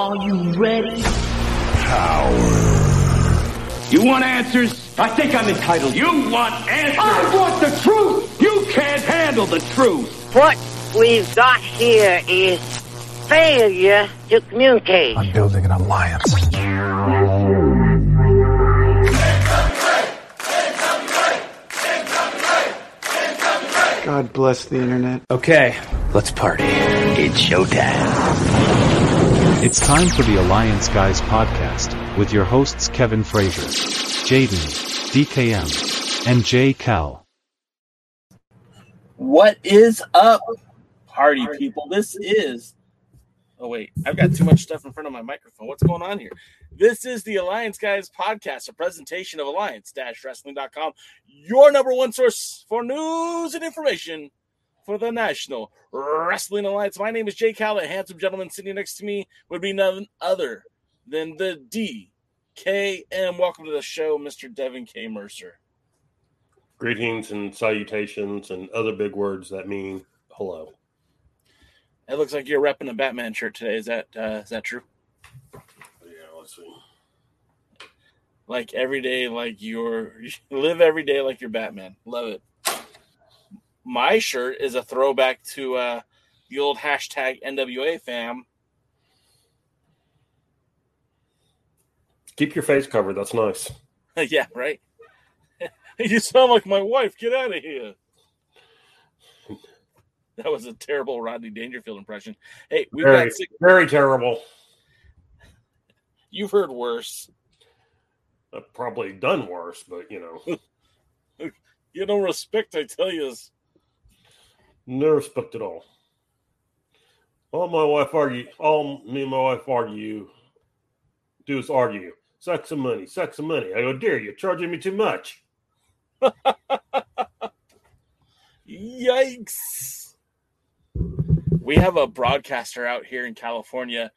Are you ready? Power. You want answers? I think I'm entitled. You want answers? I want the truth! You can't handle the truth! What we've got here is failure to communicate. I'm building an alliance. God bless the internet. Okay, let's party. It's showtime. It's time for the Alliance Guys podcast with your hosts Kevin Frazier, Jaden, DKM, and J. Cal. What is up, party people? This is. Oh, wait. I've got too much stuff in front of my microphone. What's going on here? This is the Alliance Guys podcast, a presentation of alliance wrestling.com, your number one source for news and information for the National Wrestling Alliance. My name is Jay Cal. handsome gentleman sitting next to me would be none other than the DKM. Welcome to the show, Mr. Devin K. Mercer. Greetings and salutations and other big words that mean hello. It looks like you're repping a Batman shirt today. Is that uh, is that true? Yeah, let's see. Like every day, like you're you live every day like you're Batman. Love it. My shirt is a throwback to uh, the old hashtag NWA fam. Keep your face covered. That's nice. yeah, right. you sound like my wife. Get out of here. That was a terrible Rodney Dangerfield impression. Hey, we've very, got six- very terrible. You've heard worse. I've probably done worse, but you know. you don't respect, I tell you. No respect at all. All my wife argue, all me and my wife argue, do is argue. Sex and money, sex and money. I go, dear, you're charging me too much. Yikes. We have a broadcaster out here in California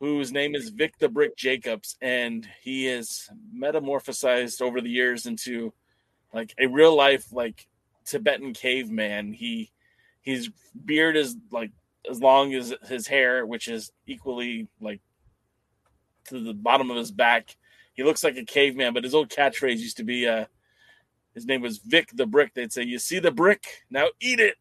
whose name is Vic the Brick Jacobs, and he is metamorphosized over the years into like a real life like Tibetan caveman. He his beard is like as long as his hair, which is equally like to the bottom of his back. He looks like a caveman, but his old catchphrase used to be uh his name was Vic the Brick. They'd say, You see the brick? Now eat it.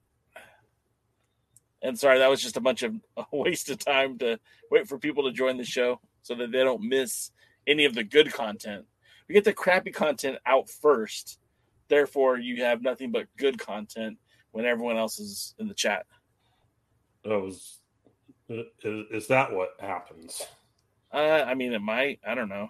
And sorry, that was just a bunch of a waste of time to wait for people to join the show so that they don't miss any of the good content. We get the crappy content out first. Therefore, you have nothing but good content when everyone else is in the chat. Oh, is, is, is that what happens? Uh, I mean, it might. I don't know.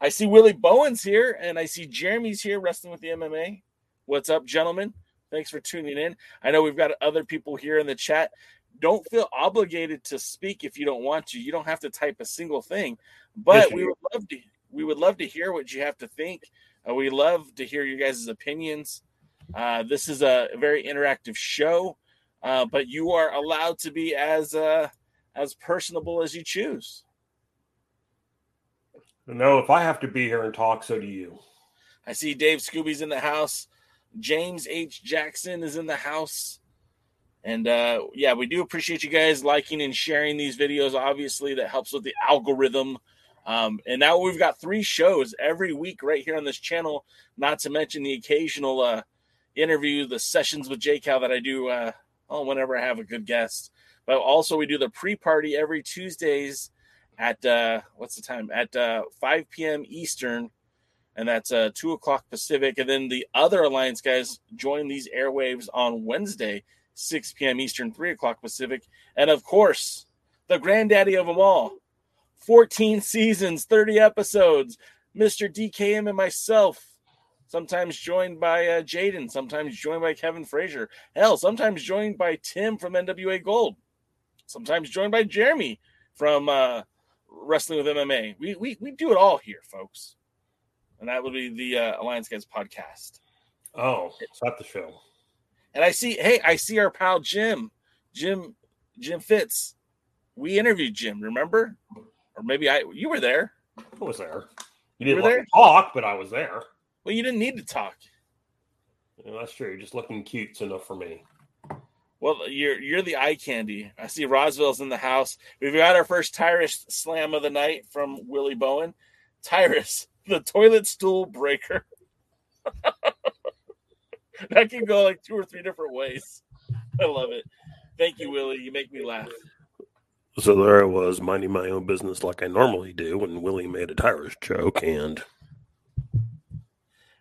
I see Willie Bowen's here, and I see Jeremy's here wrestling with the MMA. What's up, gentlemen? Thanks for tuning in. I know we've got other people here in the chat. Don't feel obligated to speak if you don't want to. You don't have to type a single thing, but Yes, we would love to. We would love to hear what you have to think. Uh, we love to hear you guys' opinions. Uh, this is a very interactive show, uh, but you are allowed to be as uh, as personable as you choose. No, if I have to be here and talk, so do you. I see Dave Scooby's in the house. James H. Jackson is in the house. And uh, yeah, we do appreciate you guys liking and sharing these videos. Obviously, that helps with the algorithm. Um, and now we've got three shows every week right here on this channel, not to mention the occasional uh, interview, the sessions with J Cal that I do uh, oh, whenever I have a good guest. But also, we do the pre party every Tuesdays at uh, what's the time? At uh, 5 p.m. Eastern and that's uh, two o'clock Pacific. And then the other Alliance guys join these airwaves on Wednesday, 6 p.m. Eastern, 3 o'clock Pacific. And of course, the granddaddy of them all 14 seasons, 30 episodes, Mr. DKM and myself. Sometimes joined by uh, Jaden, sometimes joined by Kevin Frazier. Hell, sometimes joined by Tim from NWA Gold. Sometimes joined by Jeremy from uh, Wrestling with MMA. We, we, we do it all here, folks and that will be the uh, Alliance Guys podcast. Oh, it's not the show? And I see, hey, I see our pal Jim, Jim, Jim Fitz. We interviewed Jim, remember? Or maybe I, you were there. I was there. You You didn't were let there? me talk, but I was there. Well, you didn't need to talk. Yeah, that's true. You're just looking cute enough for me. Well, you're you're the eye candy. I see Roswell's in the house. We've got our first Tyrus slam of the night from Willie Bowen. Tyrus, the toilet stool breaker. that can go like two or three different ways. I love it. Thank you, Willie. You make me laugh. So there I was, minding my own business like I normally do, when Willie made a Tyrus joke, and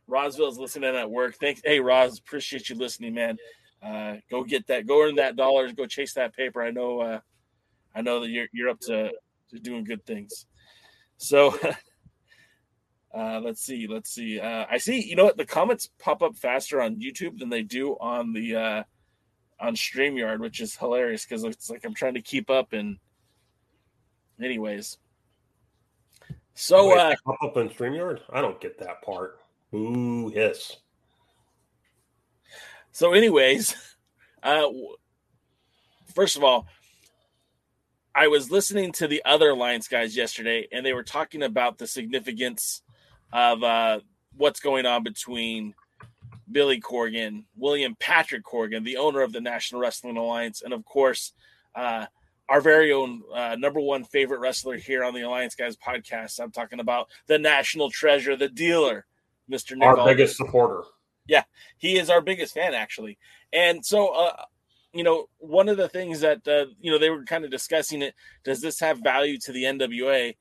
Roswell's listening at work. Thanks. Hey, Ros, appreciate you listening, man. Uh, go get that. Go earn that dollars. Go chase that paper. I know. Uh, I know that you're you're up to, to doing good things. So, uh, let's see. Let's see. Uh, I see. You know what? The comments pop up faster on YouTube than they do on the uh, on Streamyard, which is hilarious because it's like I'm trying to keep up. And, anyways, so Wait, uh, pop up on Streamyard. I don't get that part. Ooh, yes. So, anyways, uh, first of all, I was listening to the other Alliance guys yesterday, and they were talking about the significance of uh, what's going on between Billy Corgan, William Patrick Corgan, the owner of the National Wrestling Alliance, and of course, uh, our very own uh, number one favorite wrestler here on the Alliance Guys podcast. I'm talking about the national treasure, the dealer, Mr. Nick Our Aldis biggest supporter. Yeah, he is our biggest fan actually and so uh you know one of the things that uh, you know they were kind of discussing it does this have value to the nwa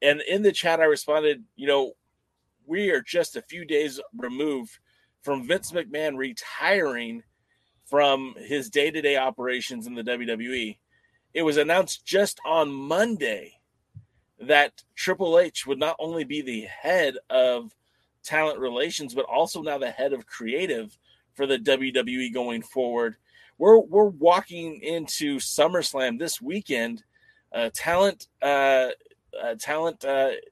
and in the chat i responded you know we are just a few days removed from vince mcmahon retiring from his day-to-day operations in the wwe it was announced just on monday that triple h would not only be the head of talent relations, but also now the head of creative for the WWE going forward. We're we're walking into SummerSlam this weekend. Uh, talent uh, uh, talent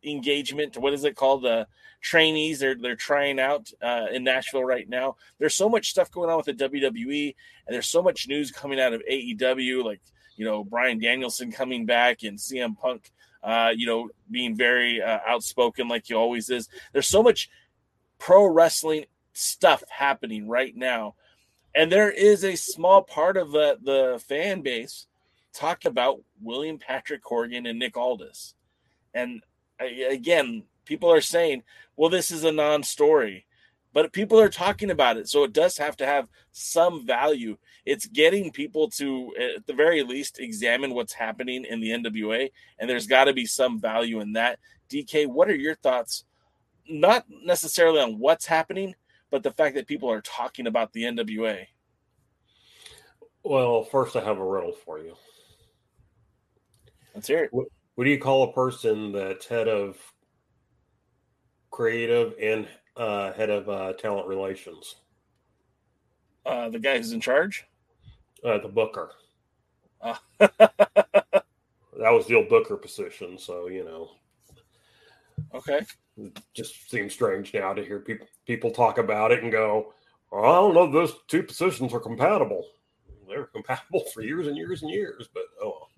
engagement. What is it called? The trainees. They're they're trying out uh, in Nashville right now. There's so much stuff going on with the WWE, and there's so much news coming out of AEW. Like you know Bryan Danielson coming back and CM Punk. Uh, you know, being very uh, outspoken like he always is. There's so much pro wrestling stuff happening right now. And there is a small part of the, the fan base talk about William Patrick Corgan and Nick Aldis. And uh, again, people are saying, well, this is a non story, but people are talking about it. So it does have to have some value. It's getting people to, at the very least, examine what's happening in the NWA. And there's got to be some value in that. DK, what are your thoughts not necessarily on what's happening, but the fact that people are talking about the NWA. Well, first, I have a riddle for you. Let's hear it. What, what do you call a person that's head of creative and uh, head of uh, talent relations? Uh, the guy who's in charge? Uh, the booker. Uh, that was the old booker position. So, you know, okay. it just seems strange now to hear people people talk about it and go, well, I don't know if those two positions are compatible. They're compatible for years and years and years, but oh.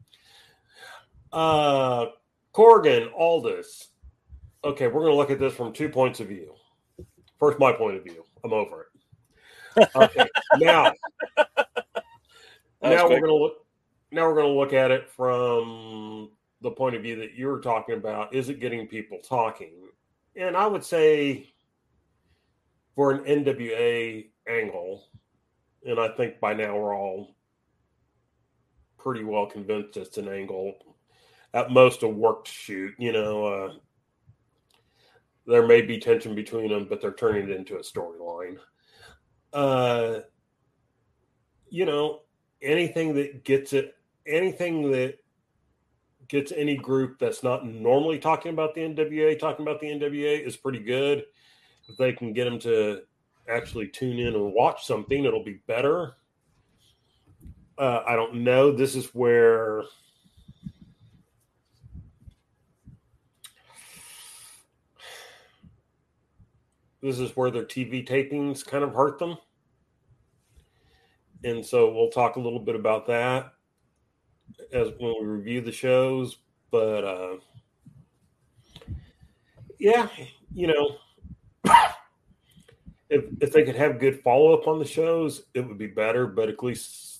well. Uh, Corgan, Aldis. Okay, we're going to look at this from two points of view. First, my point of view. I'm over it. Okay, now, now we're going to look. Now we're to look at it from the point of view that you're talking about. Is it getting people talking? And I would say, for an NWA angle, and I think by now we're all pretty well convinced it's an angle. At most, a worked shoot. You know, uh, there may be tension between them, but they're turning it into a storyline. Uh, you know, anything that gets it, anything that gets any group that's not normally talking about the NWA talking about the NWA is pretty good. If they can get them to actually tune in and watch something, it'll be better. Uh, I don't know. This is where this is where their TV tapings kind of hurt them. And so we'll talk a little bit about that as when we review the shows. But uh, yeah, you know, if if they could have good follow up on the shows, it would be better. But at least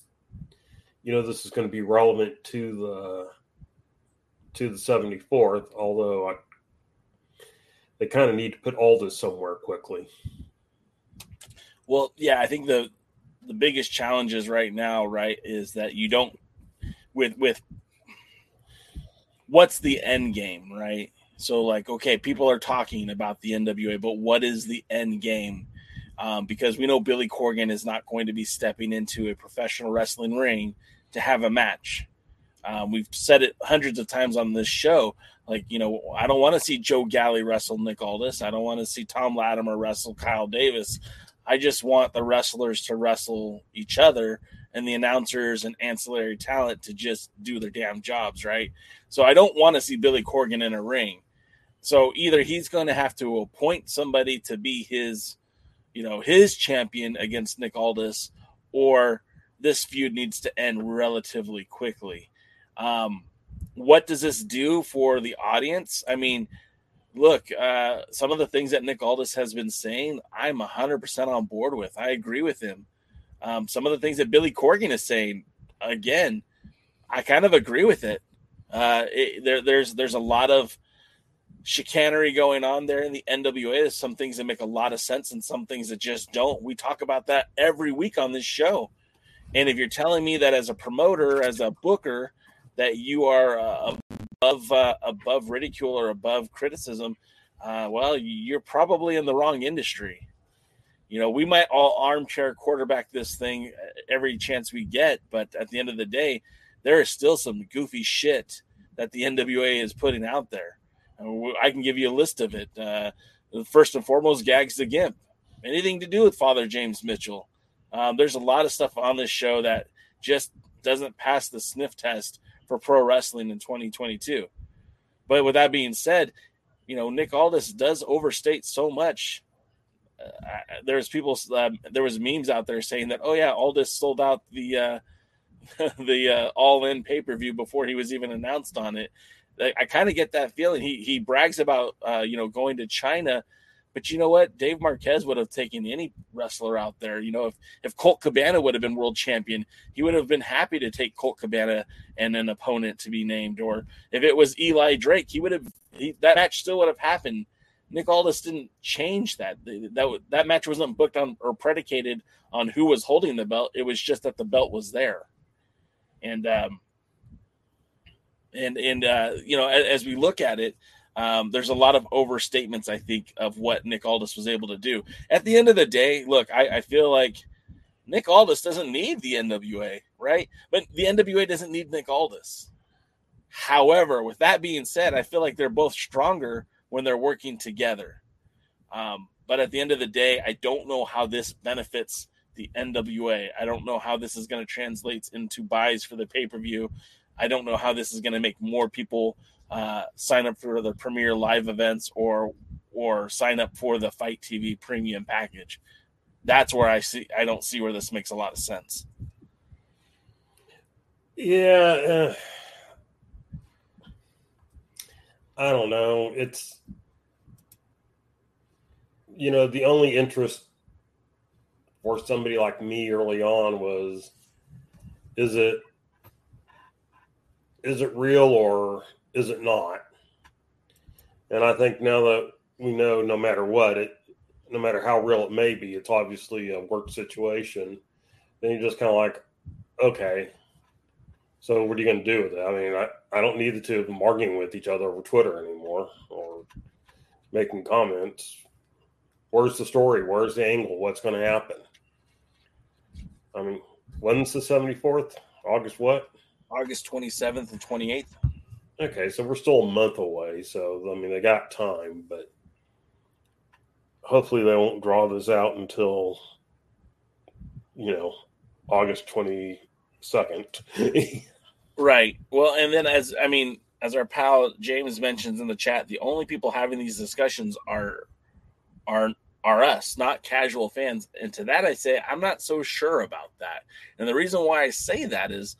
you know this is going to be relevant to the to the 74th although I, they kind of need to put all this somewhere quickly well yeah i think the the biggest challenges right now right is that you don't with with what's the end game right so like okay people are talking about the nwa but what is the end game um, because we know billy corgan is not going to be stepping into a professional wrestling ring to have a match. Um, we've said it hundreds of times on this show. Like, you know, I don't want to see Joe Galli wrestle Nick Aldis. I don't want to see Tom Latimer wrestle Kyle Davis. I just want the wrestlers to wrestle each other and the announcers and ancillary talent to just do their damn jobs, right? So I don't want to see Billy Corgan in a ring. So either he's going to have to appoint somebody to be his, you know, his champion against Nick Aldis, or this feud needs to end relatively quickly. Um, what does this do for the audience? I mean, look, uh, some of the things that Nick Aldis has been saying, I'm 100% on board with. I agree with him. Um, some of the things that Billy Corgan is saying, again, I kind of agree with it. Uh, it there, there's there's a lot of chicanery going on there in the NWA. There's some things that make a lot of sense and some things that just don't. We talk about that every week on this show. And if you're telling me that as a promoter, as a booker, that you are uh, above uh, above ridicule or above criticism, uh, well, you're probably in the wrong industry. You know, we might all armchair quarterback this thing uh, every chance we get, but at the end of the day, there is still some goofy shit that the NWA is putting out there. I can give you a list of it. Uh, first and foremost, Gags the Gimp. Anything to do with Father James Mitchell um, there's a lot of stuff on this show that just doesn't pass the sniff test for pro wrestling in 2022. But with that being said, you know Nick Aldis does overstate so much. Uh, there's people, uh, there was memes out there saying that, oh yeah, Aldis sold out the uh, the uh, All In pay per view before he was even announced on it. I, I kind of get that feeling. He he brags about uh, you know going to China but you know what? Dave Marquez would have taken any wrestler out there. You know, if if Colt Cabana would have been world champion, he would have been happy to take Colt Cabana and an opponent to be named. Or if it was Eli Drake, he would have he, that match still would have happened. Nick Aldis didn't change that. That that match wasn't booked on or predicated on who was holding the belt. It was just that the belt was there, and um, and and uh, you know, as, as we look at it, um, there's a lot of overstatements, I think, of what Nick Aldis was able to do. At the end of the day, look, I, I feel like Nick Aldis doesn't need the NWA, right? But the NWA doesn't need Nick Aldis. However, with that being said, I feel like they're both stronger when they're working together. Um, but at the end of the day, I don't know how this benefits the NWA. I don't know how this is going to translate into buys for the pay per view. I don't know how this is going to make more people uh, sign up for the premier live events or or sign up for the FITE TV premium package. That's where I see I don't see where this makes a lot of sense. Yeah, uh, I don't know. It's you know the only interest for somebody like me early on was is it is it real or is it not? And I think now that we know, no matter what, it, no matter how real it may be, it's obviously a work situation. Then you're just kind of like, okay, so what are you going to do with it? I mean, I, I don't need the two of them arguing with each other over Twitter anymore or making comments. Where's the story? Where's the angle? What's going to happen? I mean, when's the 74th? August what? August 27th and 28th. Okay, so we're still a month away. So I mean, they got time, but hopefully they won't draw this out until you know August twenty second. right. Well, and then as I mean, as our pal James mentions in the chat, the only people having these discussions are are are us, not casual fans. And to that, I say I'm not so sure about that. And the reason why I say that is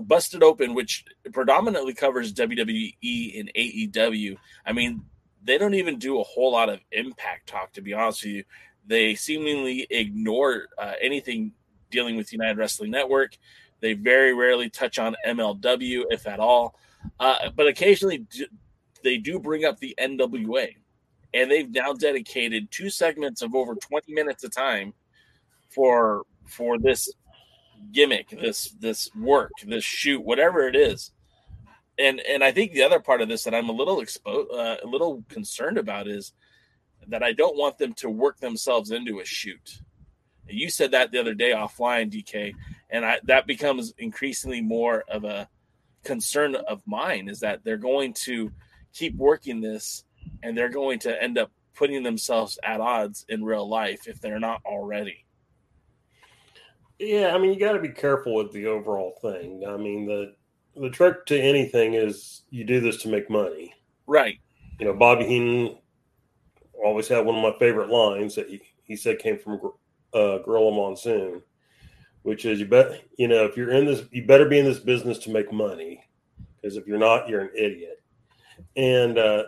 Busted Open, which predominantly covers WWE and AEW. I mean, they don't even do a whole lot of impact talk, to be honest with you. They seemingly ignore uh, anything dealing with United Wrestling Network. They very rarely touch on MLW, if at all. Uh, but occasionally they do bring up the NWA. And they've now dedicated two segments of over 20 minutes a time for for this gimmick, this this work, this shoot, whatever it is. And and I think the other part of this that I'm a little exposed, uh, a little concerned about is that I don't want them to work themselves into a shoot. You said that the other day offline, DK, and I, that becomes increasingly more of a concern of mine is that they're going to keep working this and they're going to end up putting themselves at odds in real life if they're not already. Yeah, I mean, you got to be careful with the overall thing. I mean, the the trick to anything is you do this to make money. Right. You know, Bobby Heenan always had one of my favorite lines that he, he said came from uh, Gorilla Monsoon, which is you bet you know if you're in this, you better be in this business to make money, because if you're not, you're an idiot. And uh,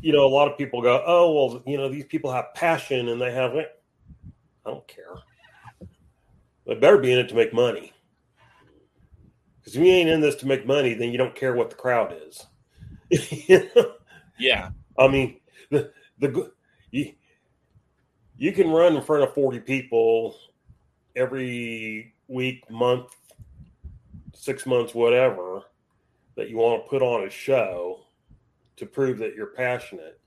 you know, a lot of people go, "Oh, well, you know, these people have passion and they have it." I don't care. They better be in it to make money. Because if you ain't in this to make money, then you don't care what the crowd is. Yeah. I mean, the the you, you can run in front of 40 people every week, month, six months, whatever, that you want to put on a show to prove that you're passionate.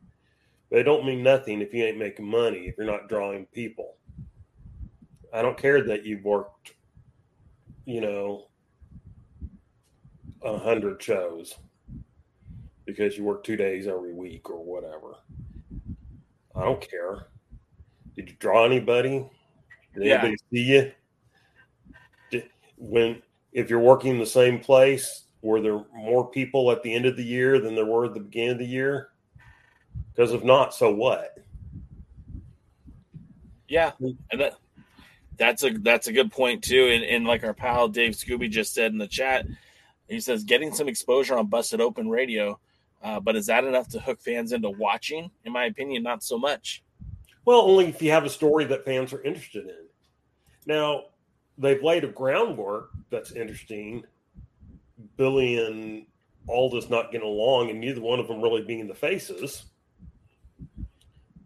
They don't mean nothing if you ain't making money, if you're not drawing people. I don't care that you've worked, you know, a hundred shows because you work two days every week or whatever. I don't care. Did you draw anybody? Did Yeah. anybody see you? Did, when if you're working in the same place, were there more people at the end of the year than there were at the beginning of the year? Because if not, so what? Yeah, and that that's a that's a good point too. And, and like our pal Dave Scooby just said in the chat, he says getting some exposure on Busted Open Radio, uh, but is that enough to hook fans into watching? In my opinion, not so much. Well, only if you have a story that fans are interested in. Now, they've laid a groundwork that's interesting. Billy and Aldis not getting along, and neither one of them really being the faces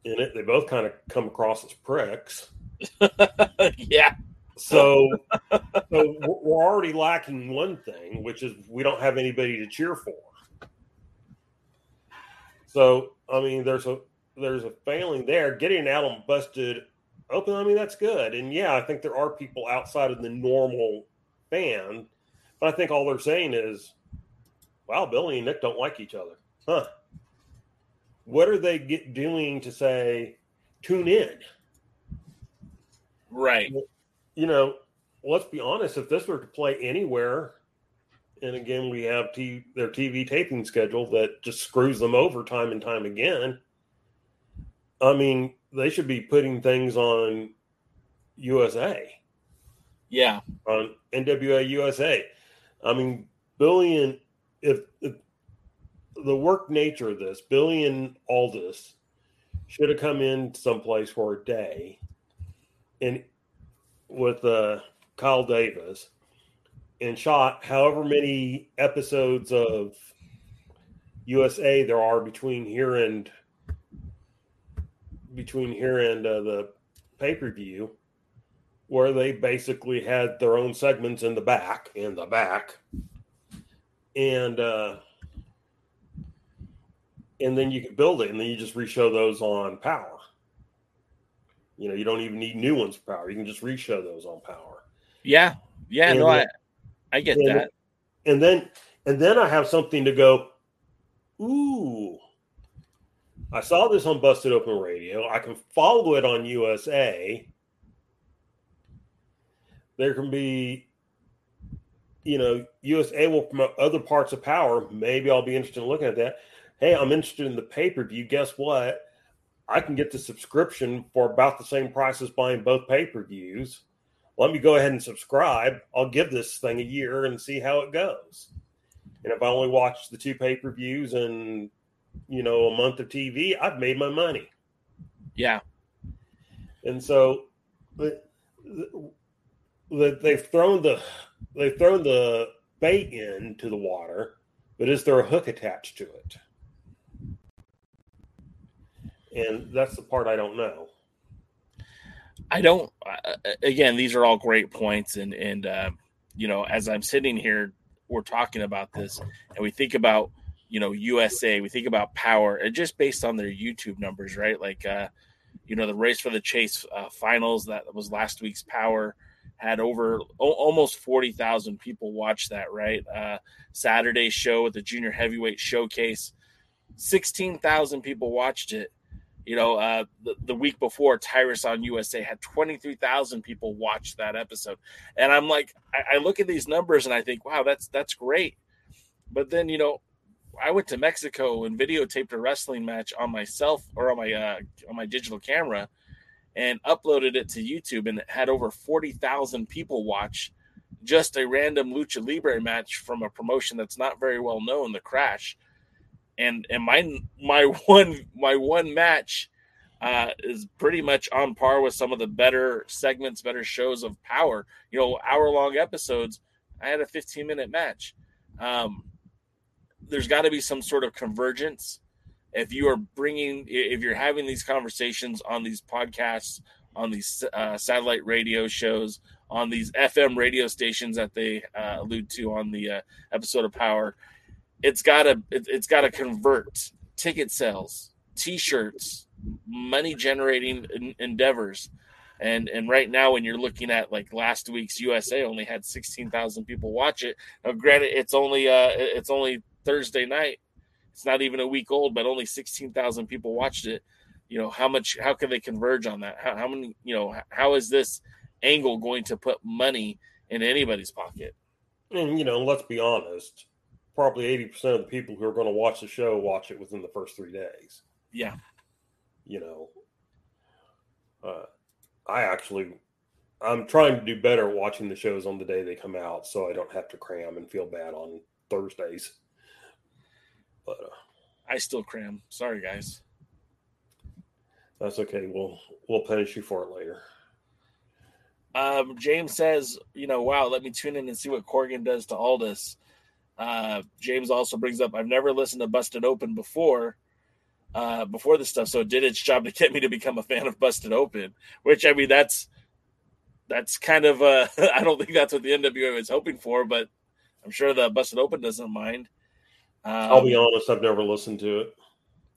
in it. They both kind of come across as pricks. yeah, So, so we're already lacking one thing, which is we don't have anybody to cheer for. So, I mean, there's a there's a failing there. Getting on busted open, I mean, that's good. And yeah, I think there are people outside of the normal fan, but I think all they're saying is, "Wow, Billy and Nick don't like each other." Huh? What are they get doing to say, "Tune in"? Right. you know, let's be honest. If this were to play anywhere, and again, we have t- their TV taping schedule that just screws them over time and time again. I mean, they should be putting things on USA, Yeah, on NWA USA. I mean, Billion, if, if the work nature of this, Billy and Aldis should have come in someplace for a day and with uh, Kyle Davis and shot however many episodes of USA there are between here and between here and uh, the pay per view, where they basically had their own segments in the back, in the back, and uh, and then you can build it, and then you just reshow those on Power. You know, you don't even need new ones for Power. You can just reshow those on Power. yeah, yeah. And No, I I get and, that. And then and then I have something to go, ooh. I saw this on Busted Open Radio. I can follow it on USA. There can be, you know, USA will promote other parts of power. Maybe I'll be interested in looking at that. Hey, I'm interested in the pay per view. Guess what? I can get the subscription for about the same price as buying both pay per views. Let me go ahead and subscribe. I'll give this thing a year and see how it goes. And if I only watch the two pay per views and you know a month of TV, I've made my money. Yeah, And so, but they've thrown the they've thrown the bait into the water, but is there a hook attached to it? And that's the part I don't know. I don't. Again, these are all great points, and and uh, you know, as I'm sitting here, we're talking about this, and we think about you know USA, we think about Power, and just based on their YouTube numbers, right? Like, uh, you know, the race for the chase uh, finals that was last week's Power had over o- almost 40,000 people watch that, right? Uh, Saturday's show with the junior heavyweight showcase, 16,000 people watched it. You know, uh, the, the week before, Tyrus on USA had 23,000 people watch that episode. And I'm like, I, I look at these numbers and I think, wow, that's that's great. But then, you know, I went to Mexico and videotaped a wrestling match on myself or on my uh, on my digital camera and uploaded it to YouTube and it had over 40,000 people watch just a random lucha libre match from a promotion that's not very well known, the Crash. And and my my one my one match uh, is pretty much on par with some of the better segments, better shows of Power. You know, hour long episodes. I had a 15 minute match. Um, there's got to be some sort of convergence if you are bringing if you're having these conversations on these podcasts on these uh, satellite radio shows on these fm radio stations that they uh, allude to on the uh, episode of power it's got to it, it's got to convert ticket sales t-shirts money generating en- endeavors and and right now when you're looking at like last week's usa only had 16000 people watch it now granted it's only uh it's only thursday night it's not even a week old, but only 16,000 people watched it. You know, how much, how can they converge on that? How, how many, you know, how is this angle going to put money in anybody's pocket? And, you know, let's be honest, probably 80% of the people who are going to watch the show watch it within the first three days. Yeah. You know, uh, I actually, I'm trying to do better watching the shows on the day they come out so I don't have to cram and feel bad on Thursdays. But uh, I still cram. Sorry, guys. That's okay. We'll we'll punish you for it later. Um, James says, you know, wow, let me tune in and see what Corgan does to Aldis. Uh, James also brings up, I've never listened to Busted Open before, uh, before this stuff, so it did its job to get me to become a fan of Busted Open. Which I mean, that's that's kind of uh, I don't think that's what the NWA was hoping for, but I'm sure the Busted Open doesn't mind. Um, I'll be honest, I've never listened to it.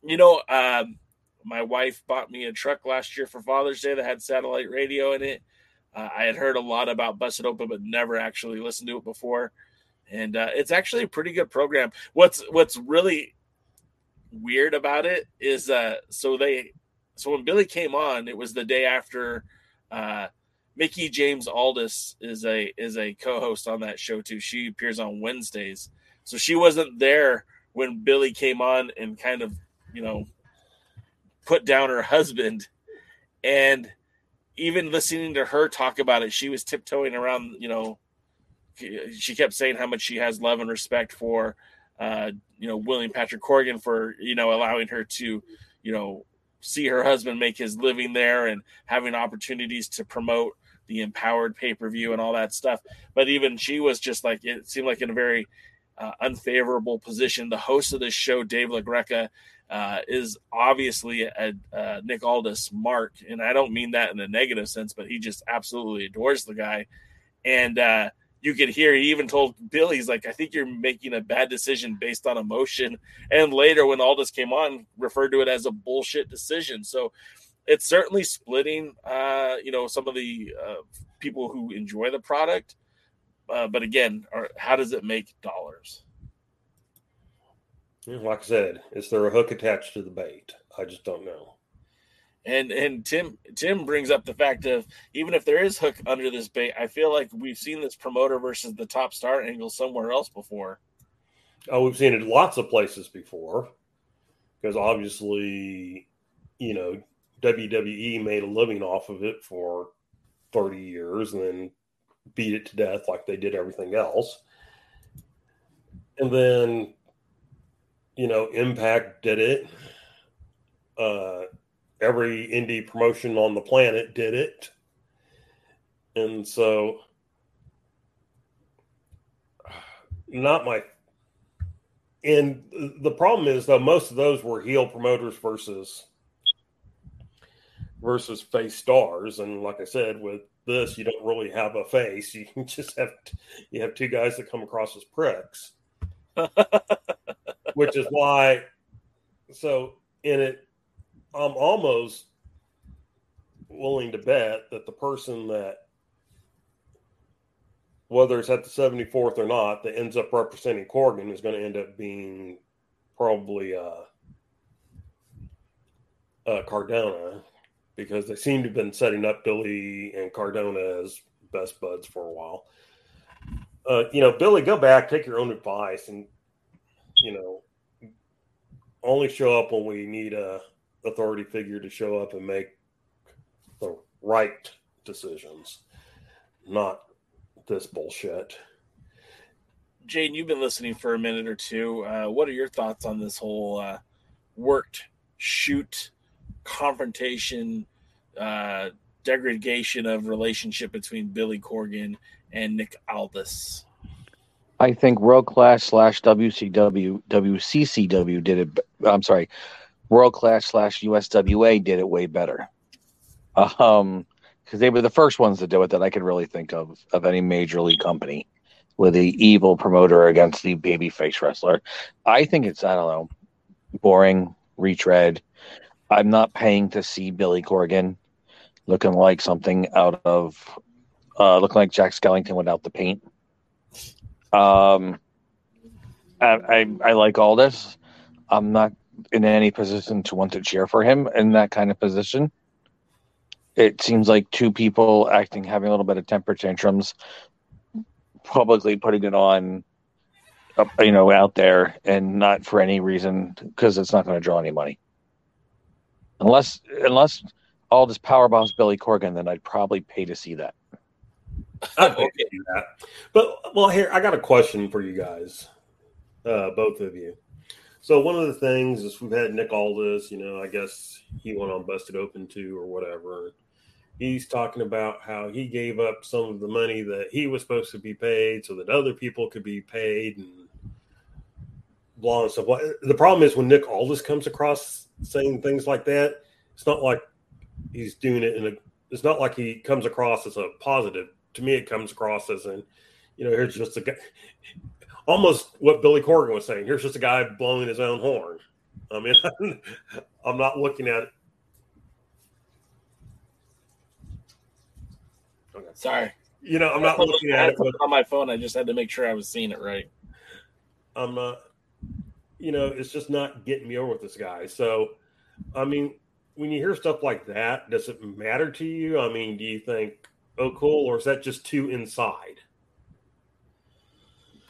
You know, um, my wife bought me a truck last year for Father's Day that had satellite radio in it. Uh, I had heard a lot about Busted Open, but never actually listened to it before. And uh, it's actually a pretty good program. What's What's really weird about it is, uh, so they, so when Billy came on, it was the day after. Uh, Mickie James Aldis is a is a co-host on that show too. She appears on Wednesdays, so she wasn't there when Billy came on and kind of, you know, put down her husband. And even listening to her talk about it, she was tiptoeing around, you know, she kept saying how much she has love and respect for, uh, you know, William Patrick Corgan for, you know, allowing her to, you know, see her husband make his living there and having opportunities to promote the empowered pay per view and all that stuff. But even she was just like, it seemed like in a very uh, unfavorable position. The host of this show, Dave LaGreca, uh, is obviously a, a, Nick Aldis mark, and I don't mean that in a negative sense, but he just absolutely adores the guy. And uh, you could hear he even told Billy, he's like, "I think you're making a bad decision based on emotion." And later, when Aldis came on, referred to it as a bullshit decision. So it's certainly splitting, uh, you know, some of the uh, people who enjoy the product uh, but again, or how does it make dollars? Like I said, is there a hook attached to the bait? I just don't know. And and Tim Tim brings up the fact of even if there is hook under this bait, I feel like we've seen this promoter versus the top star angle somewhere else before. Oh, we've seen it lots of places before. Because obviously, you know, WWE made a living off of it for 30 years and then beat it to death like they did everything else. And then, you know, Impact did it. Uh, every indie promotion on the planet did it. And so not my and the problem is though most of those were heel promoters versus versus face stars. And like i said with this you don't really have a face. You just have you have two guys that come across as pricks. Which is why so in it I'm almost willing to bet that the person that whether it's at the 74th or not, that ends up representing Corgan is going to end up being probably uh, uh, Cardona because they seem to have been setting up Billy and Cardona as best buds for a while. Uh, you know, Billy, go back, take your own advice, and you know, only show up when we need a authority figure to show up and make the right decisions, not this bullshit. Jaden, you've been listening for a minute or two. Uh, what are your thoughts on this whole uh, worked shoot confrontation, uh, degradation of relationship between Billy Corgan and Nick Aldis? I think World Class slash WCW WCCW did it. I'm sorry, World Class slash USWA did it way better. Um, because they were the first ones to do it that I could really think of of any major league company with the evil promoter against the babyface wrestler. I think it's I don't know, boring, retread. I'm not paying to see Billy Corgan looking like something out of uh, looking like Jack Skellington without the paint. Um, I, I, I like all this. I'm not in any position to want to cheer for him in that kind of position. It seems like two people acting, having a little bit of temper tantrums, publicly putting it on, you know, out there, and not for any reason because it's not going to draw any money. Unless, unless all this power boss Billy Corgan, then I'd probably pay to see that. I'd pay to do that. But well, here I got a question for you guys, uh, both of you. So one of the things is we've had Nick Aldis, you know, I guess he went on Busted Open too or whatever. He's talking about how he gave up some of the money that he was supposed to be paid so that other people could be paid and blah and stuff. The problem is when Nick Aldis comes across saying things like that, it's not like he's doing it in a. It's not like he comes across as a positive. To me, it comes across as an, you know, here's just a guy. Almost what Billy Corgan was saying. Here's just a guy blowing his own horn. I mean, I'm not looking at it. Okay. Sorry. You know, I'm not looking at it on my phone. I just had to make sure I was seeing it right. I'm not. You know, it's just not getting me over with this guy. So, I mean, when you hear stuff like that, does it matter to you? I mean, do you think, oh, cool, or is that just too inside?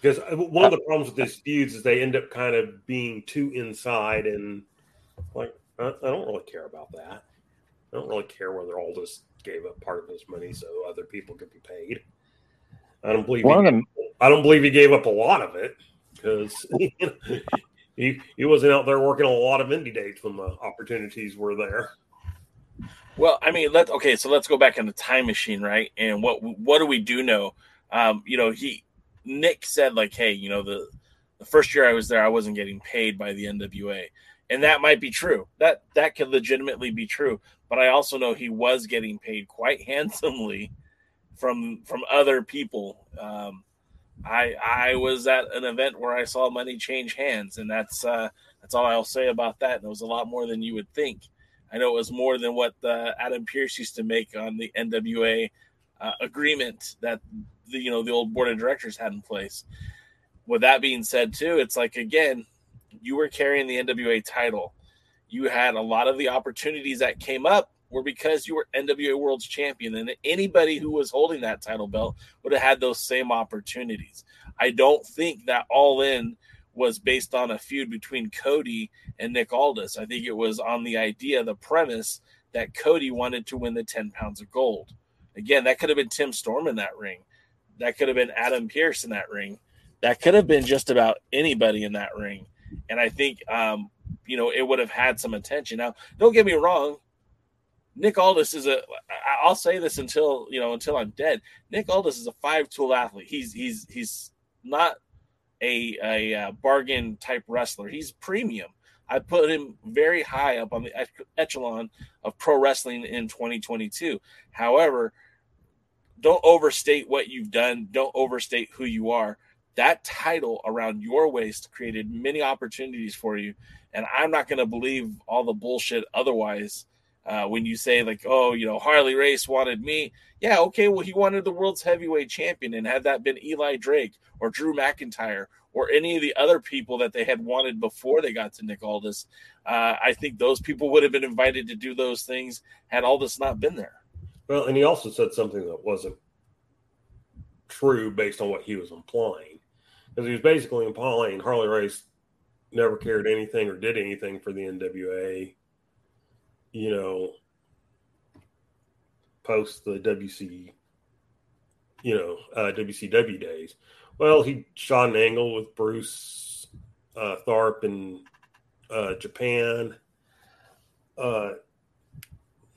Because uh, one of the problems with these feuds is they end up kind of being too inside, and like, I, I don't really care about that. I don't really care whether Aldis gave up part of his money so other people could be paid. I don't believe. One he, of them, I don't believe he gave up a lot of it because he he wasn't out there working a lot of indie dates when the opportunities were there. Well, I mean, let okay, so let's go back in the time machine, right? And what what do we do know? Um, you know, he Nick said like, hey, you know, the the first year I was there, I wasn't getting paid by the NWA, and that might be true. That that could legitimately be true. But I also know he was getting paid quite handsomely from from other people. Um, I I was at an event where I saw money change hands, and that's uh, that's all I'll say about that. And it was a lot more than you would think. I know it was more than what uh, Adam Pearce used to make on the NWA uh, agreement that the you know the old board of directors had in place. With that being said, too, it's like again, you were carrying the NWA title. You had a lot of the opportunities that came up were because you were NWA World's Champion, and anybody who was holding that title belt would have had those same opportunities. I don't think that All In was based on a feud between Cody and Nick Aldis. I think it was on the idea, the premise that Cody wanted to win the 10 pounds of gold. Again, that could have been Tim Storm in that ring. That could have been Adam Pearce in that ring. That could have been just about anybody in that ring. And I think, um, you know, it would have had some attention. Now, don't get me wrong. Nick Aldis is a. I'll say this until you know until I'm dead. Nick Aldis is a five tool athlete. He's he's he's not a, a, uh, bargain type wrestler. He's premium. I put him very high up on the echelon of pro wrestling in 2022. However, don't overstate what you've done. Don't overstate who you are. That title around your waist created many opportunities for you. And I'm not going to believe all the bullshit otherwise. Uh, when you say like, oh, you know, Harley Race wanted me, yeah, okay, well, he wanted the world's heavyweight champion, and had that been Eli Drake or Drew McIntyre or any of the other people that they had wanted before they got to Nick Aldis, uh, I think those people would have been invited to do those things had Aldis not been there. Well, and he also said something that wasn't true based on what he was implying, because he was basically implying Harley Race never cared anything or did anything for the NWA. You know, post the WC, you know, uh, WCW days. Well, he shot an angle with Bruce uh, Tharpe in uh, Japan. Uh,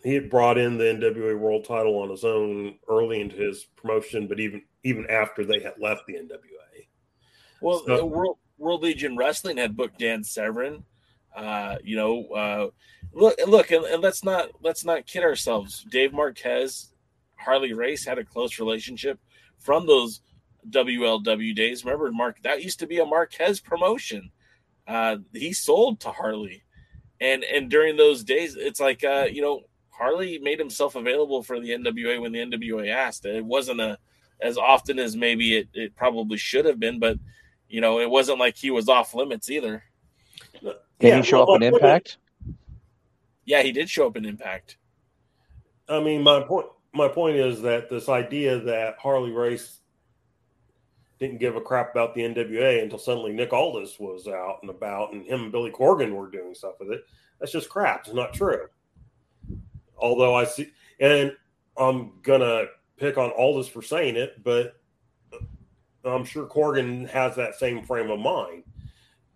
he had brought in the NWA World Title on his own early into his promotion, but even even after they had left the NWA. Well, so, World World League Wrestling had booked Dan Severn. Uh, you know, uh, look, look, and, and, let's not let's not kid ourselves. Dave Marquez, Harley Race had a close relationship from those WLW days. Remember, Mark, that used to be a Marquez promotion. Uh, he sold to Harley, and and during those days, it's like uh, you know Harley made himself available for the NWA when the NWA asked. It wasn't a as often as maybe it, it probably should have been, but you know, it wasn't like he was off limits either. Did yeah, he show well, up in Impact? Yeah, he did show up in Impact. I mean, my point my point is that this idea that Harley Race didn't give a crap about the NWA until suddenly Nick Aldis was out and about, and him and Billy Corgan were doing stuff with it. That's just crap. It's not true. Although I see, and I'm gonna pick on Aldis for saying it, but I'm sure Corgan has that same frame of mind.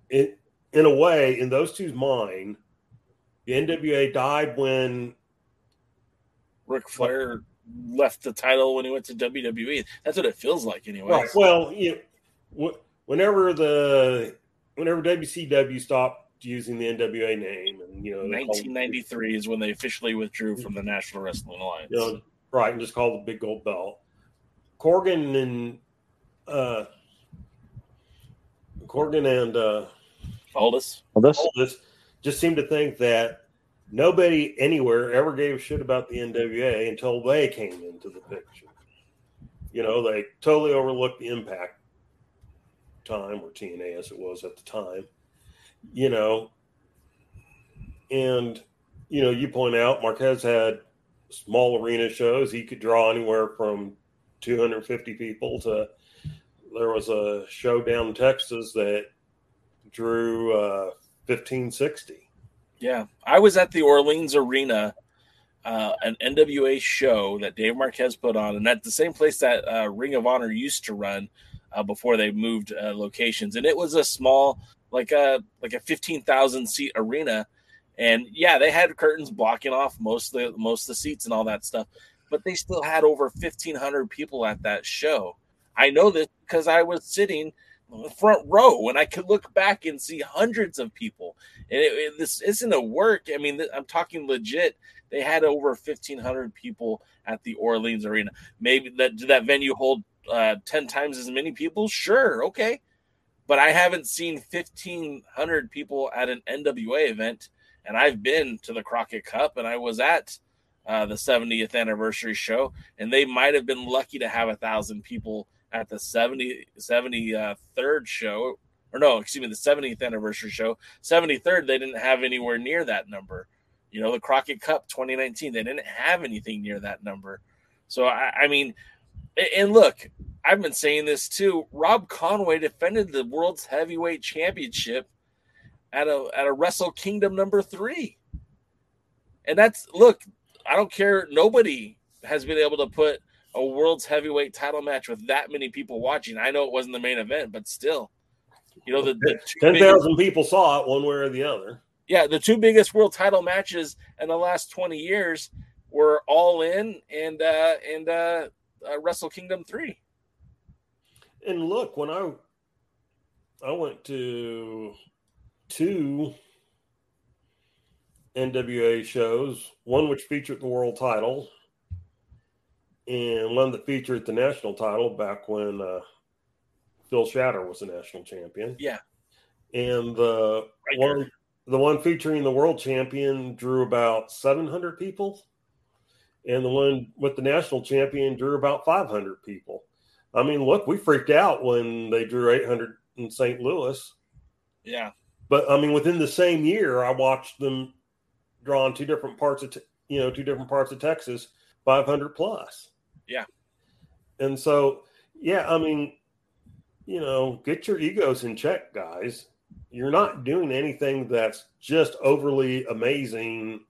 In in a way, in those two's mind, the NWA died when Ric Flair left the title when he went to WWE. That's what it feels like, anyway. Right. Well, you know, whenever the whenever WCW stopped using the NWA name, and you know, 1993 is when they officially withdrew from the National Wrestling Alliance. You know, right, and just called the Big Gold Belt. Corgan and uh, Corgan and uh, Aldis. Aldis. Aldis just seemed to think that nobody anywhere ever gave a shit about the NWA until they came into the picture. You know, they totally overlooked the impact time or TNA as it was at the time. You know, and you know, you point out Marquez had small arena shows. He could draw anywhere from 250 people to there was a show down in Texas that drew uh, 1560. Yeah, I was at the Orleans Arena, uh, an NWA show that Dave Marquez put on, and at the same place that uh, Ring of Honor used to run uh, before they moved uh, locations, and it was a small, like a like a fifteen thousand seat arena, and yeah, they had curtains blocking off most of the most of the seats and all that stuff, but they still had over fifteen hundred people at that show. I know this because I was sitting front row and I could look back and see hundreds of people. And it, it, this isn't a work. I mean, I'm talking legit. They had over 1,500 people at the Orleans Arena. Maybe that did that venue hold uh, 10 times as many people? Sure, okay. But I haven't seen 1,500 people at an NWA event. And I've been to the Crockett Cup and I was at uh, the 70th anniversary show, and they might have been lucky to have a thousand people at the 70 73rd show or no excuse me the 70th anniversary show 73rd they didn't have anywhere near that number you know the crockett cup 2019 they didn't have anything near that number so i, I mean and look i've been saying this too rob conway defended the world's heavyweight championship at a at a wrestle kingdom number three and that's look i don't care nobody has been able to put a world's heavyweight title match with that many people watching. I know it wasn't the main event, but still, you know, the, the ten thousand people saw it one way or the other. Yeah, the two biggest world title matches in the last twenty years were All In and uh, and uh, uh, Wrestle Kingdom three. And look, when I I went to two NWA shows, one which featured the world title, and one that featured the national title back when uh, Phil Shatter was the national champion. Yeah. And the Riker. one, the one featuring the world champion drew about 700 people, and the one with the national champion drew about 500 people. I mean, look, we freaked out when they drew 800 in St. Louis. Yeah. But I mean, within the same year, I watched them draw in two different parts of, te- you know, two different parts of Texas, 500 plus. Yeah. And so, yeah, I mean, you know, get your egos in check, guys. You're not doing anything that's just overly amazing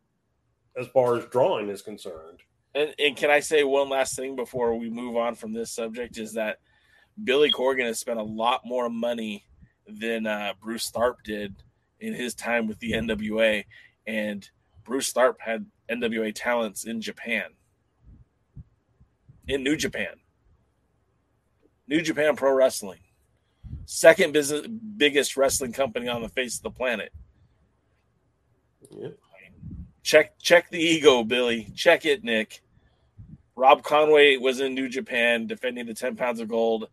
as far as drawing is concerned. And, and can I say one last thing before we move on from this subject? Is that Billy Corgan has spent a lot more money than uh, Bruce Tharpe did in his time with the NWA, and Bruce Tharpe had NWA talents in Japan, in New Japan, New Japan Pro Wrestling, second business biggest wrestling company on the face of the planet. Yeah. Check check the ego, Billy. Check it, Nick. Rob Conway was in New Japan defending the 10 pounds of gold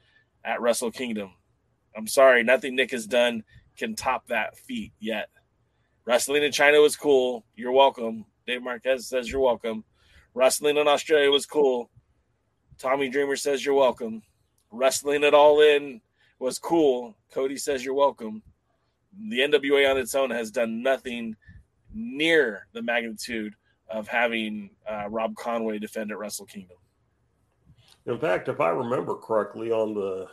at Wrestle Kingdom. I'm sorry, nothing Nick has done can top that feat yet. Wrestling in China was cool. You're welcome. Dave Marquez says you're welcome. Wrestling in Australia was cool. Tommy Dreamer says you're welcome. Wrestling it all in was cool. Cody says you're welcome. The NWA on its own has done nothing near the magnitude of having uh, Rob Conway defend at Wrestle Kingdom. In fact, if I remember correctly, on the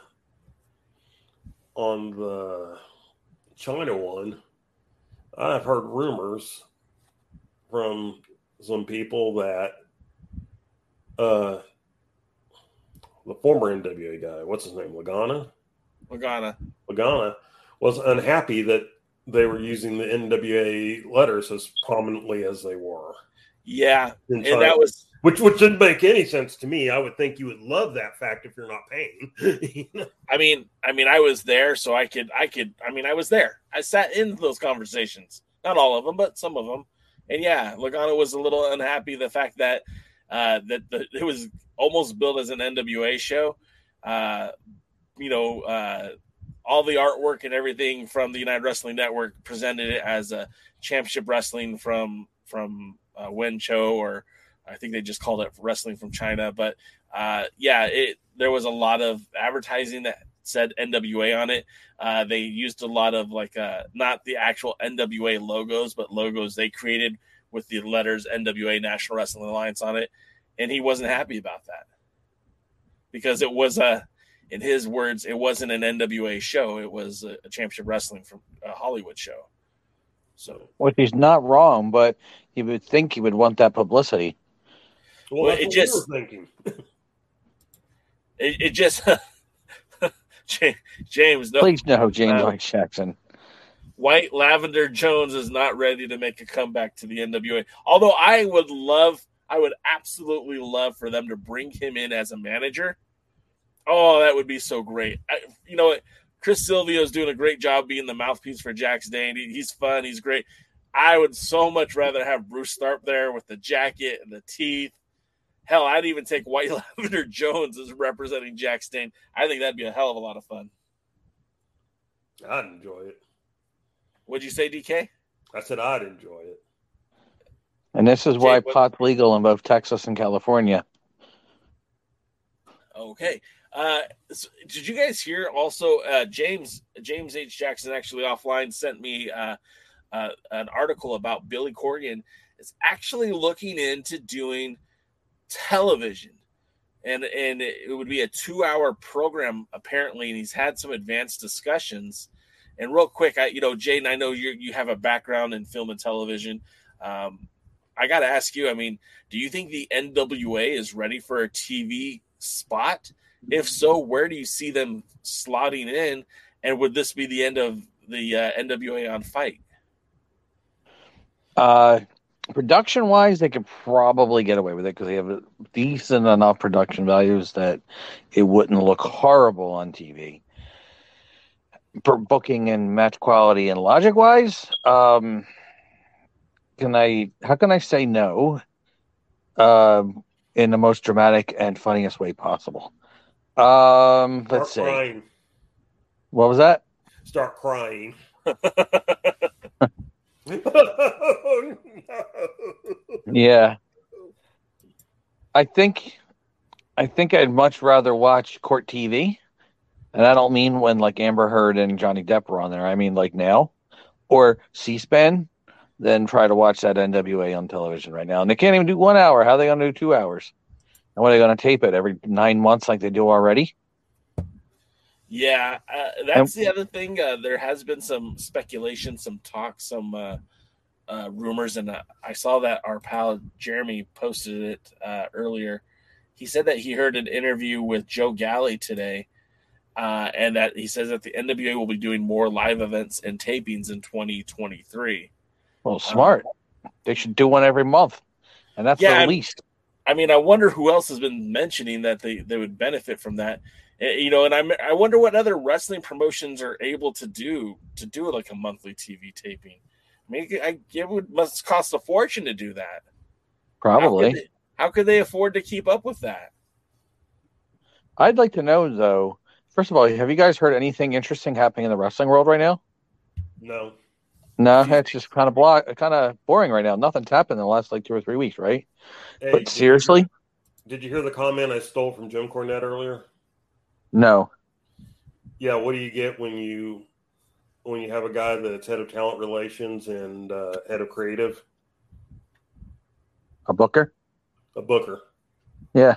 on the China one, I've heard rumors from some people that uh, the former NWA guy, what's his name, Lagana, Lagana. Lagana, was unhappy that they were using the NWA letters as prominently as they were. Yeah, and that was which which didn't make any sense to me. I would think you would love that fact if you're not paying. You know? I mean, I mean, I was there, so I could, I could, I mean, I was there. I sat in those conversations, not all of them, but some of them. And yeah, Lagana was a little unhappy the fact that uh, that the, it was almost built as an NWA show. Uh, you know, uh, all the artwork and everything from the United Wrestling Network presented it as a championship wrestling from from uh, Wenchou, or I think they just called it wrestling from China. But uh, yeah, it there was a lot of advertising that said NWA on it. Uh, they used a lot of like uh, not the actual NWA logos, but logos they created with the letters NWA National Wrestling Alliance on it, and he wasn't happy about that because it was a, in his words, it wasn't an NWA show; it was a, a championship wrestling from a Hollywood show. So Which he's not wrong, but you would think he would want that publicity. Well, Well, that's it what just- we were thinking. it, it just James, no, Please no, James Uh, White Jackson. White Lavender Jones is not ready to make a comeback to the NWA. Although I would love, I would absolutely love for them to bring him in as a manager. Oh, that would be so great. I, you know, what? Chris Silvio is doing a great job being the mouthpiece for Jax Dane. He- he's fun. He's great. I would so much rather have Bruce Tharpe there with the jacket and the teeth. Hell, I'd even take White Lavender Jones as representing Jax Dane. I think that'd be a hell of a lot of fun. I'd enjoy it. What'd you say, DK? I said I'd enjoy it. And this is why Jake, what- pot's legal in both Texas and California. Okay. Uh, so did you guys hear also? Uh, James James H Jackson actually offline sent me uh, uh, an article about Billy Corgan is actually looking into doing television, and and it would be a two hour program apparently, and he's had some advanced discussions. And real quick, I you know Jaden, I know you you have a background in film and television. Um, I got to ask you. I mean, do you think the NWA is ready for a TV spot? If so, where do you see them slotting in? And would this be the end of the uh, NWA on FITE? Uh, production wise, they could probably get away with it because they have decent enough production values that it wouldn't look horrible on TV. for booking and match quality and logic wise, um, can I? How can I say no? Um, in the most dramatic and funniest way possible. Um, let's see. Crying. What was that? Start crying. oh, no. Yeah. I think I think I'd much rather watch court TV. And I don't mean when like Amber Heard and Johnny Depp were on there. I mean like now or C-SPAN than try to watch that NWA on television right now. And they can't even do 1 hour. How are they going to do 2 hours? And what are they going to tape it every 9 months like they do already? Yeah, uh, that's the other thing. Uh, there has been some speculation, some talk, some uh, uh, rumors, and uh, I saw that our pal Jeremy posted it uh, earlier. He said that he heard an interview with Joe Galli today, and that he says that the NWA will be doing more live events and tapings in 2023. Well, smart. they should do one every month. And that's Yeah, the least. I mean, I wonder who else has been mentioning that they, they would benefit from that. Eh, You know, and I I wonder what other wrestling promotions are able to do to do like a monthly TV taping. I mean, I, it would must cost a fortune to do that. How Probably. could, they, how could they afford to keep up with that? I'd like to know though. First of all, have you guys heard anything interesting happening in the wrestling world right now? No. No, it's just kind of block, kind of boring right now. Nothing's happened in the last like two or three weeks, right? Hey, but did you- seriously, Did you hear the comment I stole from Jim Cornette earlier? no. Yeah, what do you get when you when you have a guy that's head of talent relations and uh, head of creative, A booker? a booker? Yeah.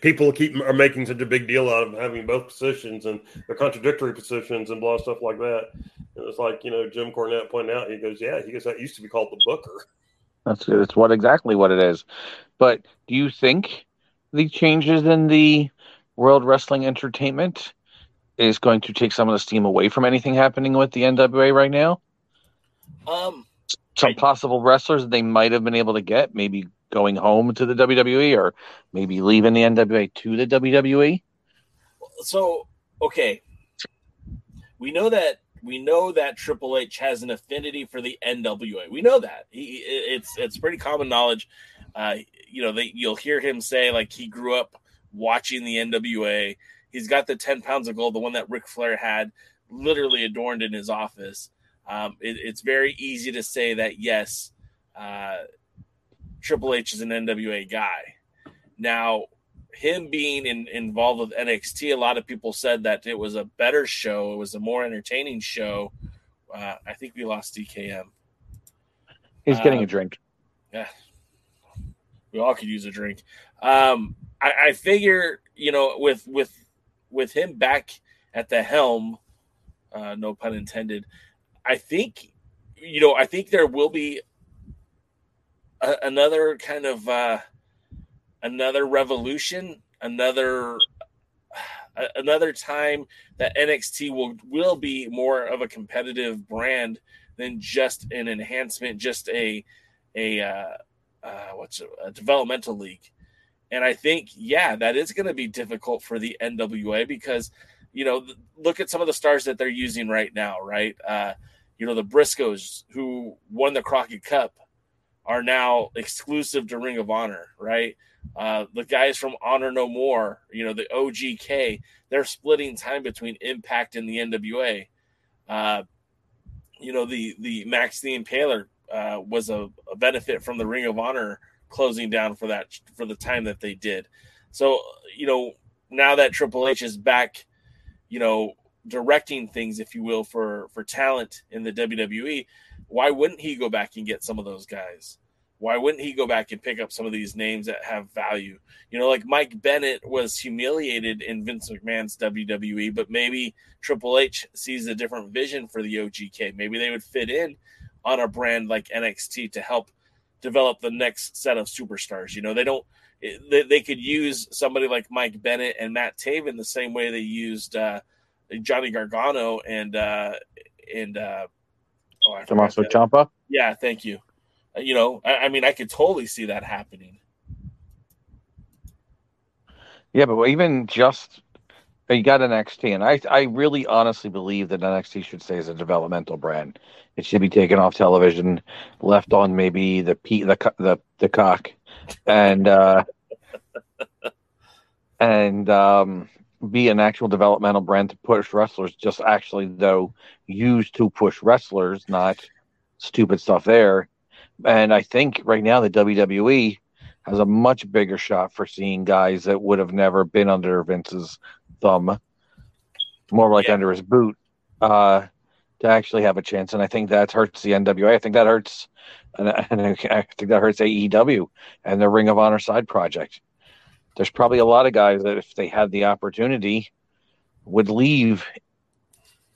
People keep are making such a big deal out of having both positions and they're contradictory positions and blah stuff like that. And it's like you know Jim Cornette pointed out. He goes, "Yeah, he goes that used to be called the booker." That's it's what exactly what it is. But do you think the changes in the World Wrestling Entertainment is going to take some of the steam away from anything happening with the NWA right now? Um, Some possible wrestlers that they might have been able to get, maybe going home to the WWE or maybe leaving the NWA to the? WWE. so okay, we know that we know that Triple H has an affinity for the NWA. We know that he it's it's pretty common knowledge. Uh, you know, they, you'll hear him say like he grew up watching the NWA. He's got the ten pounds of gold, the one that Ric Flair had, literally adorned in his office. Um, it, it's very easy to say that yes, uh, Triple H is an NWA guy. Now, him being in, involved with NXT, a lot of people said that it was a better show. It was a more entertaining show. Uh, I think we lost DKM. He's getting Uh, a drink. Yeah, we all could use a drink. Um, I, I figure, you know, with with with him back at the helm, uh, no pun intended. I think, you know, I think there will be a, another kind of uh, another revolution, another another time that NXT will will be more of a competitive brand than just an enhancement, just a a uh, uh, what's a developmental league. And I think, yeah, that is going to be difficult for the NWA because, you know, look at some of the stars that they're using right now, right? Uh, you know, the Briscoes who won the Crockett Cup are now exclusive to Ring of Honor, right? Uh, the guys from Honor No More, you know, the OGK, they're splitting time between Impact and the NWA. Uh, you know, the the Max the Impaler uh, was a, a benefit from the Ring of Honor closing down for that for the time that they did. So, you know, now that Triple H is back, you know, directing things, if you will, for for talent in the WWE, why wouldn't he go back and get some of those guys? Why wouldn't he go back and pick up some of these names that have value? You know, like Mike Bennett was humiliated in Vince McMahon's WWE, but maybe Triple H sees a different vision for the OGK. Maybe they would fit in on a brand like NXT to help develop the next set of superstars. You know, they don't. They, they could use somebody like Mike Bennett and Matt Taven the same way they used uh, Johnny Gargano and uh, and uh, oh, Tommaso Ciampa. yeah, thank you. You know, I, I mean, I could totally see that happening. Yeah, but even just You got an NXT, and I I really honestly believe that NXT should stay as a developmental brand. It should be taken off television, left on maybe the P, the the the cock, and uh, and um, be an actual developmental brand to push wrestlers. Just actually though used to push wrestlers, not stupid stuff there. And I think right now the WWE has a much bigger shot for seeing guys that would have never been under Vince's thumb, more like Yeah. under his boot, uh, to actually have a chance. And I think that hurts the NWA. I think that hurts, and, and I think that hurts AEW and the Ring of Honor side project. There's probably a lot of guys that, if they had the opportunity, would leave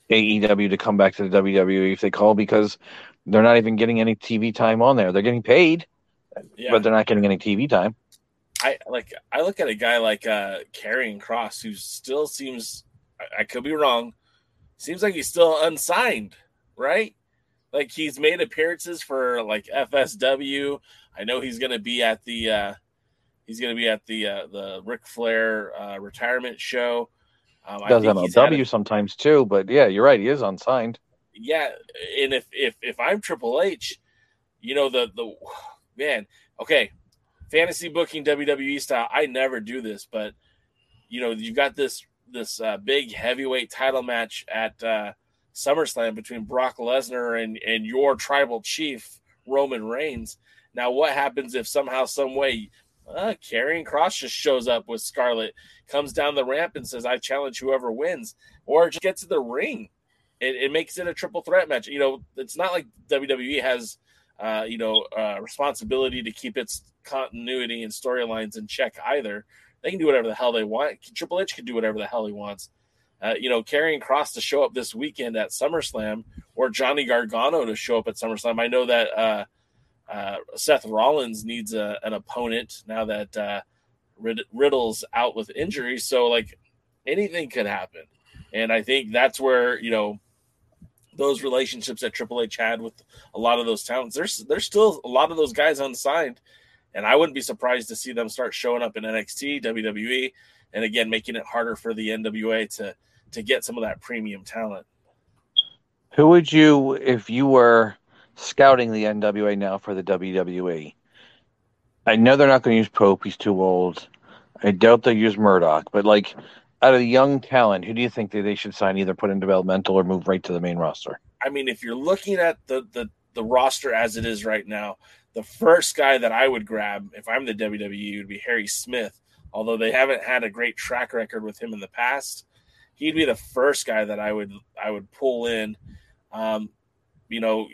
AEW to come back to the WWE if they call because they're not even getting any TV time on there. They're getting paid, Yeah. but they're not getting any TV time. I like I look at a guy like uh Karrion Kross who still seems I, I could be wrong. Seems like he's still unsigned, right? Like he's made appearances for like FSW. I know he's gonna be at the uh he's gonna be at the uh the Ric Flair uh retirement show. Um, I Does MLW a- sometimes too, but yeah, you're right. He is unsigned. Yeah, and if if if I'm Triple H, you know the the man, okay, fantasy booking WWE style. I never do this, but you know you've got this this uh, big heavyweight title match at uh, SummerSlam between Brock Lesnar and and your tribal chief Roman Reigns. Now, what happens if somehow, some way, uh, Cross just shows up with Scarlett, comes down the ramp and says, "I challenge whoever wins," or just gets to the ring it, it makes it a triple threat match. You know, it's not like WWE has, uh, you know, uh, responsibility to keep its continuity and storylines in check either. They can do whatever the hell they want. Triple H can do whatever the hell he wants. Uh, you know, Karrion Kross to show up this weekend at SummerSlam or Johnny Gargano to show up at SummerSlam. I know that uh, uh, Seth Rollins needs a, an opponent now that uh, Rid- Riddle's out with injury. So, like, anything could happen. And I think that's where, you know, those relationships that Triple H had with a lot of those talents. There's there's still a lot of those guys unsigned, and I wouldn't be surprised to see them start showing up in NXT, WWE, and again making it harder for the NWA to to get some of that premium talent. Who would you, if you were scouting the NWA now for the WWE? I know they're not going to use Pope; he's too old. I doubt they'll use Murdoch, but like out of the young talent, who do you think that they should sign, either put in developmental or move right to the main roster? I mean, if you're looking at the the the roster as it is right now, the first guy that I would grab if I'm the WWE would be Harry Smith. Although they haven't had a great track record with him in the past, he'd be the first guy that I would I would pull in. Um, you know,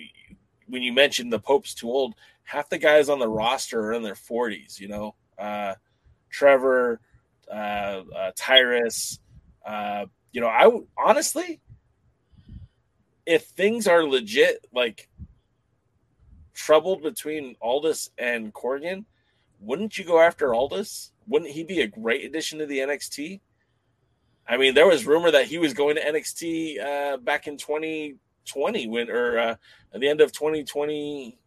when you mentioned the Pope's too old, half the guys on the roster are in their 40s. You know, uh, Trevor, uh, uh, Tyrus. Uh, you know, I honestly, if things are legit, like troubled between Aldis and Corgan, wouldn't you go after Aldis? Wouldn't he be a great addition to the NXT? I mean, there was rumor that he was going to NXT uh, back in 2020 when, or uh, at the end of 2020.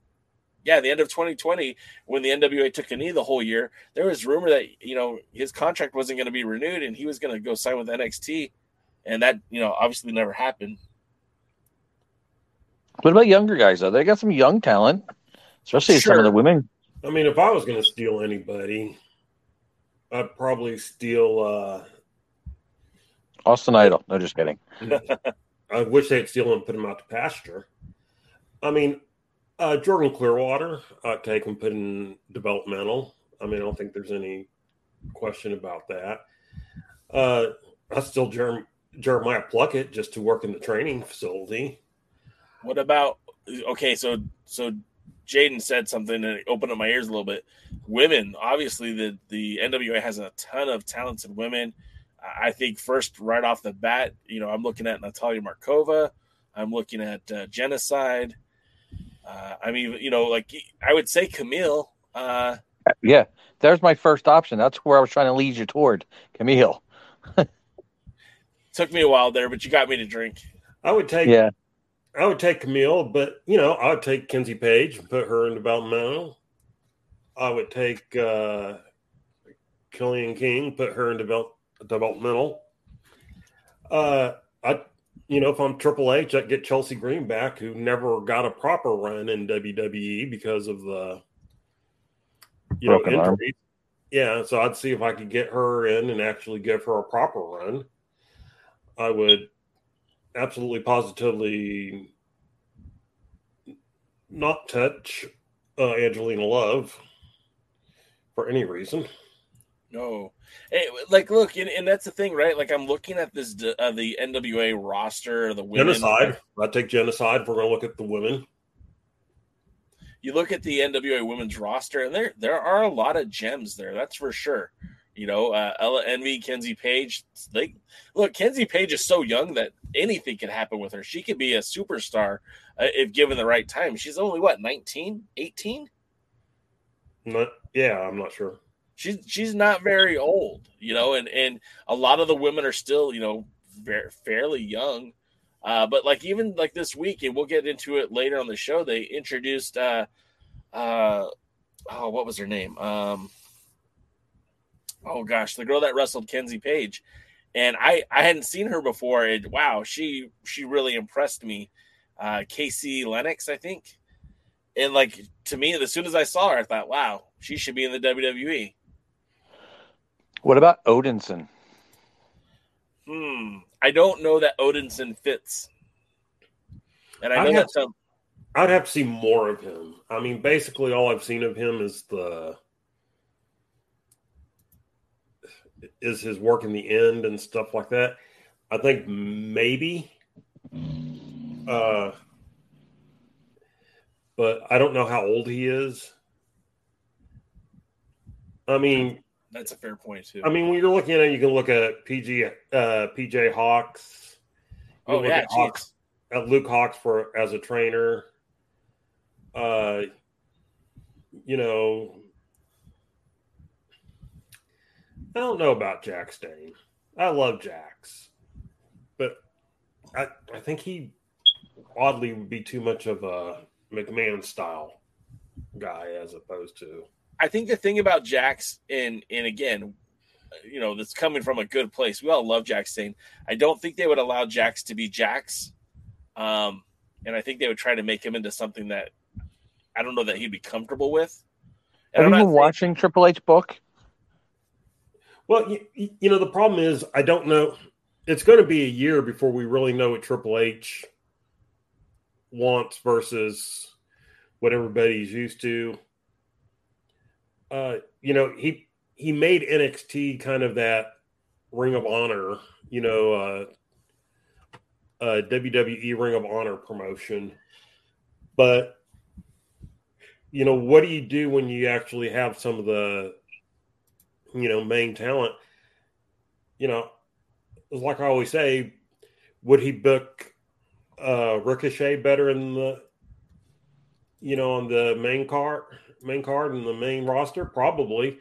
Yeah, the end of 2020 when the NWA took a knee the whole year. There was rumor that you know his contract wasn't going to be renewed and he was going to go sign with NXT, and that you know obviously never happened. What about younger guys though? They got some young talent, especially some of the women. I mean, if I was going to steal anybody, I'd probably steal. uh Austin Idol. No, just kidding. I wish they'd steal him and put him out to pasture. I mean, uh Jordan Clearwater, take and put in developmental. I mean, I don't think there's any question about that. Uh I still Jerem- Jeremiah Plunkett just to work in the training facility. What about okay? So so Jaden said something and it opened up my ears a little bit. Women, obviously, the the NWA has a ton of talented women. I think first right off the bat, you know, I'm looking at Natalia Markova. I'm looking at uh, Jennacide. Uh, I mean, you know, like I would say Kamille. Uh, Yeah, there's my first option. That's where I was trying to lead you toward Kamille. took me a while there, but you got me to drink. I would take Yeah, I would take Kamille, but you know, I would take Kenzie Paige and put her in developmental. I would take uh Kilynn King, put her in develop, developmental. Uh, I, you know, if I'm Triple H, I'd get Chelsea Green back, who never got a proper run in WWE because of the, you Broken know, arm. injuries. Yeah, so I'd see if I could get her in and actually give her a proper run. I would absolutely positively not touch uh, Angelina Love for any reason. No, Hey, like look, and, and that's the thing, right? Like I'm looking at this uh, the NWA roster, the women. Jennacide. I take Jennacide. If we're going to look at the women. You look at the NWA women's roster, and there there are a lot of gems there. That's for sure. You know, uh, Ella Envy, Kenzie Paige. They look. Kenzie Paige is so young that anything can happen with her. She could be a superstar uh, if given the right time. She's only what 19, 18? Not, yeah, I'm not sure. She's she's not very old, you know, and and a lot of the women are still, you know, very, fairly young. Uh, but like even like this week, and we'll get into it later on the show. They introduced uh, uh, oh, what was her name? Um, oh gosh, the girl that wrestled Kenzie Paige, and I I hadn't seen her before. And wow, she she really impressed me. Uh, Casey Lennox, I think. And like to me, as soon as I saw her, I thought, wow, she should be in the E." WWE. What about Odinson? Hmm. I don't know that Odinson fits. And I I know that some I'd have to see more of him. I mean, basically, all I've seen of him is the is his work in the end and stuff like that. I think maybe, uh, but I don't know how old he is. I mean, that's a fair point too. I mean, when you're looking at it, you can look at PG, uh, PJ Hawx. You oh yeah, at Hawx, at Luke Hawx for as a trainer. Uh, you know, I don't know about Jax Dane. I love Jax, but I I think he oddly would be too much of a McMahon style guy as opposed to I think the thing about Jax, and and again, you know, that's coming from a good place. We all love Jax Dane. I don't think they would allow Jax to be Jax, um, and I think they would try to make him into something that I don't know that he'd be comfortable with. And Have I'm you not been saying- watching Triple H book? Well, you, you know, the problem is I don't know. It's going to be a year before we really know what Triple H wants versus what everybody's used to. Uh, you know, he he made NXT kind of that Ring of Honor, you know, uh, uh, WWE Ring of Honor promotion, but you know, what do you do when you actually have some of the you know, main talent, you know, like I always say, would he book uh Ricochet better in the you know, on the main card main card and the main roster? Probably.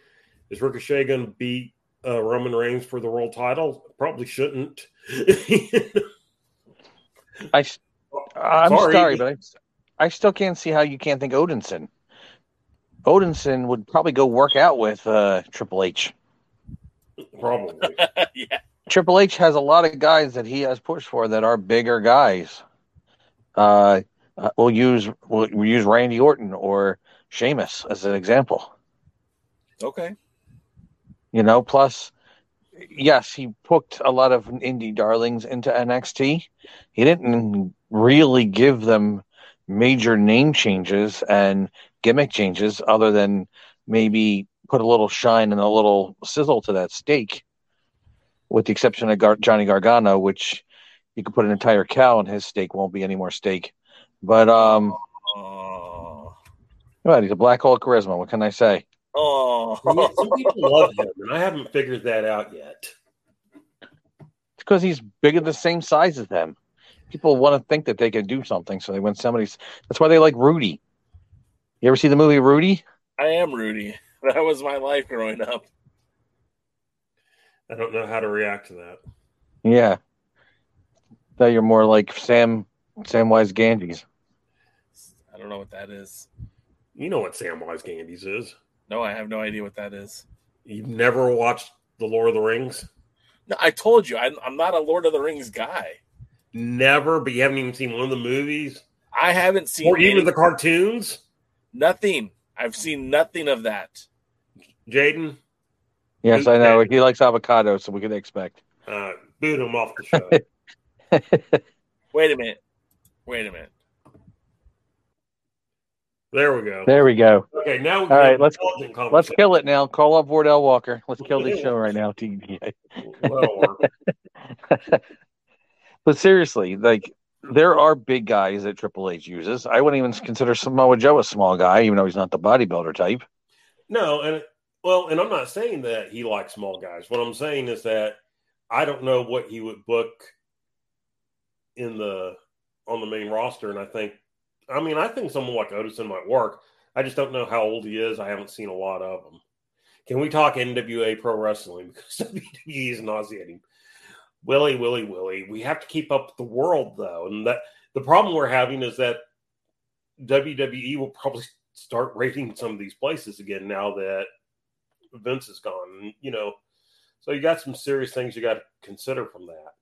Is Ricochet gonna beat uh Roman Reigns for the world title? Probably shouldn't. I, I'm Sorry. sorry, but I, I still can't see how you can't think Odinson. Odinson would probably go work out with uh, Triple H. Probably. yeah, Triple H has a lot of guys that he has pushed for that are bigger guys. Uh, uh, we'll use we'll, we'll use Randy Orton or Sheamus as an example. okay. You know, plus, yes, he hooked a lot of indie darlings into NXT. He didn't really give them major name changes and gimmick changes, other than maybe put a little shine and a little sizzle to that steak. With the exception of Gar- Johnny Gargano, which you could put an entire cow and his steak won't be any more steak. But um, Oh, well, he's a black hole of charisma. What can I say? oh. Yeah, some people love him, and I haven't figured that out yet. It's because he's bigger, than the same size as them. People want to think that they can do something, so they when somebody's. That's why they like Rudy. You ever see the movie Rudy? I am Rudy. That was my life growing up. I don't know how to react to that. Yeah. That you're more like Sam Samwise Gamgee. I don't know what that is. You know what Samwise Gamgee's is. No, I have no idea what that is. You've never watched The Lord of the Rings? No, I told you I'm, I'm not a Lord of the Rings guy. Never, but you haven't even seen one of the movies I haven't seen or even any- the cartoons. nothing. I've seen nothing of that. Jaden, Yes, I know. He likes avocado, so we can expect. uh, boot him off the show. Wait a minute. Wait a minute. There we go. There we go. Okay, now we All right, let's let's kill it now. Call up Wardell Walker. Let's kill this show right now, TBA. But seriously, like there are big guys that Triple H uses. I wouldn't even consider Samoa Joe a small guy, even though he's not the bodybuilder type. No, and well, and I'm not saying that he likes small guys. What I'm saying is that I don't know what he would book in the on the main roster, and I think, I mean, I think someone like Odinson might work. I just don't know how old he is. I haven't seen a lot of him. Can we talk NWA Pro Wrestling because WWE is nauseating? Willie, Willie, Willie. We have to keep up with the world though, and that the problem we're having is that WWE will probably start rating some of these places again now that Vince is gone. You know, so you got some serious things you got to consider from that.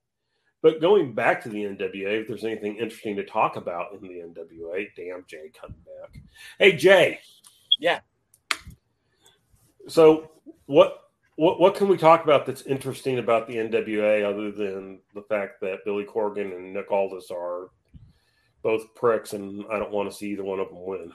But going back to the NWA, if there's anything interesting to talk about in the NWA, damn Jay coming back. Hey Jay. Yeah. So what what what can we talk about that's interesting about the NWA other than the fact that Billy Corgan and Nick Aldis are both pricks and I don't want to see either one of them win.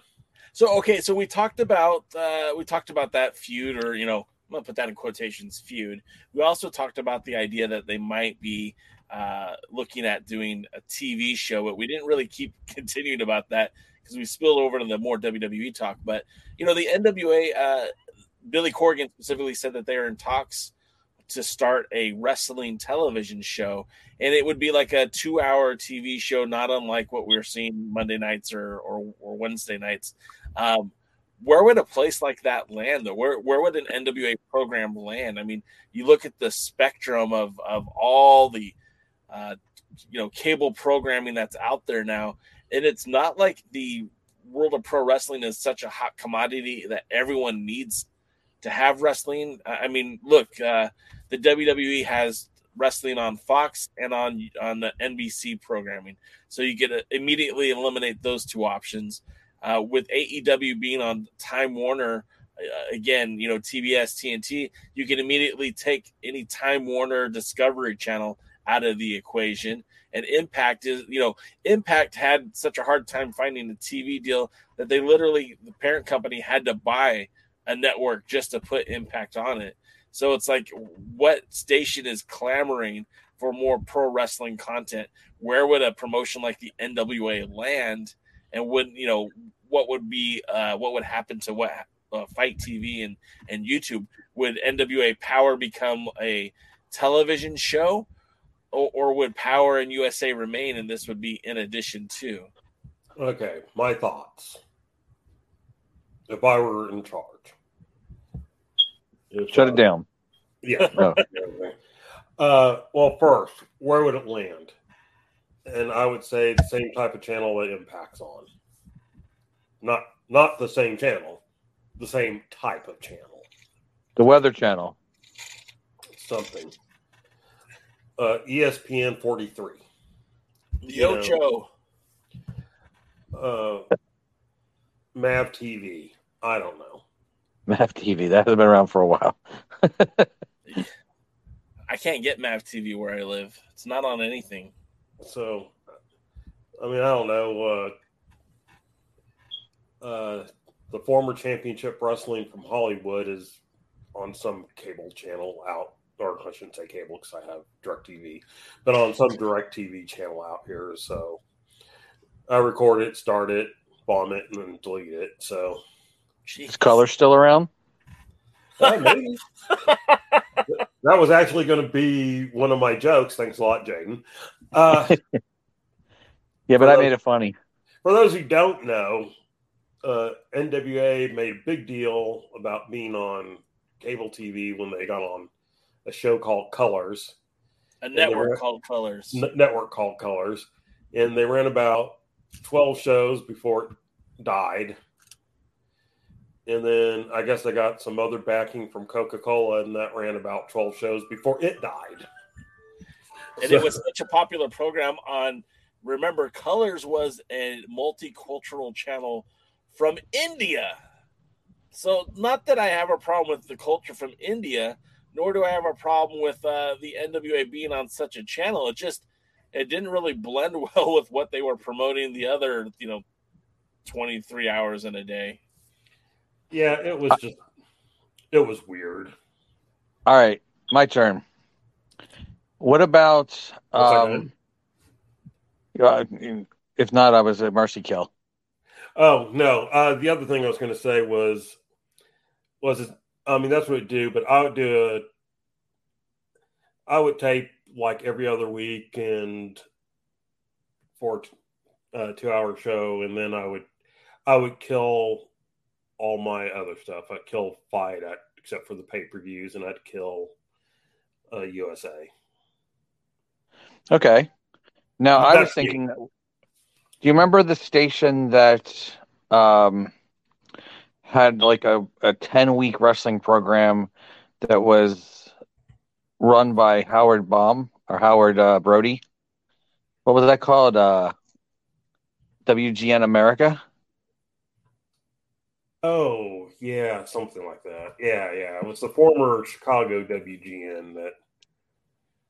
So okay, so we talked about uh, we talked about that feud, or you know, I'm gonna put that in quotations, feud. We also talked about the idea that they might be uh, looking at doing a TV show, but we didn't really keep continuing about that because we spilled over to the more WWE talk. But you know, the NWA, uh, Billy Corgan specifically said that they are in talks to start a wrestling television show, and it would be like a two-hour TV show, not unlike what we're seeing Monday nights or or, or Wednesday nights. Um, where would a place like that land though? Where where would an NWA program land? I mean, you look at the spectrum of of all the uh, you know cable programming that's out there now, and it's not like the world of pro wrestling is such a hot commodity that everyone needs to have wrestling. I mean, look, uh, the WWE has wrestling on Fox and on on the NBC programming, so you get to immediately eliminate those two options. Uh, with AEW being on Time Warner, uh, again, you know TBS, TNT, you can immediately take any Time Warner Discovery Channel out of the equation. And Impact is, you know, Impact had such a hard time finding a TV deal that they literally, the parent company had to buy a network just to put Impact on it. So it's like, what station is clamoring for more pro wrestling content? Where would a promotion like the NWA land? And would you know what would be uh, what would happen to what uh, FITE TV and and YouTube? Would NWA Powerrr become a television show, or, or would Powerrr and USA remain, and this would be in addition to? Okay, my thoughts. If I were in charge, If Shut I- it down. Yeah. Oh. Uh, well, first, where would it land? And I would say the same type of channel that Impact's on. Not not the same channel, the same type of channel. The Weather Channel. Something. Uh, ESPN 43. The You know. Ocho. Uh, Mav TV. I don't know. MAV TV. That has been around for a while. I can't get Mav TV where I live. It's not on anything. So, I mean, I don't know. Uh, uh, the former championship wrestling from Hollywood is on some cable channel out, or I shouldn't say cable because I have Direct TV, but on some Direct TV channel out here. So, I record it, start it, bomb it, and then delete it. So, Is Color still around? Uh, maybe. that was actually going to be one of my jokes. Thanks a lot, Jaden. Uh, Yeah, but I those- made it funny. For those who don't know, uh, NWA made a big deal about being on cable TV when they got on a show called Colors, A network were- called Colors. n- network called Colors, and they ran about 12 shows before it died. And then I guess they got some other backing from Coca Cola, and that ran about 12 shows before it died. and it was such a popular program on. Remember, Colors was a multicultural channel from India. So, not that I have a problem with the culture from India, nor do I have a problem with uh, the NWA being on such a channel. It just it didn't really blend well with what they were promoting the other, you know, 23 hours in a day. Yeah, it was just it was weird. All right, my turn. What about um uh, if not I was a mercy kill. Oh no! Uh, the other thing I was going to say was was I mean that's what it do, but I would do I would tape like every other week and for a two hour show, and then I would I would kill all my other stuff. I'd kill FITE at, except for the pay per views, and I'd kill uh, USA. Okay. Now I was thinking. Do you remember the station that um, had like a, a ten week wrestling program that was run by Howard Baum or Howard uh, Brody? What was that called? Uh, WGN America. Oh yeah, something like that. Yeah, yeah. It was the former Chicago WGN that.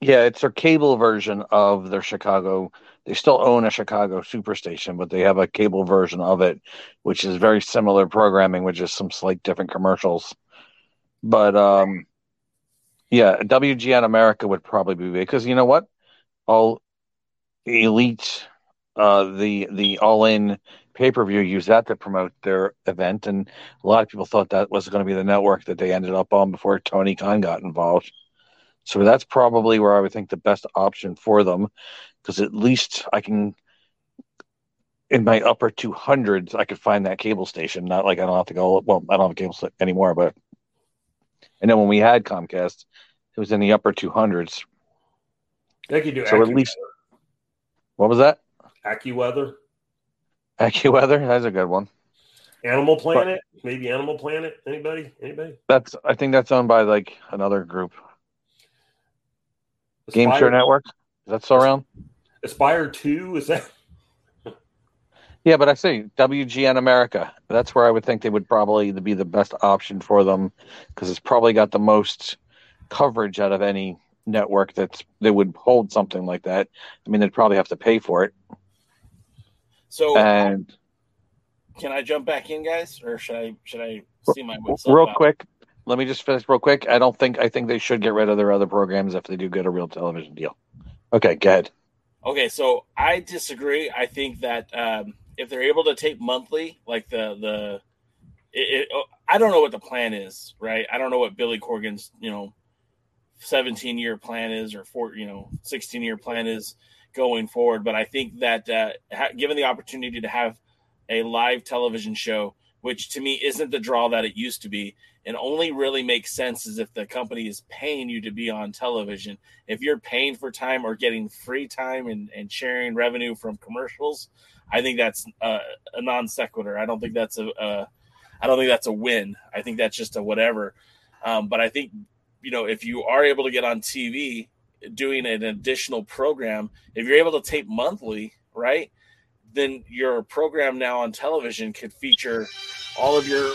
Yeah, it's their cable version of their Chicago. They still own a Chicago superstation, but they have a cable version of it, which is very similar programming with just some slight different commercials. But um, yeah, WGN America would probably be because you know what, all elite, uh, the the all in pay per view use that to promote their event, and a lot of people thought that was going to be the network that they ended up on before Tony Khan got involved. So that's probably where I would think the best option for them, because at least I can, in my upper two hundreds, I could find that cable station. Not like I don't have to go. Well, I don't have a cable anymore, but I know when we had Comcast, it was in the upper two hundreds. They could do So at least, what was that? AccuWeather, AccuWeather. That's a good one. Animal Planet, maybe Animal Planet. Anybody? Anybody? That's I think that's owned by like another group. Game Share Aspire- Network. Is that still around? Aspire Two is that? Yeah, but I say WGN America. That's where I would think they would probably be the best option for them because it's probably got the most coverage out of any network that's that would hold something like that. I mean, they'd probably have to pay for it. So And can I jump back in, guys, or should I should I see my real out? quick, let me just finish real quick. I don't think I think they should get rid of their other programs if they do get a real television deal. Okay, go ahead. Okay, so I disagree. I think that um, if they're able to tape monthly, like the the, it, it, oh, I don't know what the plan is, right? I don't know what Billy Corgan's you know, seventeen year plan is or four you know sixteen year plan is going forward. But I think that uh, ha- given the opportunity to have a live television show, which to me isn't the draw that it used to be, and only really makes sense is if the company is paying you to be on television. If you're paying for time or getting free time and, and sharing revenue from commercials, I think that's a, a non sequitur. I don't think that's a, a I don't think that's a win. I think that's just a whatever. Um, but I think you know if you are able to get on TV doing an additional program, if you're able to tape monthly, right? Then your program now on television could feature all of your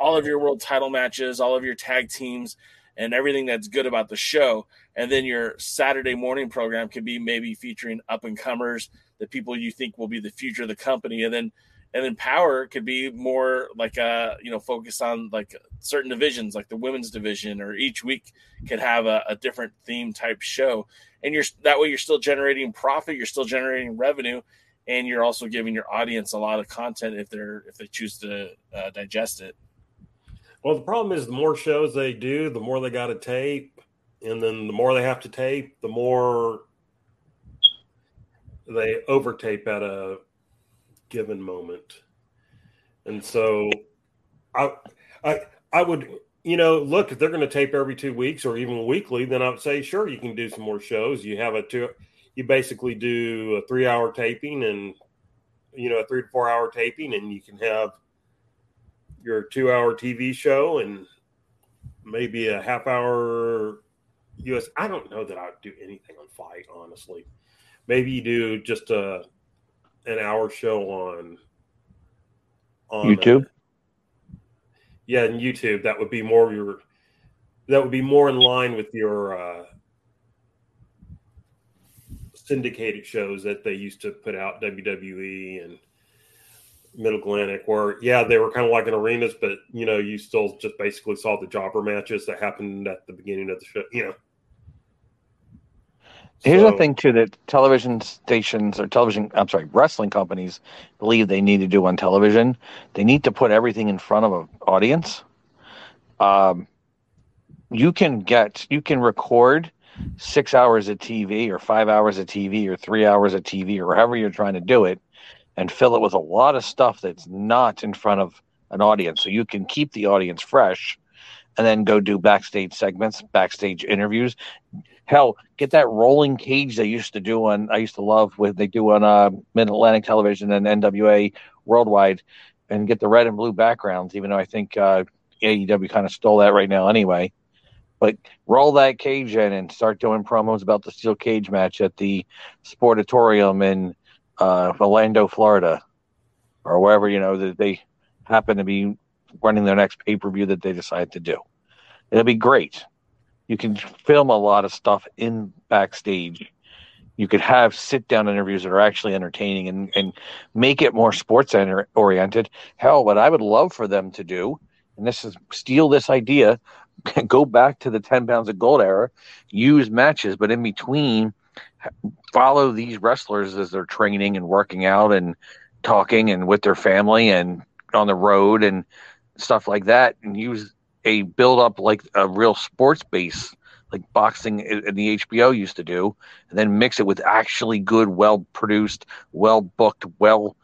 all of your world title matches, all of your tag teams, and everything that's good about the show. And then your Saturday morning program could be maybe featuring up and comers, the people you think will be the future of the company, and then and then Powerrr could be more like a you know focused on like certain divisions, like the women's division, or each week could have a, a different theme type show. And you're that way you're still generating profit, you're still generating revenue, and you're also giving your audience a lot of content if they're if they choose to uh, digest it. Well, the problem is the more shows they do, the more they got to tape, and then the more they have to tape, the more they overtape at a given moment. And so, I, I, I would, you know, look if they're going to tape every two weeks or even weekly, then I would say, sure, you can do some more shows. You have a two, you basically do a three-hour taping and, you know, a three to four-hour taping, and you can have your two hour TV show and maybe a half hour US. I don't know that I'd do anything on FITE, honestly. Maybe you do just a an hour show on on YouTube? uh, yeah, and YouTube. That would be more your. That would be more in line with your uh, syndicated shows that they used to put out WWE and Mid Atlantic, where yeah, they were kind of like in arenas, but you know, you still just basically saw the jobber matches that happened at the beginning of the show. You know, Here's the thing too that television stations or television I'm sorry, wrestling companies believe they need to do on television. They need to put everything in front of an audience. Um, you can get you can record six hours of TV or five hours of TV or three hours of TV or however you're trying to do it and fill it with a lot of stuff that's not in front of an audience. So you can keep the audience fresh and then go do backstage segments, backstage interviews. Hell, get that rolling cage they used to do on I used to love what they do on uh, Mid Atlantic Television and NWA Worldwide, and get the red and blue backgrounds. Even though I think uh, AEW kind of stole that right now anyway. But roll that cage in and start doing promos about the steel cage match at the Sportatorium in uh, Orlando, Florida, or wherever you know that they happen to be running their next pay per view that they decide to do. It'll be great. You can film a lot of stuff in backstage. You could have sit down interviews that are actually entertaining and, and make it more sports oriented. Hell, what I would love for them to do, and this is steal this idea, go back to the 10 pounds of gold era, use matches, but in between, follow these wrestlers as they're training and working out and talking and with their family and on the road and stuff like that and use a build up like a real sports base like boxing and the HBO used to do and then mix it with actually good well produced well booked well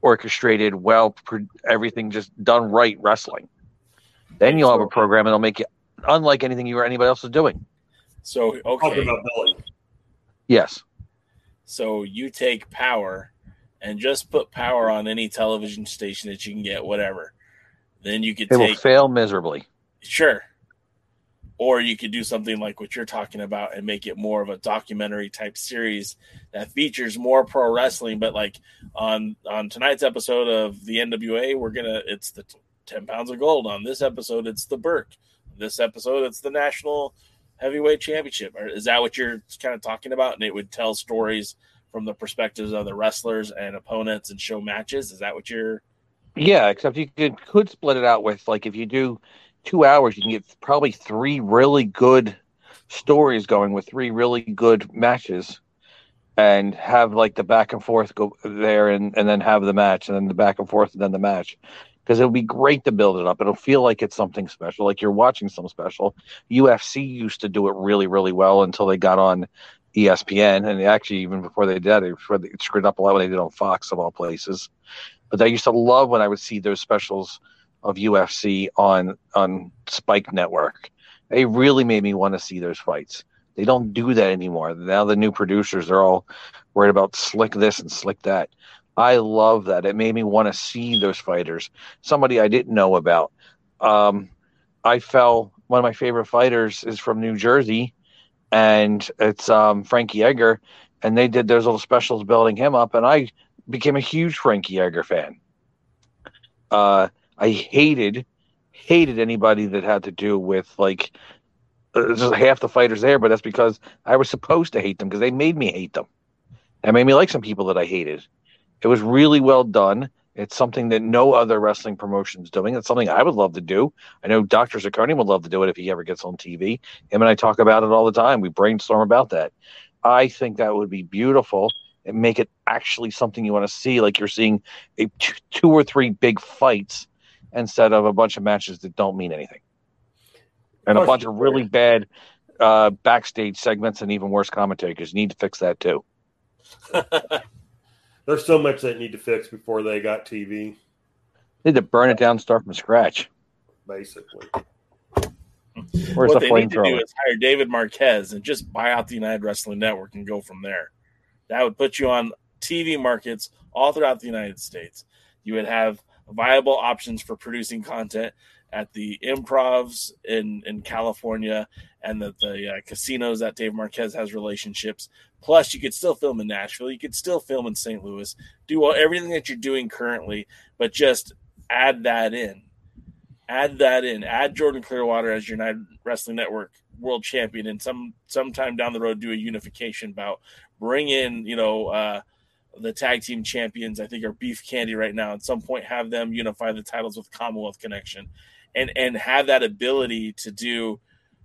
orchestrated well pro- everything just done right wrestling. Then you'll have a program that'll make you unlike anything you or anybody else is doing. So talking okay, about Billy. Yes so you take Powerrr and just put Powerrr on any television station that you can get, whatever. Then you could it will fail miserably Sure. Or you could do something like what you're talking about and make it more of a documentary type series that features more pro wrestling. But like on on tonight's episode of the NWA, we're gonna it's the t- ten pounds of gold. On this episode, it's the Burke. This episode, it's the National Heavyweight Championship. Is that what you're kind of talking about? And it would tell stories from the perspectives of the wrestlers and opponents and show matches. Is that what you're? Yeah, except you could could split it out with like if you do two hours, you can get probably three really good stories going with three really good matches, and have like the back and forth go there, and and then have the match, and then the back and forth, and then the match. Because it'll be great to build it up. It'll feel like it's something special, like you're watching something special. UFC used to do it really, really well until they got on ESPN, and actually even before they did, that, they screwed up a lot when they did on Fox of all places but I used to love when I would see those specials of UFC on on Spike Network. They really made me want to see those fights. They don't do that anymore. Now the new producers are all worried about slick this and slick that. I love that. It made me want to see those fighters. Somebody I didn't know about. Um, I fell. One of my favorite fighters is from New Jersey, and it's um, Frankie Edgar. And they did those little specials building him up, and I became a huge Frankie Edgar fan. Uh, I hated hated anybody that had to do with like uh, just half the fighters there, but that's because I was supposed to hate them because they made me hate them. That made me like some people that I hated. It was really well done. It's something that no other wrestling promotion is doing. It's something I would love to do. I know Dr. Zacconi would love to do it if he ever gets on TV. Him and I talk about it all the time. We brainstorm about that. I think that would be beautiful and make it actually something you want to see, like you're seeing a t- two or three big fights instead of a bunch of matches that don't mean anything, and a bunch of really bad uh, backstage segments and even worse commentary. Because you need to fix that too. There's so much they need to fix before they got TV, They need to burn it down, and start from scratch. basically. Where's what the they need to do is hire David Marquez and just buy out the United Wrestling Network and go from there. That would put you on TV markets all throughout the United States. You would have viable options for producing content at the improvs in in California and the, the uh, casinos that Dave Marquez has relationships. Plus, you could still film in Nashville. You could still film in St. Louis. Do all, everything that you're doing currently, but just add that in. Add that in. Add Jordan Clearwater as your United Wrestling Network world champion, and some sometime down the road do a unification bout. Bring in, you know, uh, the tag team champions. I think are Beef Candy right now. At some point, have them unify the titles with Commonwealth Connection, and and have that ability to do,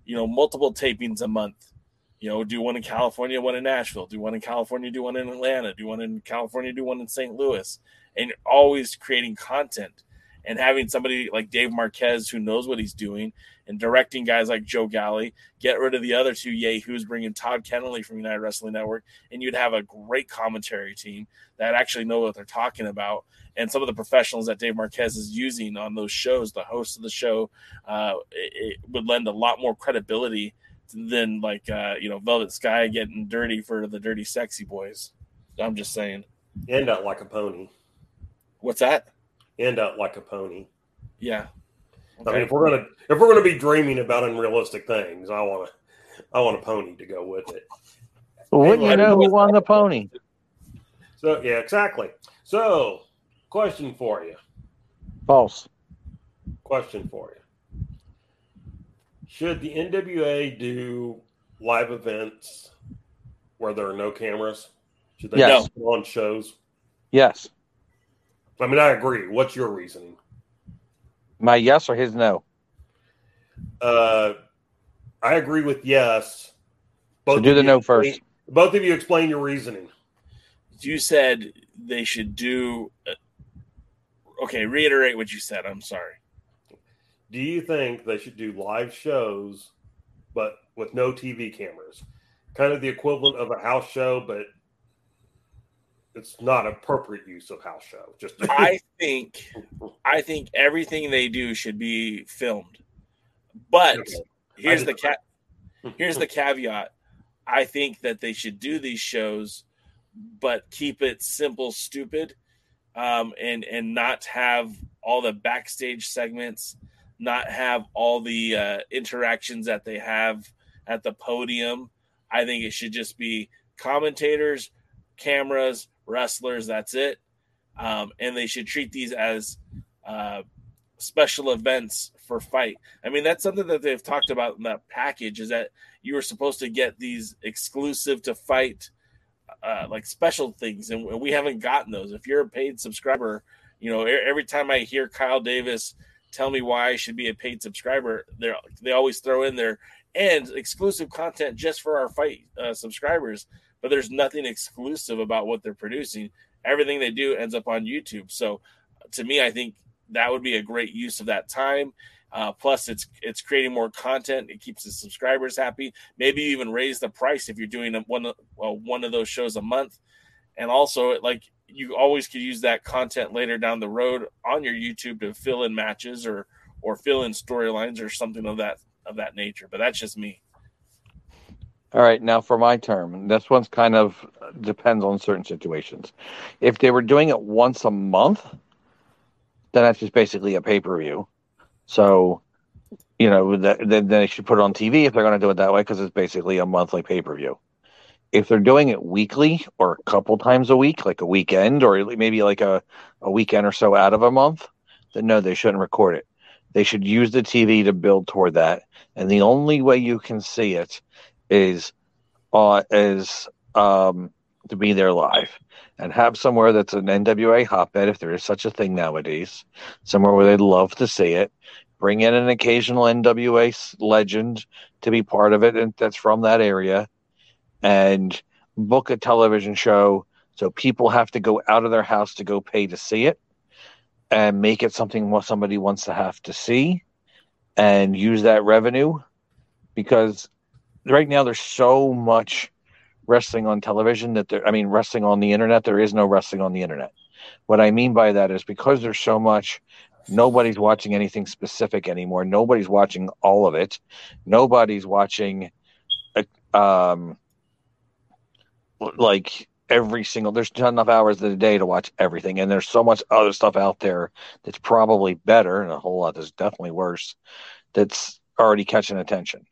you know, multiple tapings a month. You know, do one in California, one in Nashville, do one in California, do one in Atlanta, do one in California, do one in St. Louis, and you're always creating content and having somebody like Dave Marquez who knows what he's doing and directing guys like Joe Galli, get rid of the other two yahoos, bring in Todd Keneley from United Wrestling Network, and you'd have a great commentary team that actually know what they're talking about. And some of the professionals that Dave Marquez is using on those shows, the host of the show, uh, it, it would lend a lot more credibility than like uh, you know Velvet Sky getting dirty for the dirty sexy boys. I'm just saying. End up like a pony. What's that? End up like a pony. Yeah. I mean, if we're gonna if we're gonna be dreaming about unrealistic things, I want to I want a pony to go with it. Wouldn't you know who won the pony? So yeah, exactly. So, question for you. False. Question for you. Should the NWA do live events where there are no cameras? Should they Yes. put on shows? Yes. I mean, I agree. What's your reasoning? My yes or his no? Uh, I agree with yes. So do the no explain- first. Both of you explain your reasoning. You said they should do. uh, Okay, reiterate what you said. I'm sorry. Do you think they should do live shows, but with no TV cameras? Kind of the equivalent of a house show, but it's not appropriate use of house show. Just I think I think everything they do should be filmed. But here's the cat here's the caveat. I think that they should do these shows but keep it simple stupid um, and and not have all the backstage segments, not have all the uh, interactions that they have at the podium. I think it should just be commentators, cameras, wrestlers. That's it, um, and they should treat these as uh, special events for FITE. I mean, that's something that they've talked about in that package. Is that you were supposed to get these exclusive to FITE uh, like special things, and we haven't gotten those. If you're a paid subscriber, you know every time I hear Kyle Davis tell me why I should be a paid subscriber, they they always throw in there and exclusive content just for our FITE uh, subscribers. But there's nothing exclusive about what they're producing. Everything they do ends up on YouTube. So to me, I think that would be a great use of that time. Uh, plus, it's it's creating more content. It keeps the subscribers happy. Maybe you even raise the price if you're doing one well, one of those shows a month. And also, like you always could use that content later down the road on your YouTube to fill in matches or or fill in storylines or something of that of that nature. But that's just me. All right, now for my term, this one's kind of depends on certain situations. If they were doing it once a month, then that's just basically a pay per view. So, you know, then they should put it on TV if they're going to do it that way because it's basically a monthly pay per view. If they're doing it weekly or a couple times a week, like a weekend or maybe like a, a weekend or so out of a month, then no, they shouldn't record it. They should use the TV to build toward that. And the only way you can see it is uh, is um, to be there live and have somewhere that's an NWA hotbed, if there is such a thing nowadays, somewhere where they'd love to see it. Bring in an occasional NWA legend to be part of it, and that's from that area, and book a television show so people have to go out of their house to go pay to see it, and make it something what somebody wants to have to see, and use that revenue because right now there's so much wrestling on television that there I mean wrestling on the internet there is no wrestling on the internet. What I mean by that is because there's so much nobody's watching anything specific anymore. Nobody's watching all of it. Nobody's watching uh, um like every single. There's not enough hours of the day to watch everything, and there's so much other stuff out there that's probably better, and a whole lot that's definitely worse. That's already catching attention.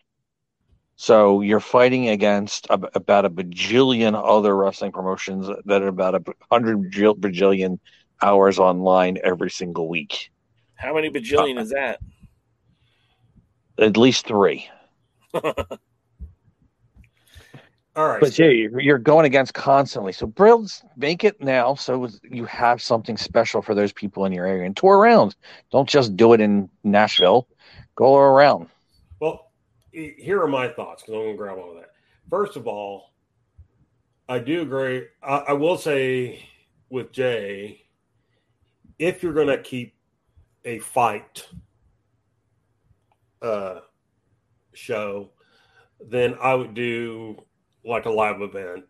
So you're fighting against about a bajillion other wrestling promotions that are about a hundred bajillion hours online every single week. How many bajillion uh, is that? At least three. All right. But yeah, you're going against constantly. So Brills, make it now so you have something special for those people in your area and tour around. Don't just do it in Nashville. Go around. Here are my thoughts because I'm going to grab all of that. First of all, I do agree. I, I will say with Jay, if you're going to keep a FITE uh, show, then I would do like a live event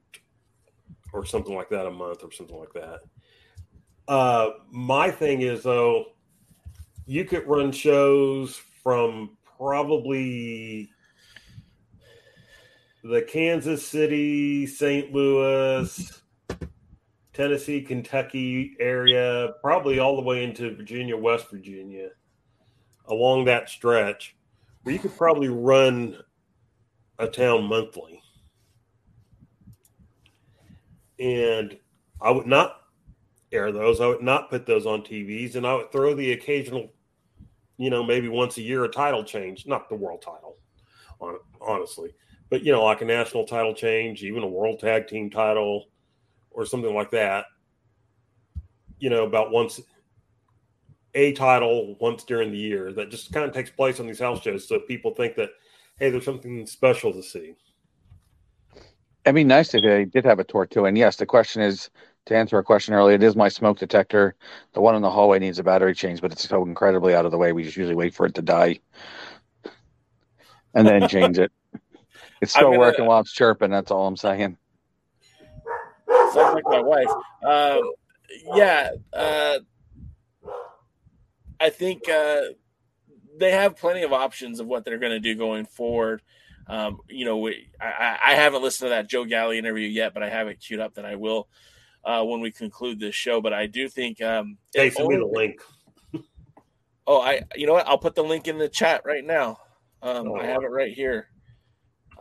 or something like that a month or something like that. Uh, my thing is though, you could run shows from probably the Kansas City, St. Louis, Tennessee, Kentucky area, probably all the way into Virginia, West Virginia, along that stretch, where you could probably run a town monthly and I would not air those. I would not put those on TVs, and I would throw the occasional, you know, maybe once a year a title change, not the world title, on honestly, but you know, like a national title change, even a world tag team title, or something like that. You know, about once a title once during the year that just kind of takes place on these house shows, so people think that hey, there's something special to see. It'd be nice if they did have a tour too. And yes, the question is to answer a question earlier, it is my smoke detector. The one in the hallway needs a battery change, but it's so incredibly out of the way. We just usually wait for it to die and then change it. It's still gonna, working while it's chirping. That's all I'm saying. Sounds like my wife. Um, yeah, uh, I think uh, they have plenty of options of what they're going to do going forward. Um, you know, we, I, I, haven't listened to that Joe Galli interview yet, but I have it queued up that I will uh, when we conclude this show. But I do think. Um, hey, send me the link. oh, I. You know what? I'll put the link in the chat right now. Um, oh. I have it right here.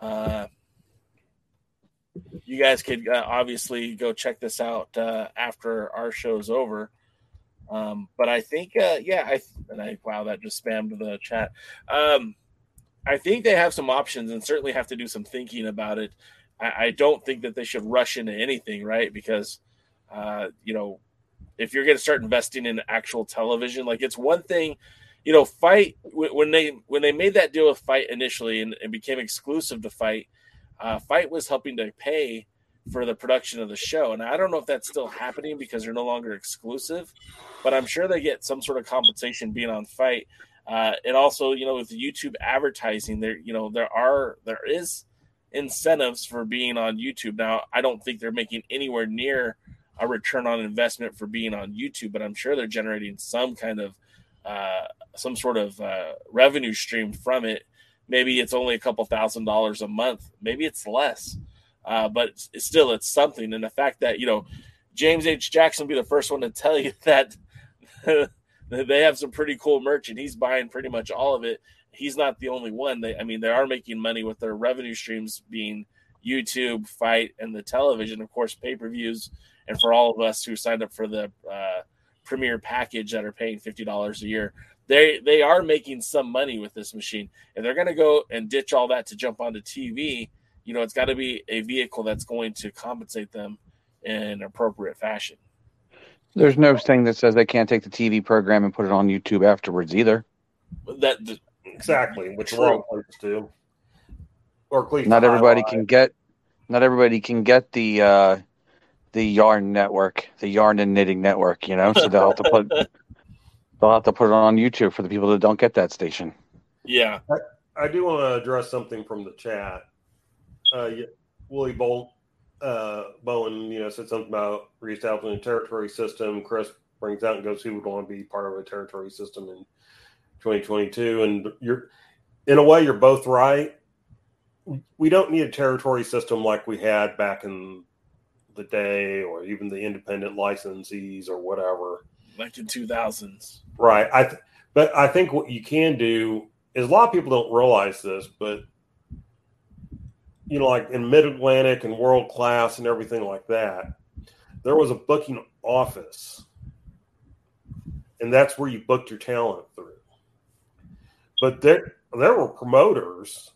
Uh, you guys could uh, obviously go check this out uh, after our show's over. Um, but I think, uh, yeah, I and I wow, that just spammed the chat. Um, I think they have some options and certainly have to do some thinking about it. I, I don't think that they should rush into anything, right? Because, uh, you know, if you're going to start investing in actual television, like it's one thing, you know, FITE when they when they made that deal with FITE initially and, and became exclusive to FITE. Uh, FITE was helping to pay for the production of the show, and I don't know if that's still happening because they're no longer exclusive, but I'm sure they get some sort of compensation being on FITE. Uh, and also, you know, with YouTube advertising, there, you know, there are there is incentives for being on YouTube. Now, I don't think they're making anywhere near a return on investment for being on YouTube, but I'm sure they're generating some kind of uh, some sort of uh, revenue stream from it. Maybe it's only a couple thousand dollars a month. Maybe it's less, uh, but it's, still it's something. And the fact that you know James H. Jackson be the first one to tell you that they have some pretty cool merch and he's buying pretty much all of it he's not the only one they i mean they are making money with their revenue streams being youtube FITE and the television of course pay-per-views and for all of us who signed up for the uh, premier package that are paying $50 a year they they are making some money with this machine and they're going to go and ditch all that to jump onto tv you know it's got to be a vehicle that's going to compensate them in appropriate fashion there's no thing that says they can't take the TV program and put it on YouTube afterwards either. That exactly, which we're all places to. Or at least not everybody can get. Not everybody can get the uh, the yarn network, the yarn and knitting network. You know, so they'll have to put they'll have to put it on YouTube for the people that don't get that station. Yeah, I, I do want to address something from the chat. Uh, Willie Bolt uh, Bowen, you know, said something about reestablishing a territory system. Chris brings out and goes, who would want to be part of a territory system in 2022? And you're, in a way, you're both right. We don't need a territory system like we had back in the day or even the independent licensees or whatever. Like in two thousands. Right. I th- but I think what you can do is a lot of people don't realize this, but you know, like in Mid Atlantic and World Class and everything like that, there was a booking office, and that's where you booked your talent through. But there, there were promoters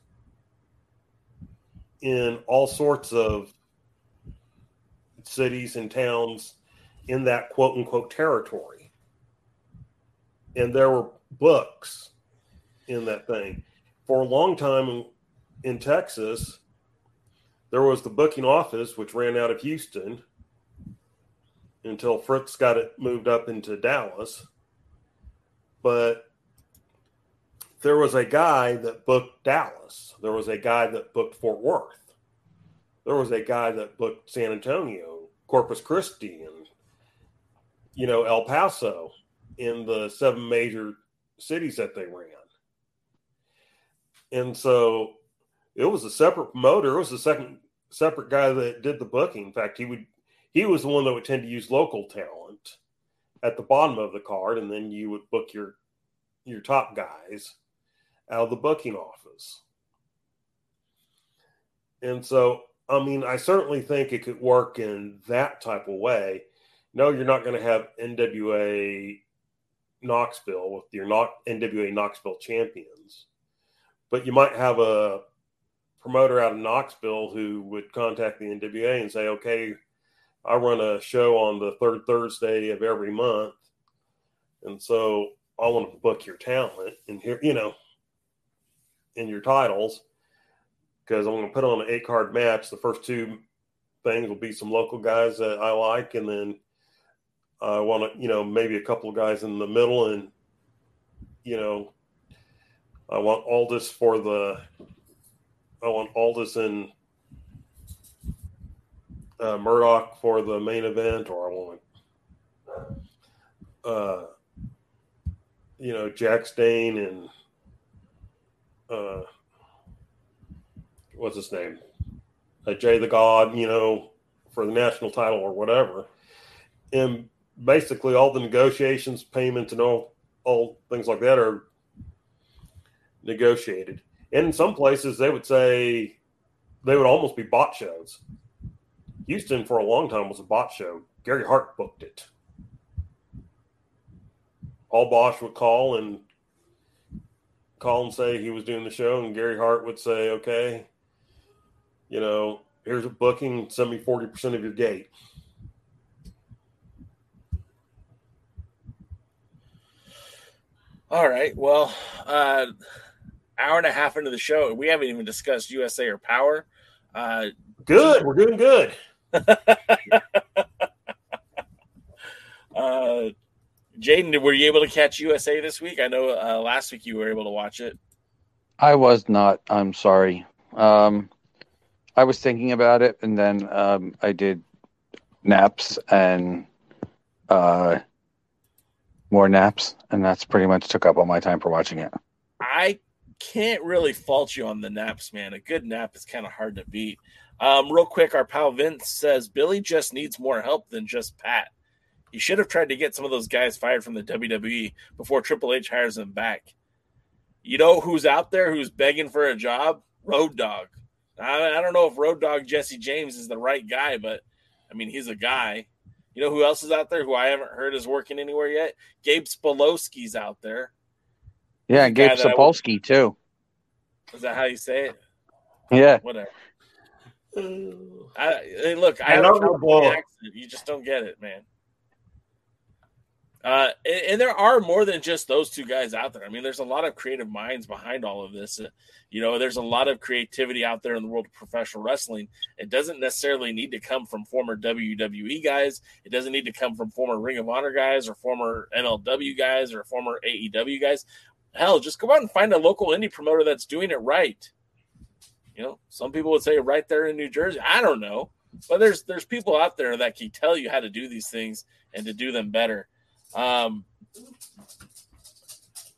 in all sorts of cities and towns in that quote unquote territory. And there were books in that thing. For a long time in, Texas, there was the booking office, which ran out of Houston until Fritz got it moved up into Dallas. But there was a guy that booked Dallas. There was a guy that booked Fort Worth. There was a guy that booked San Antonio, Corpus Christi, and you know El Paso in the seven major cities that they ran. And so it was a separate promoter. It was the second separate guy that did the booking. In fact, he would he was the one that would tend to use local talent at the bottom of the card, and then you would book your your top guys out of the booking office. And so, I mean, I certainly think it could work in that type of way. No, you're not going to have NWA Knoxville with your not NWA Knoxville champions, but you might have a promoter out of Knoxville who would contact the NWA and say, okay, I run a show on the third Thursday of every month. And so I want to book your talent and here, you know, in your titles because I'm going to put on an eight card match. The first two things will be some local guys that I like, and then I want to, you know, maybe a couple of guys in the middle, and you know, I want Aldis for the, I want Aldis and uh, Murdoch for the main event, or I want, uh, you know, Jax Dane and uh, what's his name, uh, Jay the God, you know, for the national title or whatever. And basically, all the negotiations, payments, and all all things like that are negotiated. And in some places, they would say they would almost be bot shows. Houston, for a long time, was a bot show. Gary Hart booked it. Paul Boesch would call and call and say he was doing the show, and Gary Hart would say, "Okay, you know, here's a booking. Send me forty percent of your gate." All right. Well, uh, hour and a half into the show, we haven't even discussed USA or Powerrr. Uh, good. We're doing good. uh, Jaden, were you able to catch USA this week? I know uh, last week you were able to watch it. I was not. I'm sorry. Um, I was thinking about it, and then um, I did naps and uh, more naps, and that's pretty much took up all my time for watching it. I can't really fault you on the naps, man. A good nap is kind of hard to beat. Um, real quick, our pal Vince says Billy just needs more help than just Pat. He should have tried to get some of those guys fired from the WWE before Triple H hires them back. You know who's out there who's begging for a job? Road Dog. I, I don't know if Road Dog Jesse James is the right guy, but I mean, he's a guy. You know who else is out there who I haven't heard is working anywhere yet? Gabe Spolowski's out there. Yeah, Gabe Sapolsky too. Is that how you say it? Yeah. Whatever. I, hey, look, I, I have love a the ball. accent. You just don't get it, man. Uh, and, and there are more than just those two guys out there. I mean, there's a lot of creative minds behind all of this. Uh, you know, there's a lot of creativity out there in the world of professional wrestling. It doesn't necessarily need to come from former WWE guys. It doesn't need to come from former Ring of Honor guys or former MLW guys or former AEW guys. Hell, just go out and find a local indie promoter that's doing it right. You know, some people would say right there in New Jersey. I don't know, but there's there's people out there that can tell you how to do these things and to do them better. Um,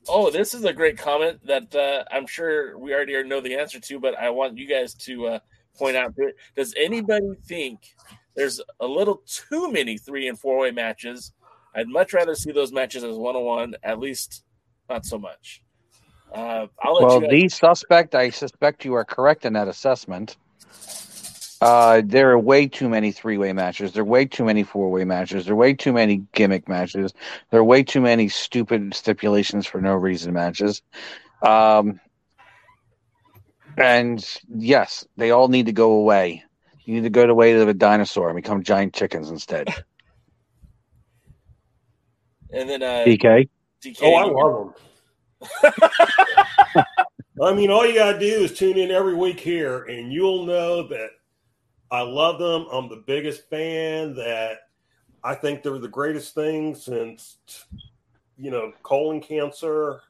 oh, this is a great comment that uh, I'm sure we already know the answer to, but I want you guys to uh, point out to it. Does anybody think there's a little too many three and four way matches. I'd much rather see those matches as one on one, at least not so much. Uh, I'll let Well, the suspect, I suspect you are correct in that assessment. Uh, there are way too many three-way matches. There are way too many four-way matches. There are way too many gimmick matches. There are way too many stupid stipulations for no reason matches. Um, and yes, they all need to go away. You need to go the way of a dinosaur and become giant chickens instead. and then uh, DK. DK. Oh, I love them. I mean, all you gotta do is tune in every week here, and you'll know that I love them. I'm the biggest fan. That I think they're the greatest thing since you know colon cancer.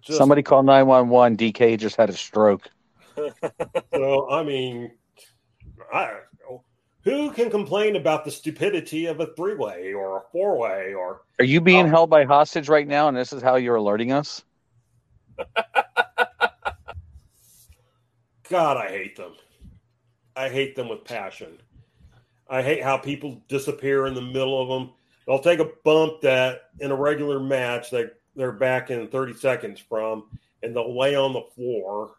Just, Somebody call 911. DK just had a stroke. So I mean, I who can complain about the stupidity of a three way or a four way or Are you being Oh. held by hostage right now? And this is how you're alerting us? God, I hate them. I hate them with passion. I hate how people disappear in the middle of them. They'll take a bump that in a regular match that they're back in 30 seconds from, and they'll lay on the floor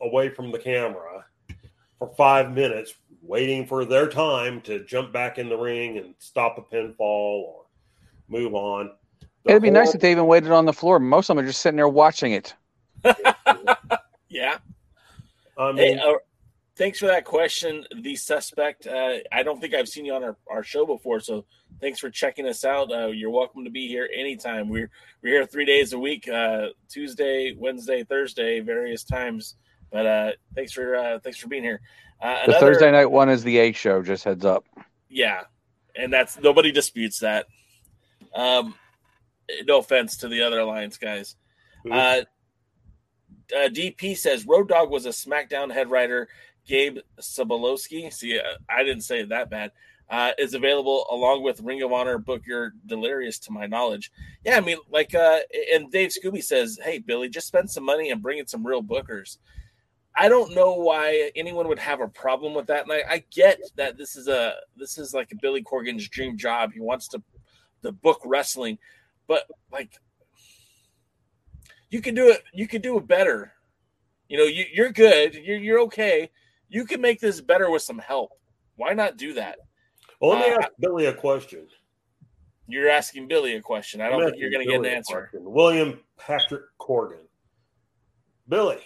away from the camera for five minutes, waiting for their time to jump back in the ring and stop a pinfall or move on. The It'd be nice if they even waited on the floor. Most of them are just sitting there watching it. yeah. I Hey, mean, uh, thanks for that question. The suspect. Uh, I don't think I've seen you on our, our show before, so thanks for checking us out. Uh, you're welcome to be here anytime. We're we're here three days a week: uh, Tuesday, Wednesday, Thursday, various times. But uh, thanks for uh, thanks for being here. Uh, The another- Thursday night one is the A show, just heads up. yeah, and that's nobody disputes that. Um, no offense to the other alliance guys. Uh, uh, DP says Road Dog was a SmackDown head writer. Gabe Sobolowski, see, uh, I didn't say it that bad, uh, is available along with Ring of Honor Booker Delirious, to my knowledge. Yeah, I mean, like, uh, and Dave Scooby says, hey, Billy, just spend some money and bring in some real bookers. I don't know why anyone would have a problem with that. And I, I get that this is a this is like Billy Corgan's dream job. He wants to the book wrestling, but like you can do it you can do it better you know you, you're good you're, you're okay you can make this better with some help why not do that well, let me uh, ask Billy a question. you're asking billy a question i don't think you're going to get an answer question. William Patrick Corgan. Billy,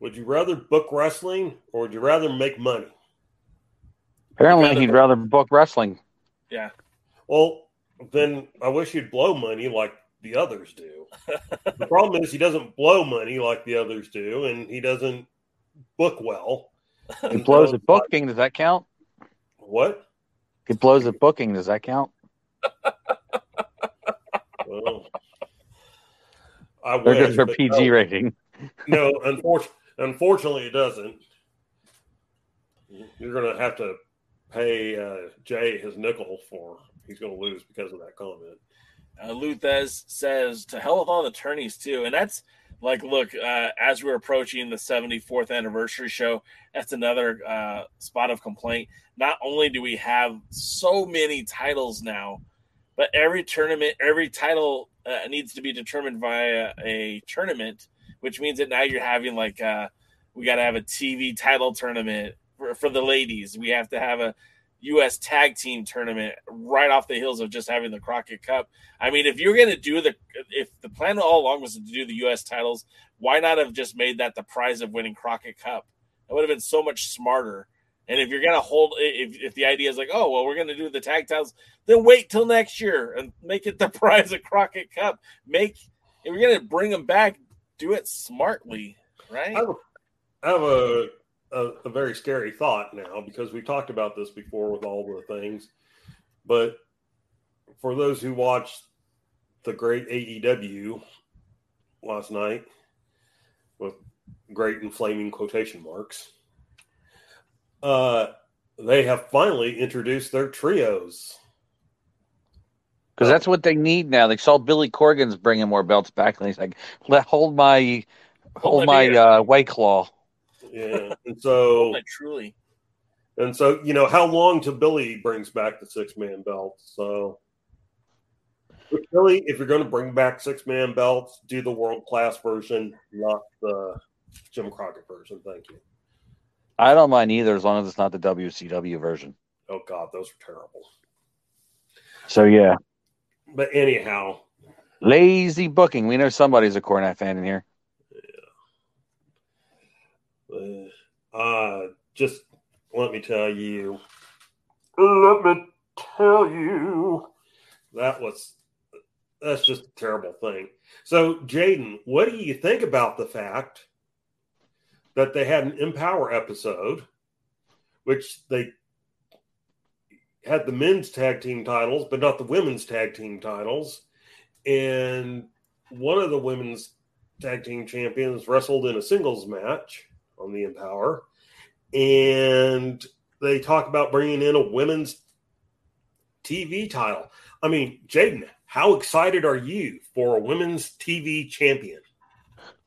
would you rather book wrestling or would you rather make money? Apparently, rather- he'd rather book wrestling. yeah Well, then I wish you'd blow money like the others do. the problem is he doesn't blow money like the others do, and he doesn't book well. He blows so, at booking. Does that count? What? He blows at booking. Does that count? Well, I They're wish, just for PG no. rating. no, unfortunately, unfortunately, it doesn't. You're going to have to pay uh, Jay his nickel for he's going to lose because of that comment. uh, Luthez says to hell with all the attorneys too, and that's like, look, uh, as we're approaching the 74th anniversary show, that's another uh, spot of complaint. Not only do we have so many titles now, but every tournament, every title uh, needs to be determined via a tournament, which means that now you're having like, uh, we got to have a TV title tournament for, for the ladies. We have to have a U.S. tag team tournament right off the heels of just having the Crockett Cup. I mean, if you're going to do the, if the plan all along was to do the U.S. titles, why not have just made that the prize of winning Crockett Cup? That would have been so much smarter. And if you're going to hold, if, if the idea is like, oh, well, we're going to do the tag titles, then wait till next year and make it the prize of Crockett Cup. Make, if you're going to bring them back, do it smartly, right? I have a, I have a, a, a very scary thought now because we talked about this before with all the things. But for those who watched the great AEW last night with great and flaming quotation marks, uh, they have finally introduced their trios. Because that's what they need now. They saw Billy Corgan's bringing more belts back, and he's like, "Let hold my hold my my uh, white claw." Yeah. And so Like, truly. And so, you know, how long till Billy brings back the six man belt. So, Billy, if you're going to bring back six man belts, do the world class version, not the Jim Crockett version. Thank you. I don't mind either as long as it's not the WCW version. Oh, God, those are terrible. So, yeah, But anyhow, lazy booking. We know somebody's a Cornette fan in here. Uh, just let me tell you, let me tell you, that was that's just a terrible thing. So, Jaden, what do you think about the fact that they had an Empower episode, which they had the men's tag team titles, but not the women's tag team titles, and one of the women's tag team champions wrestled in a singles match on the Empower, and they talk about bringing in a women's TV title. I mean, Jaden, how excited are you for a women's TV champion?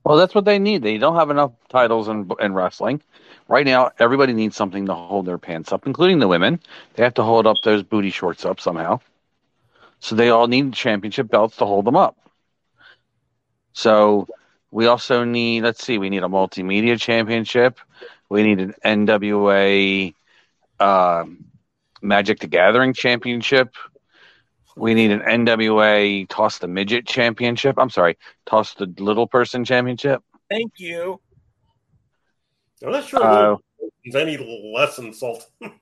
Well, that's what they need. They don't have enough titles in, in wrestling. Right now, everybody needs something to hold their pants up, including the women. They have to hold up those booty shorts up somehow. So they all need championship belts to hold them up. So we also need, let's see, we need a multimedia championship. We need an NWA um, Magic the Gathering championship. We need an NWA Toss the Midget championship. I'm sorry, Toss the Little Person championship. Thank you. I'm not sure Uh, it's any less insulting.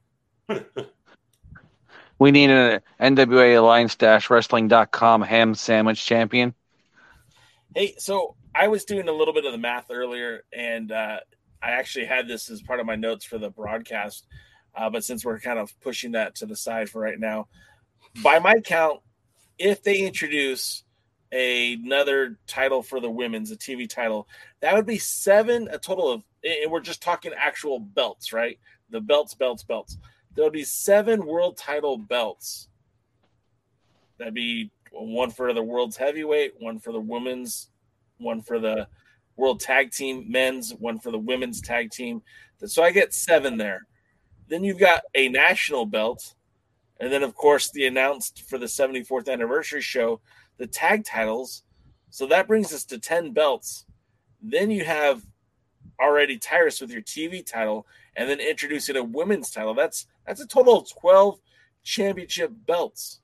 We need an NWA Alliance Wrestling.com ham sandwich champion. Hey, so I was doing a little bit of the math earlier, and uh, I actually had this as part of my notes for the broadcast. Uh, but since we're kind of pushing that to the side for right now, by my count, if they introduce another title for the women's, a TV title, that would be seven, a total of, and we're just talking actual belts, right? The belts, belts, belts. There would be seven world title belts. That'd be one for the world's heavyweight, one for the women's, one for the world tag team men's, one for the women's tag team. So I get seven there. Then you've got a national belt. And then, of course, the announced for the 74th anniversary show, the tag titles. So that brings us to 10 belts. Then you have already Tyrus with your TV title, and then introducing a women's title. That's that's a total of 12 championship belts.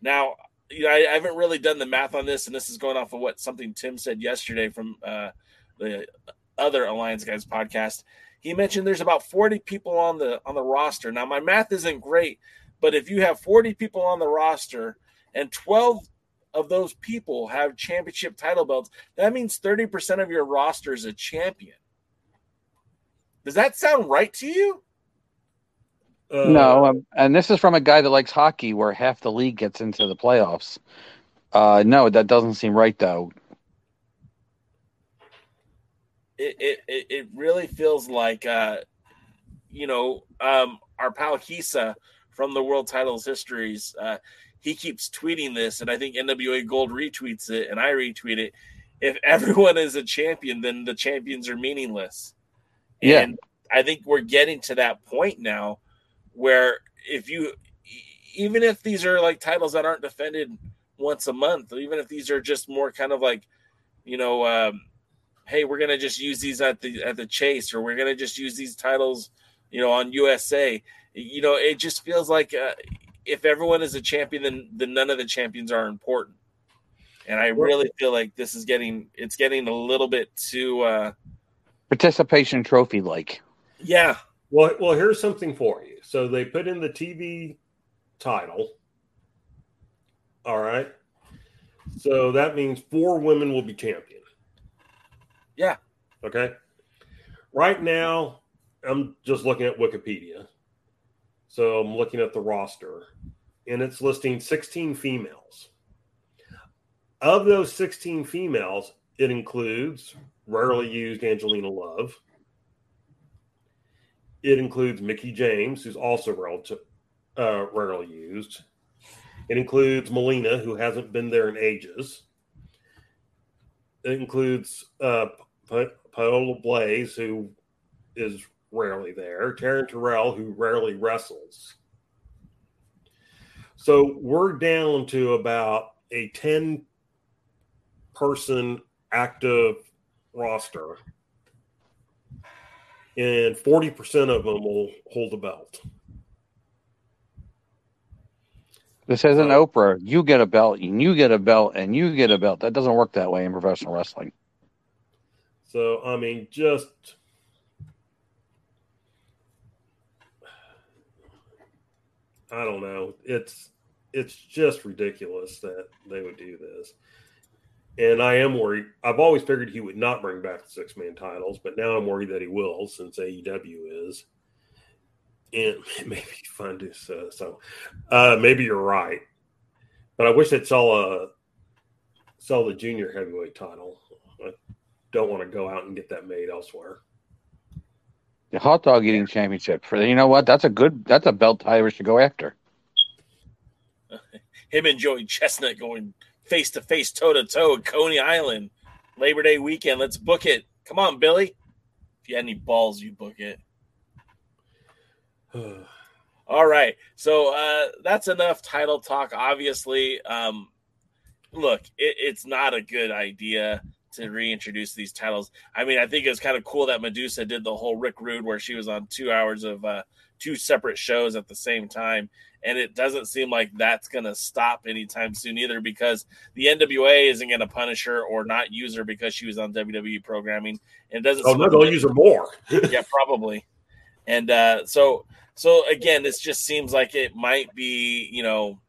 Now, you know, I, I haven't really done the math on this, and this is going off of what something Tim said yesterday from uh, the other Alliance Guys podcast. He mentioned there's about 40 people on the on the roster. Now, my math isn't great, but if you have 40 people on the roster and 12 of those people have championship title belts, that means 30% of your roster is a champion. Does that sound right to you? Uh, no, um, and this is from a guy that likes hockey, where half the league gets into the playoffs. Uh, no, that doesn't seem right, though. It it, it- really feels like uh, you know um, our pal Hisa from the World Titles Histories. Uh, he keeps tweeting this, and I think NWA Gold retweets it, and I retweet it. If everyone is a champion, then the champions are meaningless. Yeah. I think we're getting to that point now where if you even if these are like titles that aren't defended once a month, or even if these are just more kind of like, you know, um, hey, we're gonna just use these at the at the chase, or we're gonna just use these titles, you know, on USA. You know, it just feels like uh, if everyone is a champion, then then none of the champions are important. And I really feel like this is getting it's getting a little bit too uh Participation trophy like. yeah. Well, well, here's something for you. So they put in the TV title. All right. So that means four women will be champion. Yeah. Okay. Right now, I'm just looking at Wikipedia. So I'm looking at the roster, and it's listing 16 females. Of those 16 females, it includes rarely used Angelina Love. It includes Mickie James, who's also relative, uh, rarely used. It includes Melina, who hasn't been there in ages. It includes uh, Paola Blaze, who is rarely there, Taryn Terrell, who rarely wrestles. So we're down to about a 10 person active roster, and 40% of them will hold a belt. This isn't uh, Oprah. You get a belt, and you get a belt, and you get a belt. That doesn't work that way in professional wrestling. So, I mean, just I don't know. It's it's just ridiculous that they would do this. And I am worried. I've always figured he would not bring back the six man titles, but now I'm worried that he will since AEW is. And it may be fun to so, so uh, maybe you're right. But I wish they'd sell a sell the junior heavyweight title. I don't want to go out and get that made elsewhere. The hot dog eating championship for you know what? That's a good. That's a belt Irish to go after. Him and Joey Chestnut going face to face, toe to toe Coney Island, Labor Day weekend. Let's book it. Come on, Billy. If you had any balls, you book it. All right. So uh, that's enough title talk. Obviously, um, look, it, it's not a good idea to reintroduce these titles. I mean, I think it was kind of cool that Madusa did the whole Rick Rude where she was on two hours of uh, two separate shows at the same time. And it doesn't seem like that's going to stop anytime soon either because the NWA isn't going to punish her or not use her because she was on WWE programming. And it doesn't. Oh, no, they'll use her more. yeah, probably. And uh, so, so again, this just seems like it might be, you know,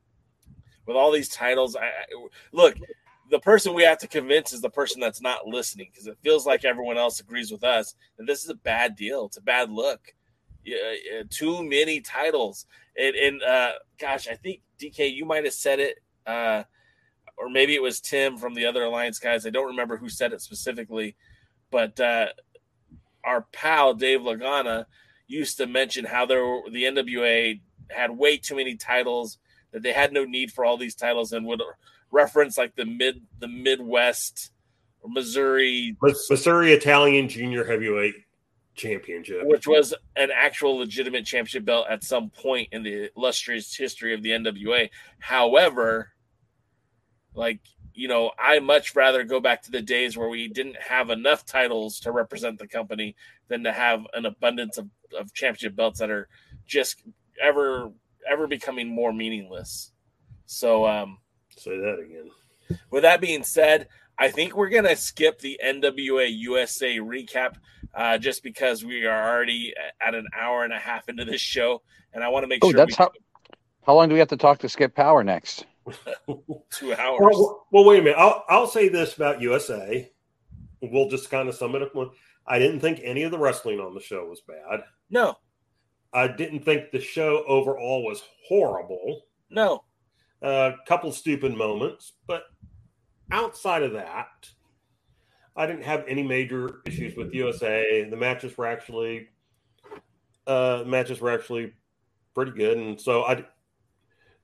with all these titles. I look, the person we have to convince is the person that's not listening because it feels like everyone else agrees with us that this is a bad deal. It's a bad look. Yeah, too many titles. And, and uh, gosh, I think DK, you might have said it, uh, or maybe it was Tim from the other Alliance guys. I don't remember who said it specifically, but uh, our pal Dave Lagana used to mention how there were, the NWA had way too many titles that they had no need for all these titles and would reference like the mid the Midwest Missouri Missouri Italian Junior Heavyweight Championship, which was an actual legitimate championship belt at some point in the illustrious history of the NWA. However, like you know, I much rather go back to the days where we didn't have enough titles to represent the company than to have an abundance of, of championship belts that are just ever ever becoming more meaningless. So um say that again. With that being said, I think we're gonna skip the NWA USA recap uh, just because we are already at an hour and a half into this show, and I want to make oh, sure. that's we... how. How long do we have to talk to Skip Power next? Two hours. Well, well, wait a minute. I'll I'll say this about USA. We'll just kind of sum it up. I didn't think any of the wrestling on the show was bad. No. I didn't think the show overall was horrible. No. A uh, couple stupid moments, but outside of that, I didn't have any major issues with USA. The matches were actually uh, matches were actually pretty good, and so I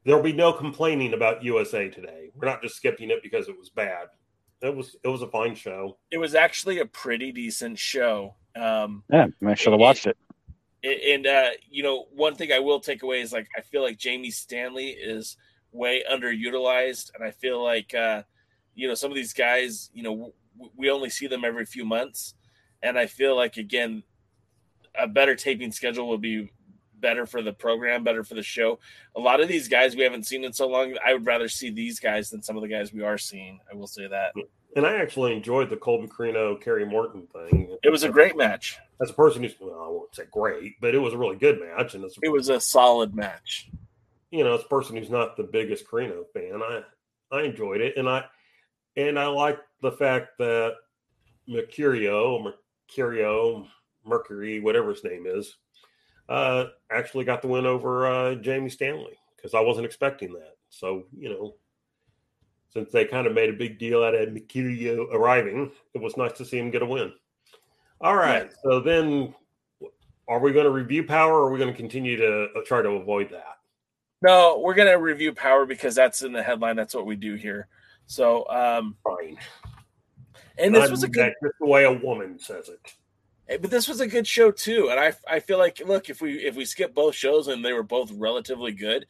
there'll be no complaining about USA today. We're not just skipping it because it was bad. It was it was a fine show. It was actually a pretty decent show. Um, yeah, I should have watched it. And uh, you know, one thing I will take away is like I feel like Jamie Stanley is way underutilized, and I feel like uh, you know some of these guys, you know, we only see them every few months, and I feel like again, a better taping schedule would be better for the program, better for the show. A lot of these guys we haven't seen in so long. I would rather see these guys than some of the guys we are seeing. I will say that. And I actually enjoyed the Colby Corino, Kerry Morton thing. It was a great match. As a person who's, well, I won't say great, but it was a really good match, and a, it was a solid match. You know, as a person who's not the biggest Corino fan, I I enjoyed it, and I and I like the fact that Mercurio, Mercurio, Mercury, whatever his name is, uh, actually got the win over uh, Jamie Stanley because I wasn't expecting that. So you know, since they kind of made a big deal out of Mercurio arriving, it was nice to see him get a win. All right, yeah. so then are we going to review power or are we going to continue to uh, try to avoid that? No, we're going to review power because that's in the headline. That's what we do here. So, um, fine. And this was a good. That's the way a woman says it. Eh, But this was a good show too, and I I feel like look if we if we skip both shows and they were both relatively good,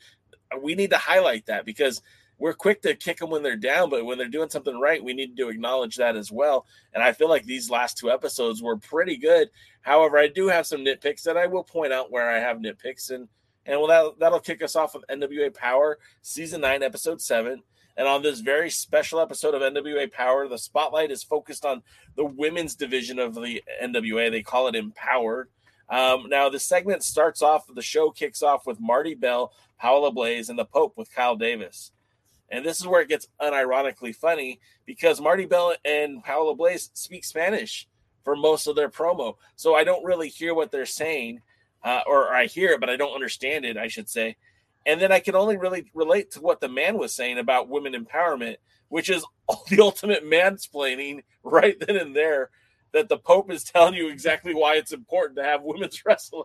we need to highlight that because we're quick to kick them when they're down, but when they're doing something right, we need to acknowledge that as well. And I feel like these last two episodes were pretty good. However, I do have some nitpicks that I will point out where I have nitpicks, and and well that that'll kick us off with NWA Power season nine, episode seven. And on this very special episode of NWA Power, the spotlight is focused on the women's division of the NWA. They call it Empowered. Um, now, the segment starts off, the show kicks off with Marti Belle, Paola Blaze, and the Pope with Kyle Davis. And this is where it gets unironically funny because Marti Belle and Paola Blaze speak Spanish for most of their promo. So I don't really hear what they're saying, uh, or I hear it, but I don't understand it, I should say. And then I can only really relate to what the man was saying about women empowerment, which is the ultimate mansplaining right then and there that the Pope is telling you exactly why it's important to have women's wrestling.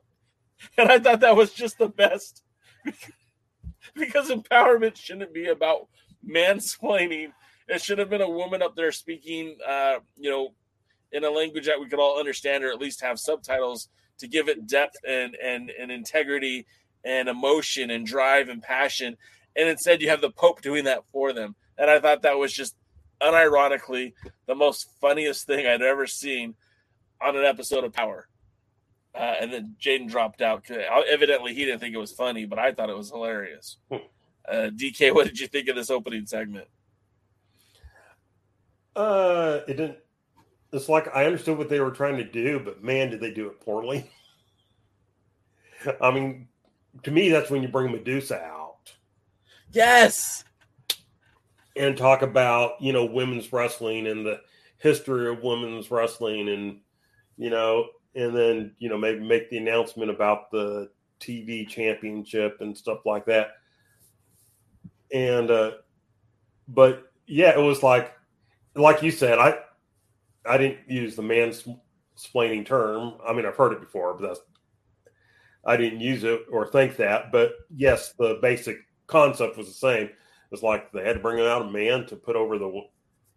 And I thought that was just the best because empowerment shouldn't be about mansplaining. It should have been a woman up there speaking, uh, you know, in a language that we could all understand, or at least have subtitles to give it depth and and and integrity and emotion and drive and passion. And instead, you have the Pope doing that for them. And I thought that was just unironically the most funniest thing I'd ever seen on an episode of Power. Uh, and then Jaden dropped out. 'cause Evidently, he didn't think it was funny, but I thought it was hilarious. Uh, DK, what did you think of this opening segment? Uh, it didn't. It's like I understood what they were trying to do, but man, did they do it poorly. I mean, to me, that's when you bring Madusa out Yes. and talk about you know women's wrestling and the history of women's wrestling, and you know, and then you know maybe make the announcement about the TV championship and stuff like that. And uh, but yeah, it was like like you said, I I didn't use the mansplaining term. I mean, I've heard it before, but that's I didn't use it or think that. But yes, the basic concept was the same. It's like they had to bring out a man to put over the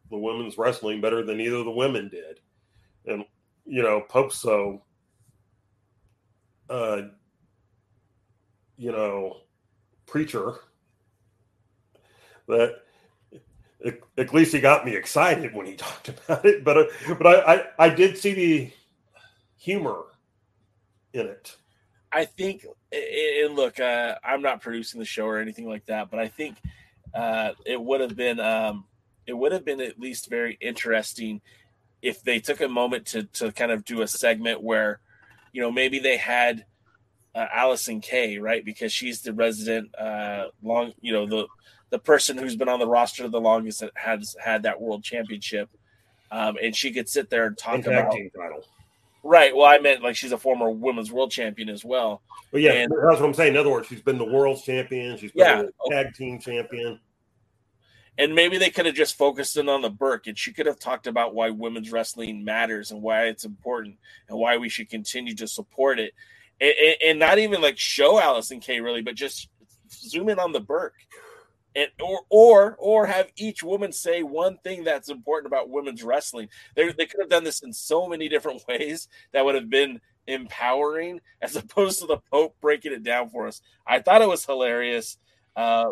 the women's wrestling better than either of the women did, and you know, Pope so uh, you know, preacher that at, least he got me excited when he talked about it. But uh, but I, I I did see the humor in it. I think, and look, uh, I'm not producing the show or anything like that, but I think uh, it would have been, um, it would have been at least very interesting if they took a moment to to kind of do a segment where, you know, maybe they had uh, Allysin Kay, right, because she's the resident uh, long, you know, the the person who's been on the roster the longest that has had that world championship, um, and she could sit there and talk about. title. Right. Well, I meant like she's a former women's world champion as well. But yeah, And- that's what I'm saying. In other words, she's been the world's champion. She's been Yeah. the tag team champion. And maybe they could have just focused in on the Burke, and she could have talked about why women's wrestling matters and why it's important and why we should continue to support it, and, and- and not even like show Allysin Kay really, but just zoom in on the Burke, and or or or have each woman say one thing that's important about women's wrestling. They they could have done this in so many different ways that would have been empowering as opposed to the Pope breaking it down for us. I thought it was hilarious. Uh,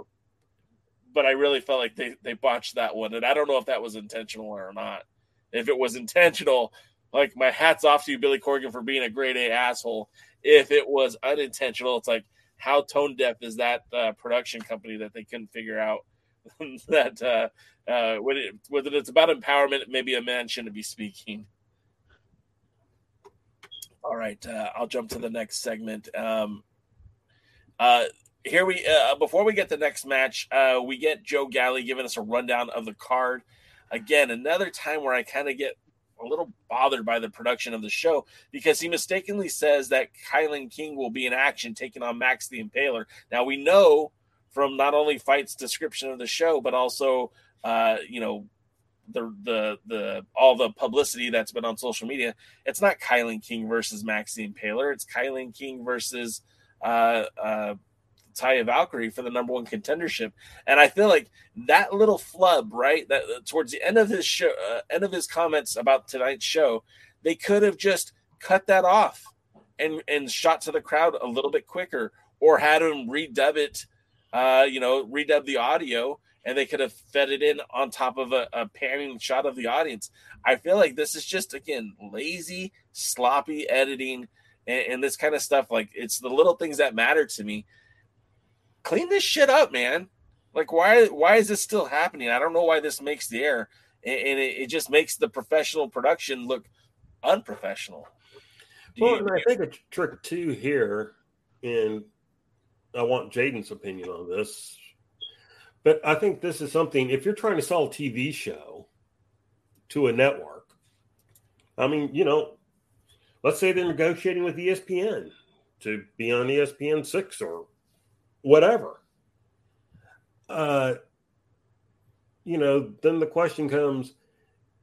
but I really felt like they, they botched that one. And I don't know if that was intentional or not. If it was intentional, like my hat's off to you, Billy Corgan, for being a grade A asshole. If it was unintentional, it's like how tone deaf is that uh, production company that they couldn't figure out that uh, uh, when it, whether it's about empowerment, maybe a man shouldn't be speaking. All right, uh, I'll jump to the next segment. Um, uh, here we uh, before we get the next match, uh, we get Joe Galli giving us a rundown of the card. Again, another time where I kind of get a little bothered by the production of the show because he mistakenly says that Kilynn King will be in action taking on Max the Impaler. Now we know from not only FITE's description of the show, but also uh, you know the the the all the publicity that's been on social media. It's not Kilynn King versus Max the Impaler. It's Kilynn King versus uh, uh, Taya Valkyrie for the number one contendership. And I feel like that little flub, right, that uh, towards the end of his show, uh, end of his comments about tonight's show, they could have just cut that off and and shot to the crowd a little bit quicker, or had him redub it, uh, you know, redub the audio, and they could have fed it in on top of a, a panning shot of the audience. I feel like this is just again lazy, sloppy editing, and, and this kind of stuff. Like it's the little things that matter to me. Clean this shit up, man. Like why why is this still happening? I don't know why this makes the air, and, and it, it just makes the professional production look unprofessional. Do Well, you- and I think a trick too here, and I want Jaden's opinion on this, but I think this is something. If you're trying to sell a TV show to a network, I mean, you know, let's say they're negotiating with ESPN to be on ESPN six or whatever. Uh, you know, then the question comes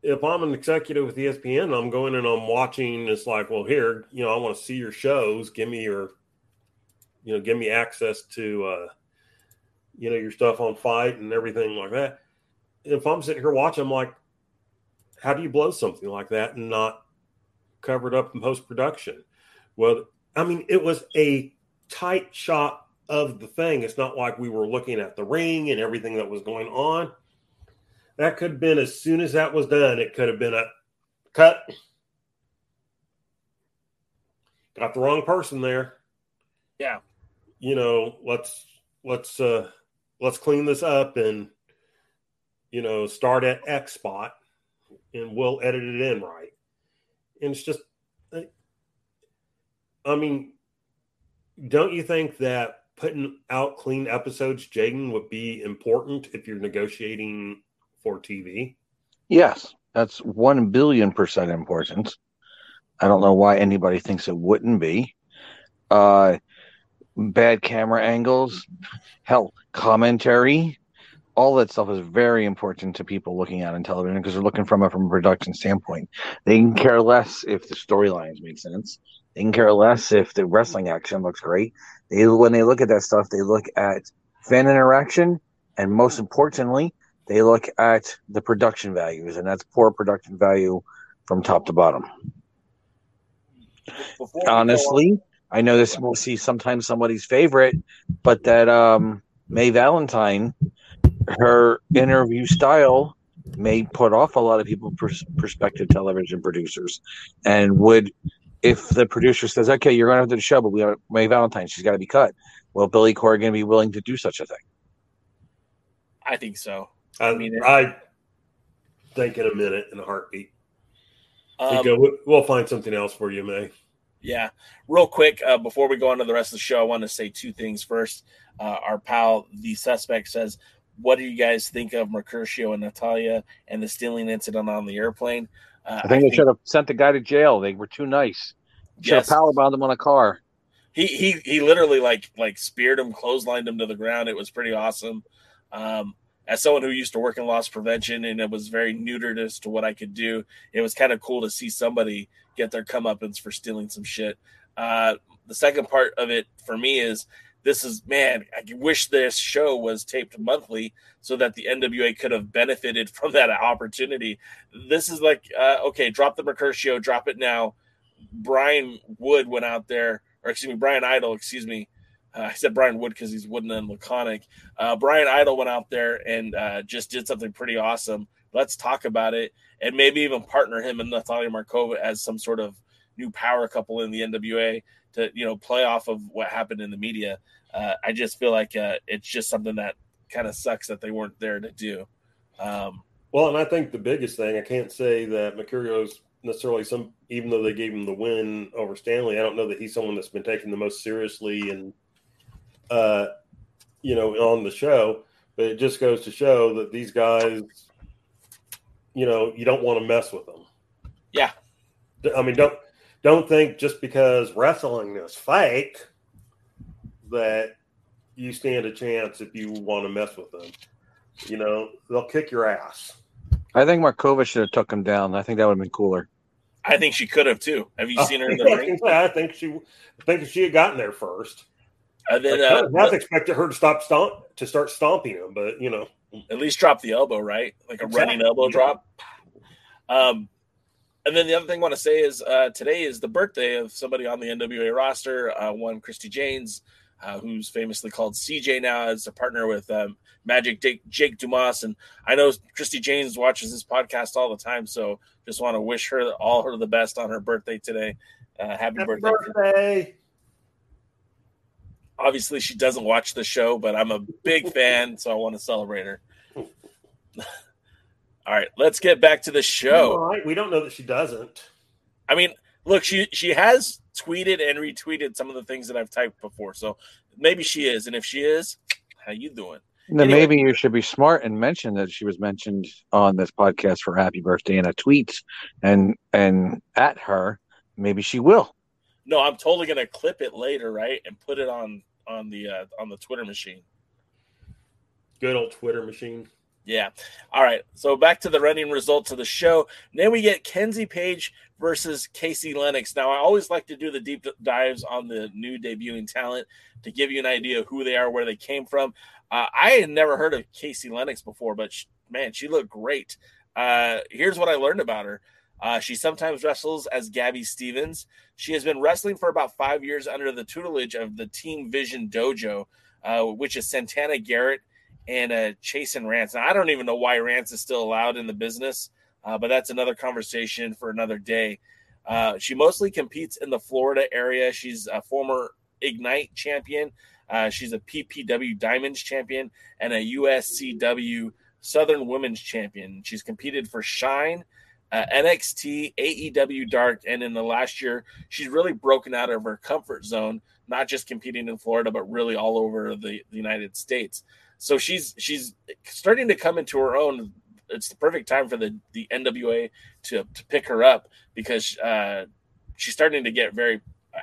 if I'm an executive with ESPN I'm going and I'm watching, it's like, well, here, you know, I want to see your shows. Give me your, you know, give me access to, uh, you know, your stuff on FITE and everything like that. If I'm sitting here watching, I'm like, how do you blow something like that and not cover it up in post production? Well, I mean, it was a tight shot of the thing. It's not like we were looking at the ring and everything that was going on. That could have been as soon as that was done, it could have been a cut. Got the wrong person there. Yeah. You know, let's let's uh let's clean this up and you know, start at X spot and we'll edit it in right. And it's just I mean, don't you think that putting out clean episodes, Jaden, would be important if you're negotiating for TV? Yes, that's one billion percent important. I don't know why anybody thinks it wouldn't be. Uh, bad camera angles, hell, commentary, all that stuff is very important to people looking at on television because they're looking from it from a production standpoint. They can care less if the storylines make sense. They can care less if the wrestling action looks great. They when they look at that stuff, they look at fan interaction, and most importantly, they look at the production values, and that's poor production value from top to bottom. Before we go Honestly, I know this will see sometimes somebody's favorite, but that um, May Valentine, her interview style may put off a lot of people, pers- prospective television producers, and would if the producer says, "Okay, you're going to do the show, but we have May Valentine, she's got to be cut." Will Billy Corgan be willing to do such a thing. I think so. I, mean, it- I think in a minute, in a heartbeat. Um, go, "We- we'll find something else for you, May. Yeah, real quick uh, before we go on to the rest of the show, I want to say two things. First, uh, our pal, the suspect, says, "What do you guys think of Mercurio and Natalia and the stealing incident on the airplane?" Uh, I think they should have sent the guy to jail. They were too nice. Should Yes. have power bound him on a car. he he he literally like like speared him, clotheslined him to the ground. It was pretty awesome. Um, as someone who used to work in loss prevention and it was very neutered as to what I could do, it was kind of cool to see somebody get their comeuppance for stealing some shit. Uh, the second part of it for me is this is man, I wish this show was taped monthly so that the NWA could have benefited from that opportunity. This is like uh, okay, drop the Mercurio, drop it now. Brian Wood went out there, or excuse me, Brian Idol, excuse me. Uh, I said Brian Wood because he's wooden and laconic. Uh, Brian Idol went out there and uh, just did something pretty awesome. Let's talk about it and maybe even partner him and Natalia Markova as some sort of new power couple in the NWA to you know play off of what happened in the media. Uh, I just feel like uh, it's just something that kind of sucks that they weren't there to do. Um, Well, and I think the biggest thing, I can't say that Mercurio's necessarily some, even though they gave him the win over Stanley, I don't know that he's someone that's been taken the most seriously and, uh, you know, on the show. But it just goes to show that these guys, you know, you don't want to mess with them. yeah, I mean, don't don't think just because wrestling is fake that you stand a chance if you want to mess with them. You know, they'll kick your ass. I think Markova should have took him down. I think that would have been cooler. I think she could have too. Have you seen her in the I ring? think- I think she, I think if she had gotten there first, And then I uh, would have expected her to stop stomp to start stomping him. But you know, at least drop the elbow, right? Like a running Exactly. elbow drop. Um, and then the other thing I want to say is uh, today is the birthday of somebody on the NWA roster, uh, one Christi Jaynes, uh, who's famously called CJ now as a partner with um, Magic Jake, Jake Dumas. And I know Christi Jaynes watches this podcast all the time, so just want to wish her all her the best on her birthday today. Uh, happy, Happy birthday. birthday. Obviously, she doesn't watch the show, but I'm a big fan, so I want to celebrate her. all right, let's get back to the show. All right, we don't know that she doesn't. I mean, look, she she has tweeted and retweeted some of the things that I've typed before, so maybe she is. And if she is, how you doing? Then Anyway. maybe you should be smart and mention that she was mentioned on this podcast for happy birthday in a tweet and and at her. Maybe she will. No, I'm totally gonna clip it later, right, and put it on on the uh, on the Twitter machine. Good old Twitter machine. Yeah. All right. So back to the running results of the show. Then we get Kenzie Paige versus Casey Lennox. Now, I always like to do the deep dives on the new debuting talent to give you an idea of who they are, where they came from. Uh, I had never heard of Casey Lennox before, but sh man, she looked great. Uh, here's what I learned about her. Uh, she sometimes wrestles as Gabby Stevens. She has been wrestling for about five years under the tutelage of the Team Vision Dojo, uh, which is Santana Garrett and uh, Chasyn Rance. Now, I don't even know why Rance is still allowed in the business, uh, but that's another conversation for another day. Uh, she mostly competes in the Florida area. She's a former Ignite champion. Uh, she's a PPW Diamonds champion and a USCW Southern Women's champion. She's competed for Shine, uh, NXT, AEW Dark, and in the last year, she's really broken out of her comfort zone, not just competing in Florida, but really all over the, the United States. So she's she's starting to come into her own. It's the perfect time for the the NWA to to pick her up because uh, she's starting to get very,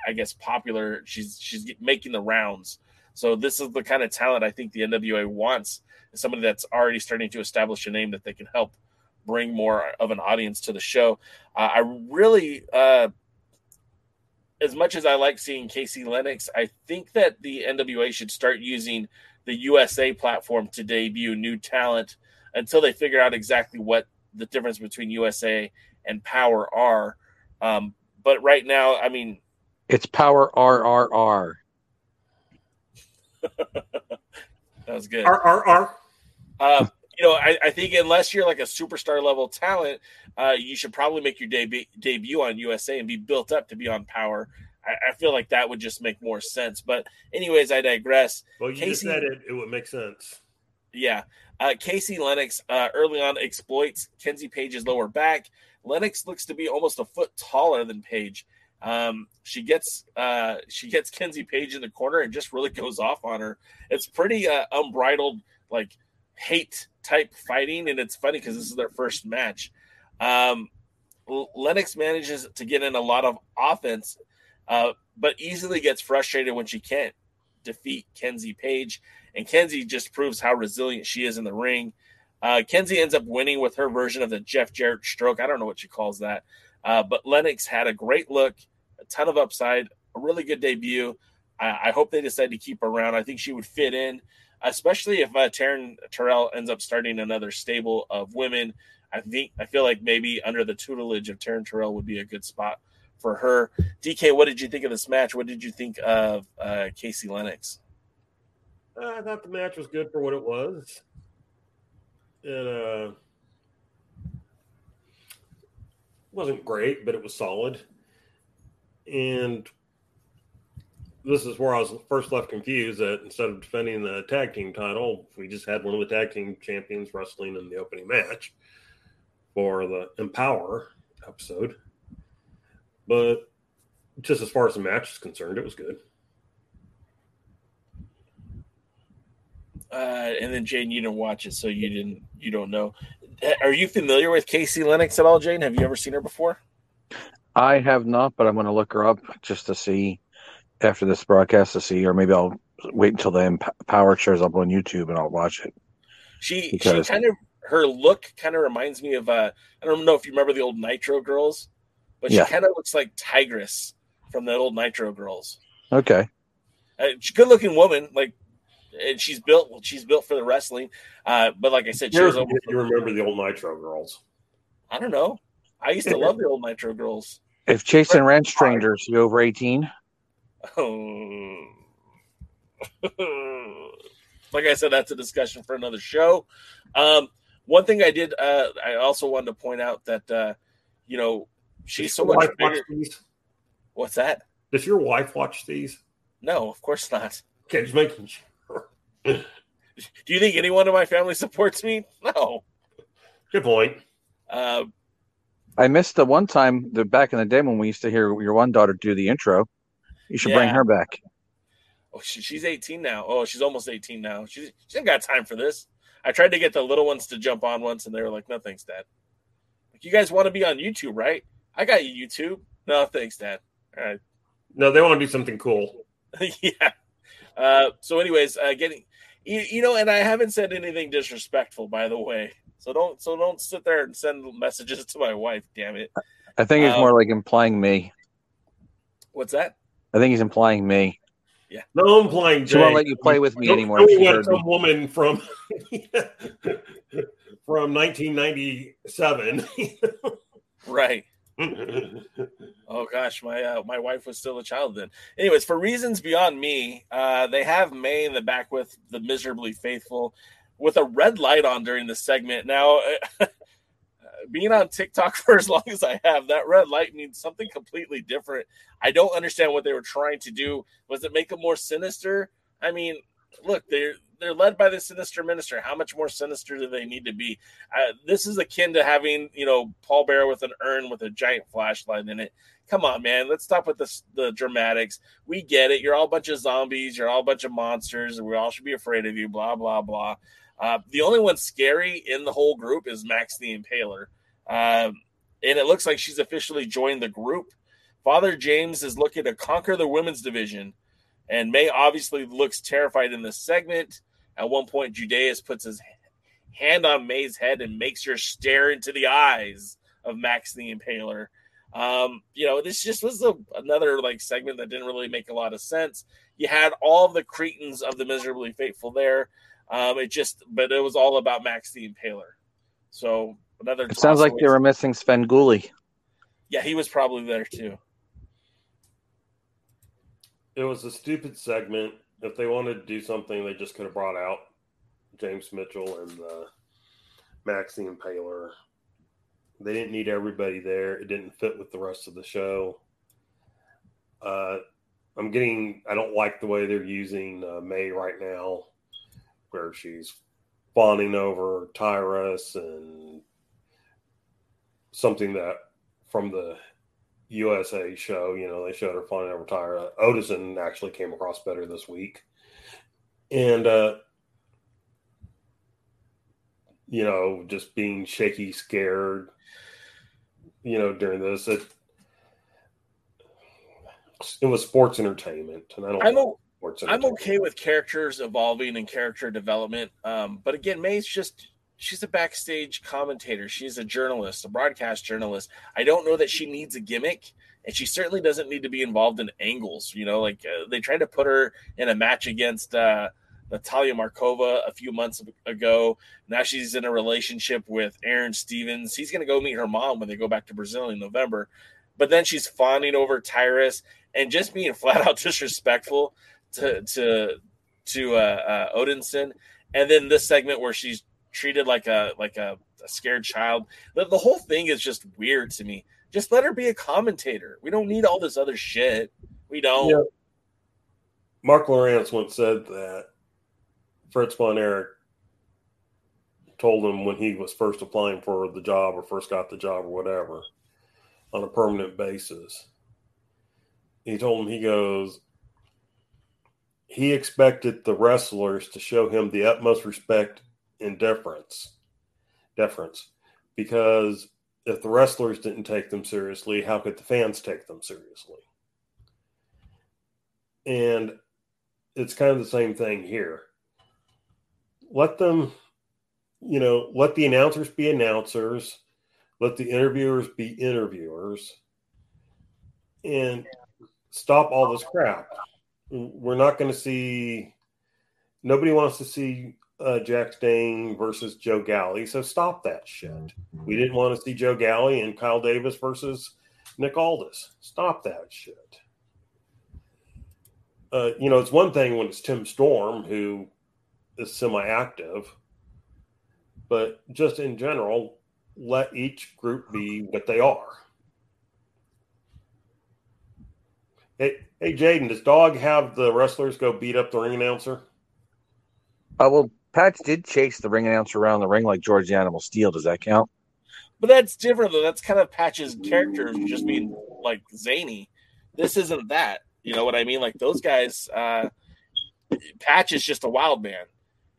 I guess, popular. She's she's making the rounds. So this is the kind of talent I think the NWA wants. Somebody that's already starting to establish a name that they can help bring more of an audience to the show. Uh, I really, uh, as much as I like seeing Casey Lennox, I think that the NWA should start using the USA platform to debut new talent until they figure out exactly what the difference between USA and Power are. Um, but right now, I mean, It's power RRR. that was good. R R R. Uh, you know, I, I think unless you're like a superstar level talent, uh, you should probably make your debut debut on USA and be built up to be on Power. I, I feel like that would just make more sense. But anyways, I digress. Well, you just Casey- said it. It would make sense. Yeah. Uh, Casey Lennox uh, early on exploits Kenzie Paige's lower back. Lennox looks to be almost a foot taller than Paige. Um, she gets uh, she gets Kenzie Paige in the corner and just really goes off on her. It's pretty uh, unbridled, like hate type fighting, and it's funny because this is their first match. Um, Lennox manages to get in a lot of offense, uh, but easily gets frustrated when she can't defeat Kenzie Paige and Kenzie just proves how resilient she is in the ring. Uh, Kenzie ends up winning with her version of the Jeff Jarrett stroke. I don't know what she calls that, uh, but Lennox had a great look, a ton of upside, a really good debut. I, I hope they decide to keep her around. I think she would fit in, especially if uh, Taryn Terrell ends up starting another stable of women. I think I feel like maybe under the tutelage of Taryn Terrell would be a good spot for her. DK, what did you think of this match? What did you think of uh, Casey Lennox? I thought the match was good for what it was. It uh, wasn't great, but it was solid. And this is where I was first left confused that instead of defending the tag team title, we just had one of the tag team champions wrestling in the opening match for the Empower episode. But just as far as the match is concerned, it was good. Uh, and then Jane, you didn't watch it, so you didn't, you don't know. Are you familiar with Casey Lennox at all, Jane? Have you ever seen her before? I have not, but I'm going to look her up just to see after this broadcast to see, or maybe I'll wait until the Power shows up on YouTube and I'll watch it. She, Because- she kind of, her look kind of reminds me of, uh, I don't know if you remember the old Nitro girls, but she kind of looks like Tygress from the old Nitro girls. Okay. Uh, she's a good looking woman, like, and she's built, she's built for the wrestling. Uh, but like I said, she Here's was almost, you remember the old Nitro girls. I don't know. I used to love the old Nitro girls. If chasing ranch strangers, you over 18? Oh. like I said, that's a discussion for another show. Um, one thing I did, uh, I also wanted to point out that, uh, you know, she's so Does your much bigger. What's that? Does your wife watch these? No, of course not. Okay, just making sure. Do you think anyone in my family supports me? No. Good point. Uh, I missed the one time the back in the day when we used to hear your one daughter do the intro. You should bring her back. oh, she, she's 18 now. Oh, she's almost 18 now. She's, she ain't got time for this. I tried to get the little ones to jump on once, and they were like, no, thanks, Dad. Like, you guys want to be on YouTube, right? I got you, YouTube. No, thanks, Dad. All right. No, they want to do something cool. yeah. Uh, so, anyways, uh, getting you, you know, and I haven't said anything disrespectful, by the way. So don't so don't sit there and send messages to my wife. Damn it. I think he's Um, more like implying me. What's that? I think he's implying me. Yeah. No, I'm playing. She won't let you play with me Don't anymore. tell me She what some me. woman from from 1997. Right. Oh gosh, my uh, my wife was still a child then. Anyways, for reasons beyond me, uh, they have May in the back with the miserably faithful, with a red light on during the segment. Now, being on TikTok for as long as I have, that red light means something completely different. I don't understand what they were trying to do. Was it make them more sinister? I mean, look, they're they're led by the sinister minister. How much more sinister do they need to be? Uh, this is akin to having you know Paul Bearer with an urn with a giant flashlight in it. Come on, man. Let's stop with this, the dramatics. We get it. You're all a bunch of zombies. You're all a bunch of monsters. And we all should be afraid of you. Blah blah blah. Uh, the only one scary in the whole group is Max the Impaler, um, and it looks like she's officially joined the group. Father James is looking to conquer the women's division, and May obviously looks terrified in this segment. At one point, Judais puts his hand on May's head and makes her stare into the eyes of Max the Impaler. Um, you know, this just was a, another like segment that didn't really make a lot of sense. You had all the cretins of the miserably faithful there. Um, it just, but it was all about Max the Impaler. So another. It sounds like they were missing Sven Gulli. Yeah, he was probably there too. It was a stupid segment. If they wanted to do something, they just could have brought out James Mitchell and uh, Max the Impaler. They didn't need everybody there. It didn't fit with the rest of the show. Uh, I'm getting. I don't like the way they're using uh, May right now, where she's fawning over Tyrus and something that from the USA show, you know, they showed her fawning over Tyra. Odinson actually came across better this week, and uh, you know, just being shaky, scared, you know, during this. It it was sports entertainment, and I don't. I'm o- I'm okay with characters evolving and character development. Um, but again, May's just she's a backstage commentator. She's a journalist, a broadcast journalist. I don't know that she needs a gimmick, and she certainly doesn't need to be involved in angles. You know, like uh, they tried to put her in a match against uh, Natalia Markova a few months ago. Now she's in a relationship with Aron Stevens. He's going to go meet her mom when they go back to Brazil in November. But then she's fawning over Tyrus and just being flat out disrespectful to to to uh, uh, Odinson. And then this segment where she's treated like a like a, a scared child. The, the whole thing is just weird to me. Just let her be a commentator. We don't need all this other shit. We don't. Yeah. Marc Lowrance once said that Fritz Von Erich told him when he was first applying for the job or first got the job or whatever on a permanent basis. He told him, he goes, he expected the wrestlers to show him the utmost respect and deference. Deference. Because if the wrestlers didn't take them seriously, how could the fans take them seriously? And it's kind of the same thing here. Let them, you know, let the announcers be announcers, let the interviewers be interviewers, and stop all this crap. We're not going to see, nobody wants to see uh, Jax Dane versus Joe Galli, so stop that shit. We didn't want to see Joe Galli and Kyle Davis versus Nick Aldis. Stop that shit. Uh, you know, it's one thing when it's Tim Storm who is semi-active, but just in general, let each group be what they are. Hey, hey, Jaden, does Dog have the wrestlers go beat up the ring announcer? I well, Patch did chase the ring announcer around the ring like George the Animal Steele. Does that count? But that's different though. That's kind of Patch's character just being like zany. This isn't that. You know what I mean? Like those guys, uh Patch is just a wild man.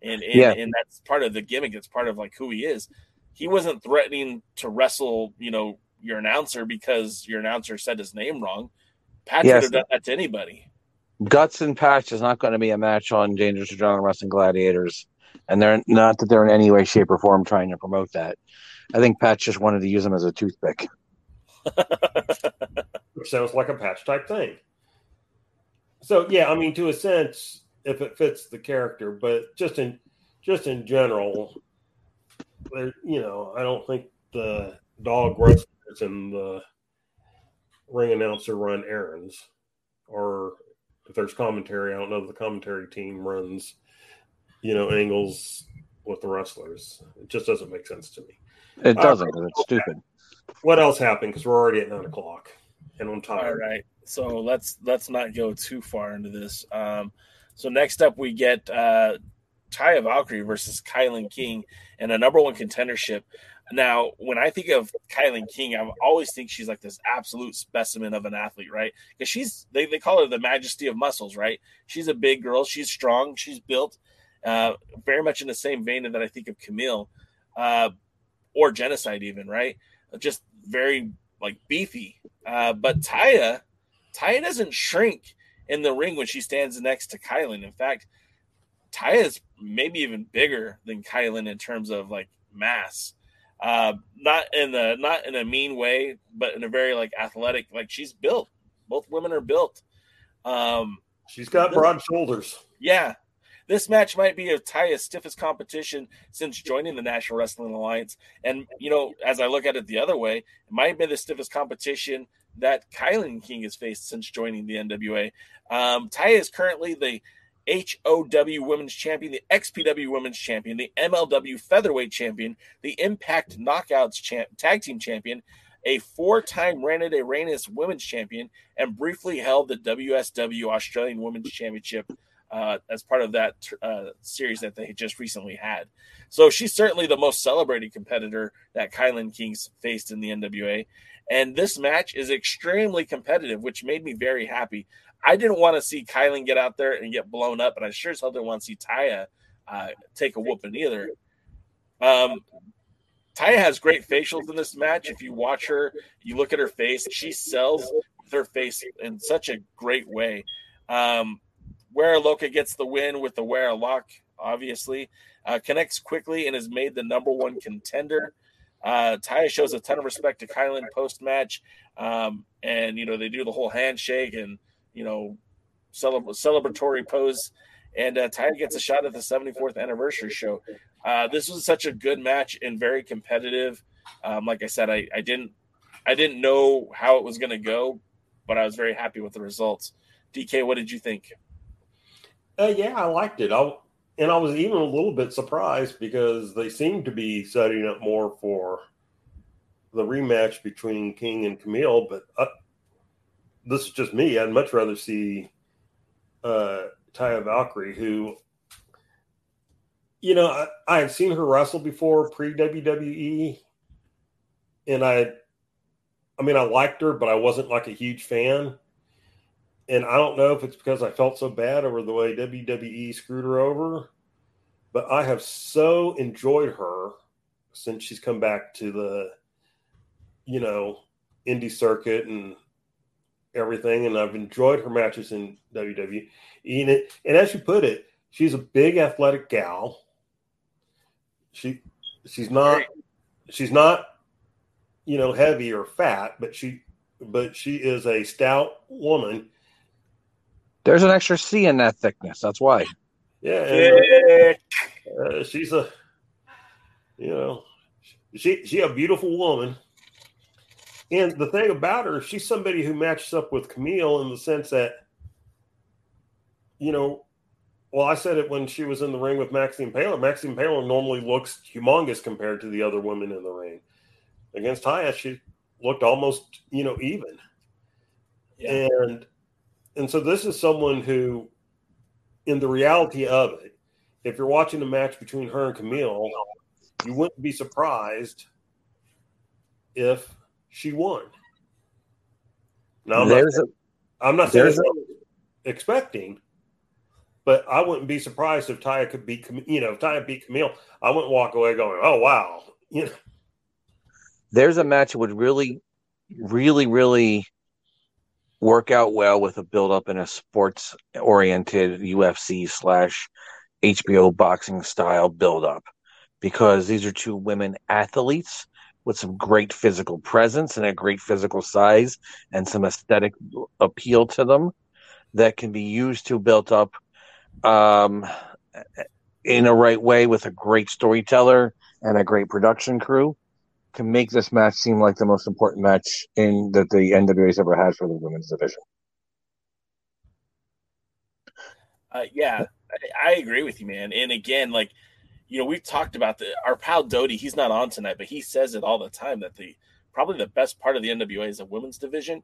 And and, Yeah. and that's part of the gimmick. It's part of like who he is. He wasn't threatening to wrestle, you know, your announcer because your announcer said his name wrong. Patch Yes. would have done that to anybody. Guts and Patch is not going to be a match on Dangerous Adrenaline Wrestling Gladiators, and they're not that they're in any way, shape, or form trying to promote that. I think Patch just wanted to use them as a toothpick. which sounds like a patch type thing. So yeah, I mean, to a sense, if it fits the character, but just in just in general, there, you know, I don't think the dog wrestlers and the ring announcer run errands, or if there's commentary, I don't know if the commentary team runs, you know, angles with the wrestlers. It just doesn't make sense to me. It Uh, doesn't. 'cause it's stupid. What else happened? Because we're already at nine o'clock, and I'm All tired. right. So let's let's not go too far into this. Um, so next up we get uh, Taya Valkyrie versus Kilynn King in a number one contendership. Now, when I think of Kilynn King, I always think she's like this absolute specimen of an athlete, right? Because she's they, they call her the majesty of muscles, right? She's a big girl, she's strong, she's built, uh, very much in the same vein that I think of Kamille, uh, or Jennacide, even, right? Just very like beefy. Uh, but Taya, Taya doesn't shrink in the ring when she stands next to Kilynn. In fact, Taya is maybe even bigger than Kilynn in terms of like mass. Uh, not in the not in a mean way, but in a very like athletic. Like she's built. Both women are built. Um, She's got broad shoulders. yeah. This match might be of Taya's stiffest competition since joining the National Wrestling Alliance. And, you know, as I look at it the other way, it might be the stiffest competition that Kilynn King has faced since joining the NWA. Um, Taya is currently the HOW Women's Champion, the XPW Women's Champion, the MLW Featherweight Champion, the Impact Knockouts champ- Tag Team Champion, a four-time Reina de Reinas Women's Champion, and briefly held the WSW Australian Women's Championship uh, as part of that uh, series that they just recently had. So she's certainly the most celebrated competitor that Kilynn King's faced in the NWA. And this match is extremely competitive, which made me very happy. I didn't want to see Kilynn get out there and get blown up, and I sure as hell didn't want to see Taya uh, take a whooping either. Um, Taya has great facials in this match. If you watch her, you look at her face, she sells with her face in such a great way. Um, Wera Loca gets the win with the Where Lock, obviously, uh, connects quickly and is made the number one contender. Uh, Taya shows a ton of respect to Kilynn post match, um, and you know they do the whole handshake and you know celebra- celebratory pose. And uh, Taya gets a shot at the 74th anniversary show. Uh, this was such a good match and very competitive. Um, like I said, I, I didn't I didn't know how it was going to go, but I was very happy with the results. DK, what did you think? Uh, yeah, I liked it. I and I was even a little bit surprised because they seemed to be setting up more for the rematch between King and Kamille. But uh, this is just me. I'd much rather see uh, Taya Valkyrie, who, you know, I, I had seen her wrestle before pre WWE, and I, I mean, I liked her, but I wasn't like a huge fan and I don't know if it's because I felt so bad over the way WWE screwed her over, but I have so enjoyed her since she's come back to the, you know, indie circuit and everything, and I've enjoyed her matches in WWE. And, and as you put it, she's a big athletic gal. She she's not she's not you know heavy or fat, but she but she is a stout woman There's an extra C in that thickness. That's why. Yeah, and, Uh, she's a, you know, she she a beautiful woman. And the thing about her, she's somebody who matches up with Kamille in the sense that, you know, well, I said it when she was in the ring with Max the Impaler. Maxine Paler normally looks humongous compared to the other women in the ring. Against Taya, she looked almost, you know, even. Yeah. And and so this is someone who, in the reality of it, if you're watching a match between her and Kamille, you wouldn't be surprised if she won. Now I'm There's not, I'm not there's I'm expecting, but I wouldn't be surprised if Taya could beat you know if Taya beat Kamille. I wouldn't walk away going, "Oh wow," you know. there's a match that would really, really, really work out well with a build up in a sports oriented UFC slash HBO boxing style build up because these are two women athletes with some great physical presence and a great physical size and some aesthetic appeal to them that can be used to build up um, in a right way with a great storyteller and a great production crew to make this match seem like the most important match in that the NWA's ever had for the women's division. Uh, yeah, I, I agree with you, man. And again, like you know, we've talked about the our pal Doty. He's not on tonight, but he says it all the time that the probably the best part of the NWA is the women's division.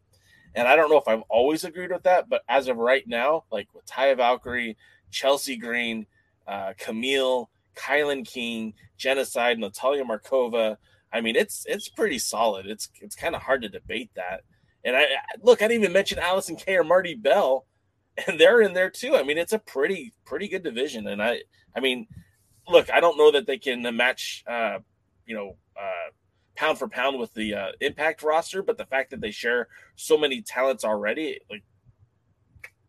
And I don't know if I've always agreed with that, but as of right now, like with Taya Valkyrie, Chelsea Green, uh, Kamille, Kilynn King, Jennacide, Natalia Markova, I mean, it's it's pretty solid. It's it's kind of hard to debate that. And I look, I didn't even mention Allysin Kay or Marti Belle, and they're in there too. I mean, it's a pretty pretty good division. And I I mean, look, I don't know that they can match, uh, you know, uh, pound for pound with the uh, Impact roster, but the fact that they share so many talents already, like,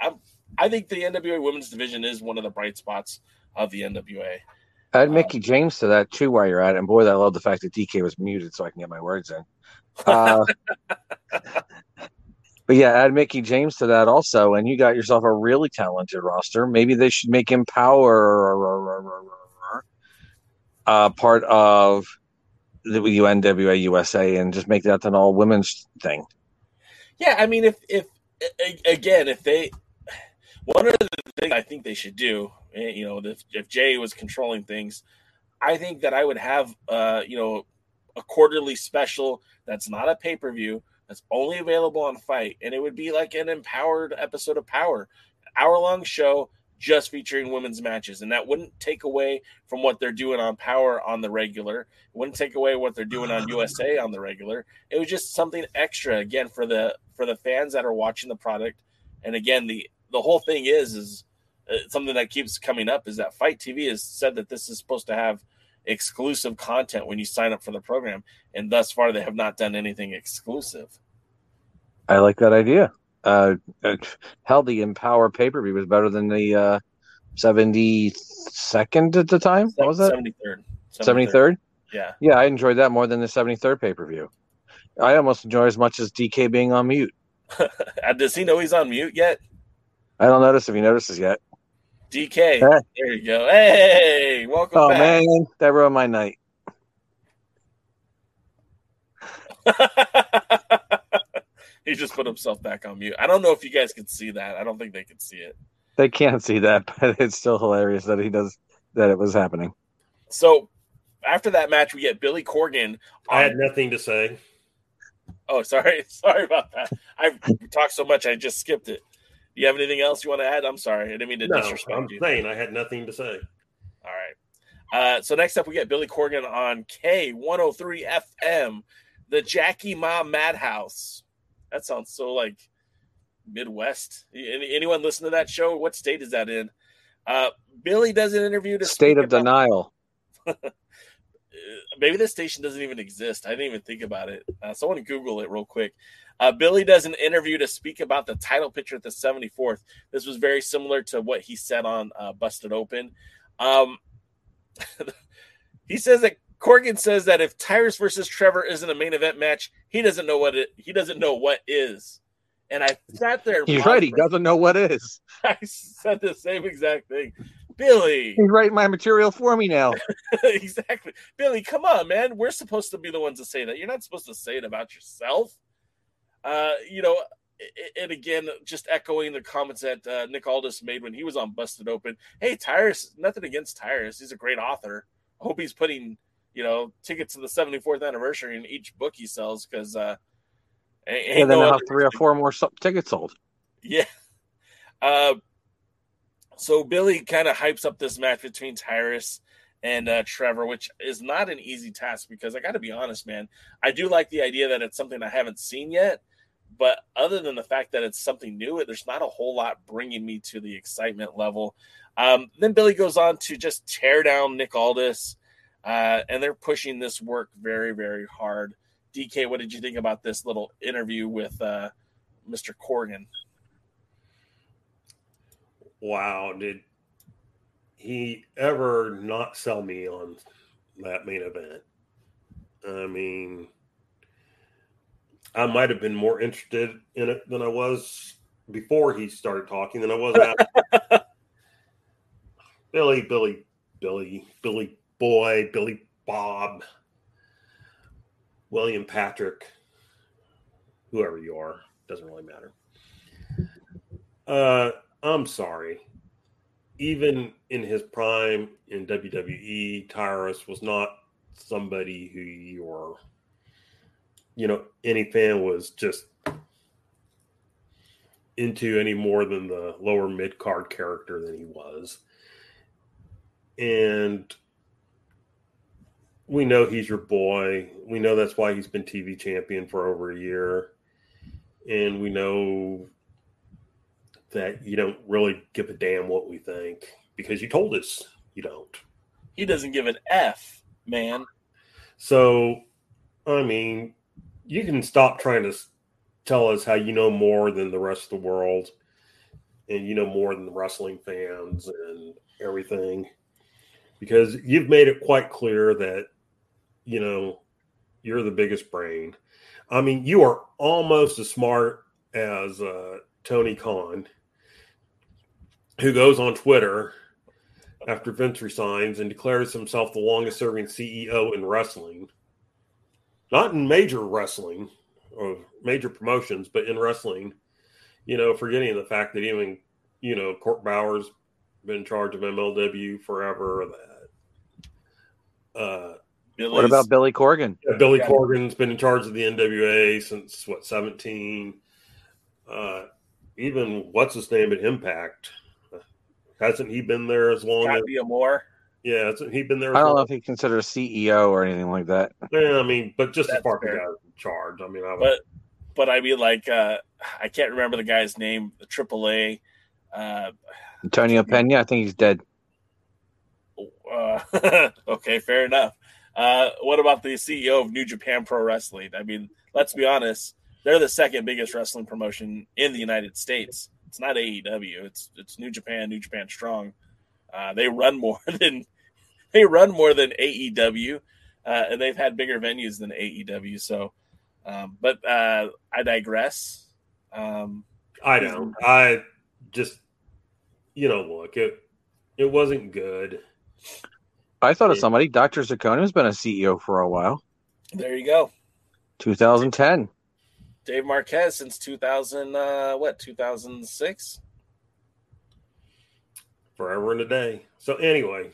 I'm, I think the NWA Women's Division is one of the bright spots of the NWA. Add Mickie James to that too while you're at it. And boy, I love the fact that DK was muted so I can get my words in. Uh, but yeah, add Mickie James to that also, and you got yourself a really talented roster. Maybe they should make him power uh, part of the UNWA USA and just make that an all women's thing. Yeah, I mean, if if again, if they one of the things I think they should do, you know, if, if Jay was controlling things, I think that I would have, uh, you know, a quarterly special that's not a pay per view that's only available on FITE, and it would be like an empowered episode of Powerrr, hour long show just featuring women's matches, and that wouldn't take away from what they're doing on Powerrr on the regular. It wouldn't take away what they're doing on USA on the regular. It was just something extra again for the for the fans that are watching the product. And again, the the whole thing is is something that keeps coming up is that FITE TV has said that this is supposed to have exclusive content when you sign up for the program, and thus far they have not done anything exclusive. I like that idea. Uh, hell, the Empower pay per view was better than the uh, 72nd at the time. What was that? 73rd. 73rd? Yeah. Yeah, I enjoyed that more than the 73rd pay per view. I almost enjoy as much as DK being on mute. Does he know he's on mute yet? I don't notice if he notices yet. DK. Hey. There you go. Hey, welcome Oh back. man, that ruined my night. he just put himself back on mute. I don't know if you guys can see that. I don't think they can see it. They can't see that, but it's still hilarious that he does that. It was happening. So after that match, we get Billy Corgan. I had nothing to say. oh, sorry, sorry about that. I've talked so much, I just skipped it. Do you have anything else you want to add? I'm sorry, I didn't mean to No, disrespect I'm you. saying I had nothing to say. All right. Uh, so next up, we get Billy Corgan on K103 FM, the Jackie Ma Madhouse. That sounds so like Midwest. Any, anyone listen to that show? What state is that in? Uh, Billy does an interview to State of about- denial. Uh, maybe this station doesn't even exist. I didn't even think about it. Uh, someone Google it real quick. Uh, Billy does an interview to speak about the title picture at the 74th. This was very similar to what he said on uh, Busted Open. Um, he says that Corgan says that if Tyrus versus Trevor isn't a main event match, he doesn't know what it. He doesn't know what is. And I sat there. He's right. He doesn't know what is. I said the same exact thing. Billy. He's writing my material for me now. exactly. Billy, come on, man. We're supposed to be the ones to say that. You're not supposed to say it about yourself. Uh, you know, and again, just echoing the comments that uh, Nick Aldis made when he was on Busted Open. Hey, Tyrus, nothing against Tyrus. He's a great author. I hope he's putting, you know, tickets to the 74th anniversary in each book he sells because, uh, and then no have three or four more tickets sold. Yeah. Uh, so Billy kind of hypes up this match between Tyrus and uh, Trevor, which is not an easy task because I got to be honest, man. I do like the idea that it's something I haven't seen yet, but other than the fact that it's something new, there's not a whole lot bringing me to the excitement level. Um, then Billy goes on to just tear down Nick Aldis, uh, and they're pushing this work very, very hard. DK, what did you think about this little interview with uh, Mr. Corgan? Wow, did he ever not sell me on that main event? I mean, I might have been more interested in it than I was before he started talking than I was after. Billy, Billy, Billy, Billy Boy, Billy Bob, William Patrick, whoever you are, doesn't really matter. Uh, I'm sorry. Even in his prime in WWE, Tyrus was not somebody who your you know any fan was just into any more than the lower mid card character than he was. And we know he's your boy. We know that's why he's been TV champion for over a year. And we know that you don't really give a damn what we think because you told us you don't. He doesn't give an F, man. So, I mean, you can stop trying to tell us how you know more than the rest of the world and you know more than the wrestling fans and everything. Because you've made it quite clear that you know you're the biggest brain. I mean you are almost as smart as uh, tony khan who goes on twitter after vince resigns and declares himself the longest serving ceo in wrestling not in major wrestling or major promotions, but in wrestling, you know, forgetting the fact that even, you know, Court Bauer's been in charge of MLW forever. That uh, what about Billy Corgan? Yeah, Billy yeah. Corgan's been in charge of the NWA since what seventeen. Uh, even what's his name at Impact? Hasn't he been there as long Scott as D'Amore? Yeah, he'd been there. I don't know if he considered a CEO or anything like that. Yeah, I mean, but just That's as far as in charge. I mean, I would... but but I mean, like, uh, I can't remember the guy's name. The AAA. Uh, Antonio Pena. I think he's dead. Uh, okay, fair enough. Uh, what about the CEO of New Japan Pro Wrestling? I mean, let's be honest. They're the second biggest wrestling promotion in the United States. It's not AEW. It's it's New Japan, New Japan Strong. Uh, they run more than they run more than AEW, uh, and they've had bigger venues than AEW. So, um, but uh, I digress. Um, I know. I just, you know, look it. It wasn't good. I thought of somebody. Doctor Zaccone has been a CEO for a while. There you go. 2010. Dave Marquez since 2000. Uh, what 2006? Forever and a day. So anyway,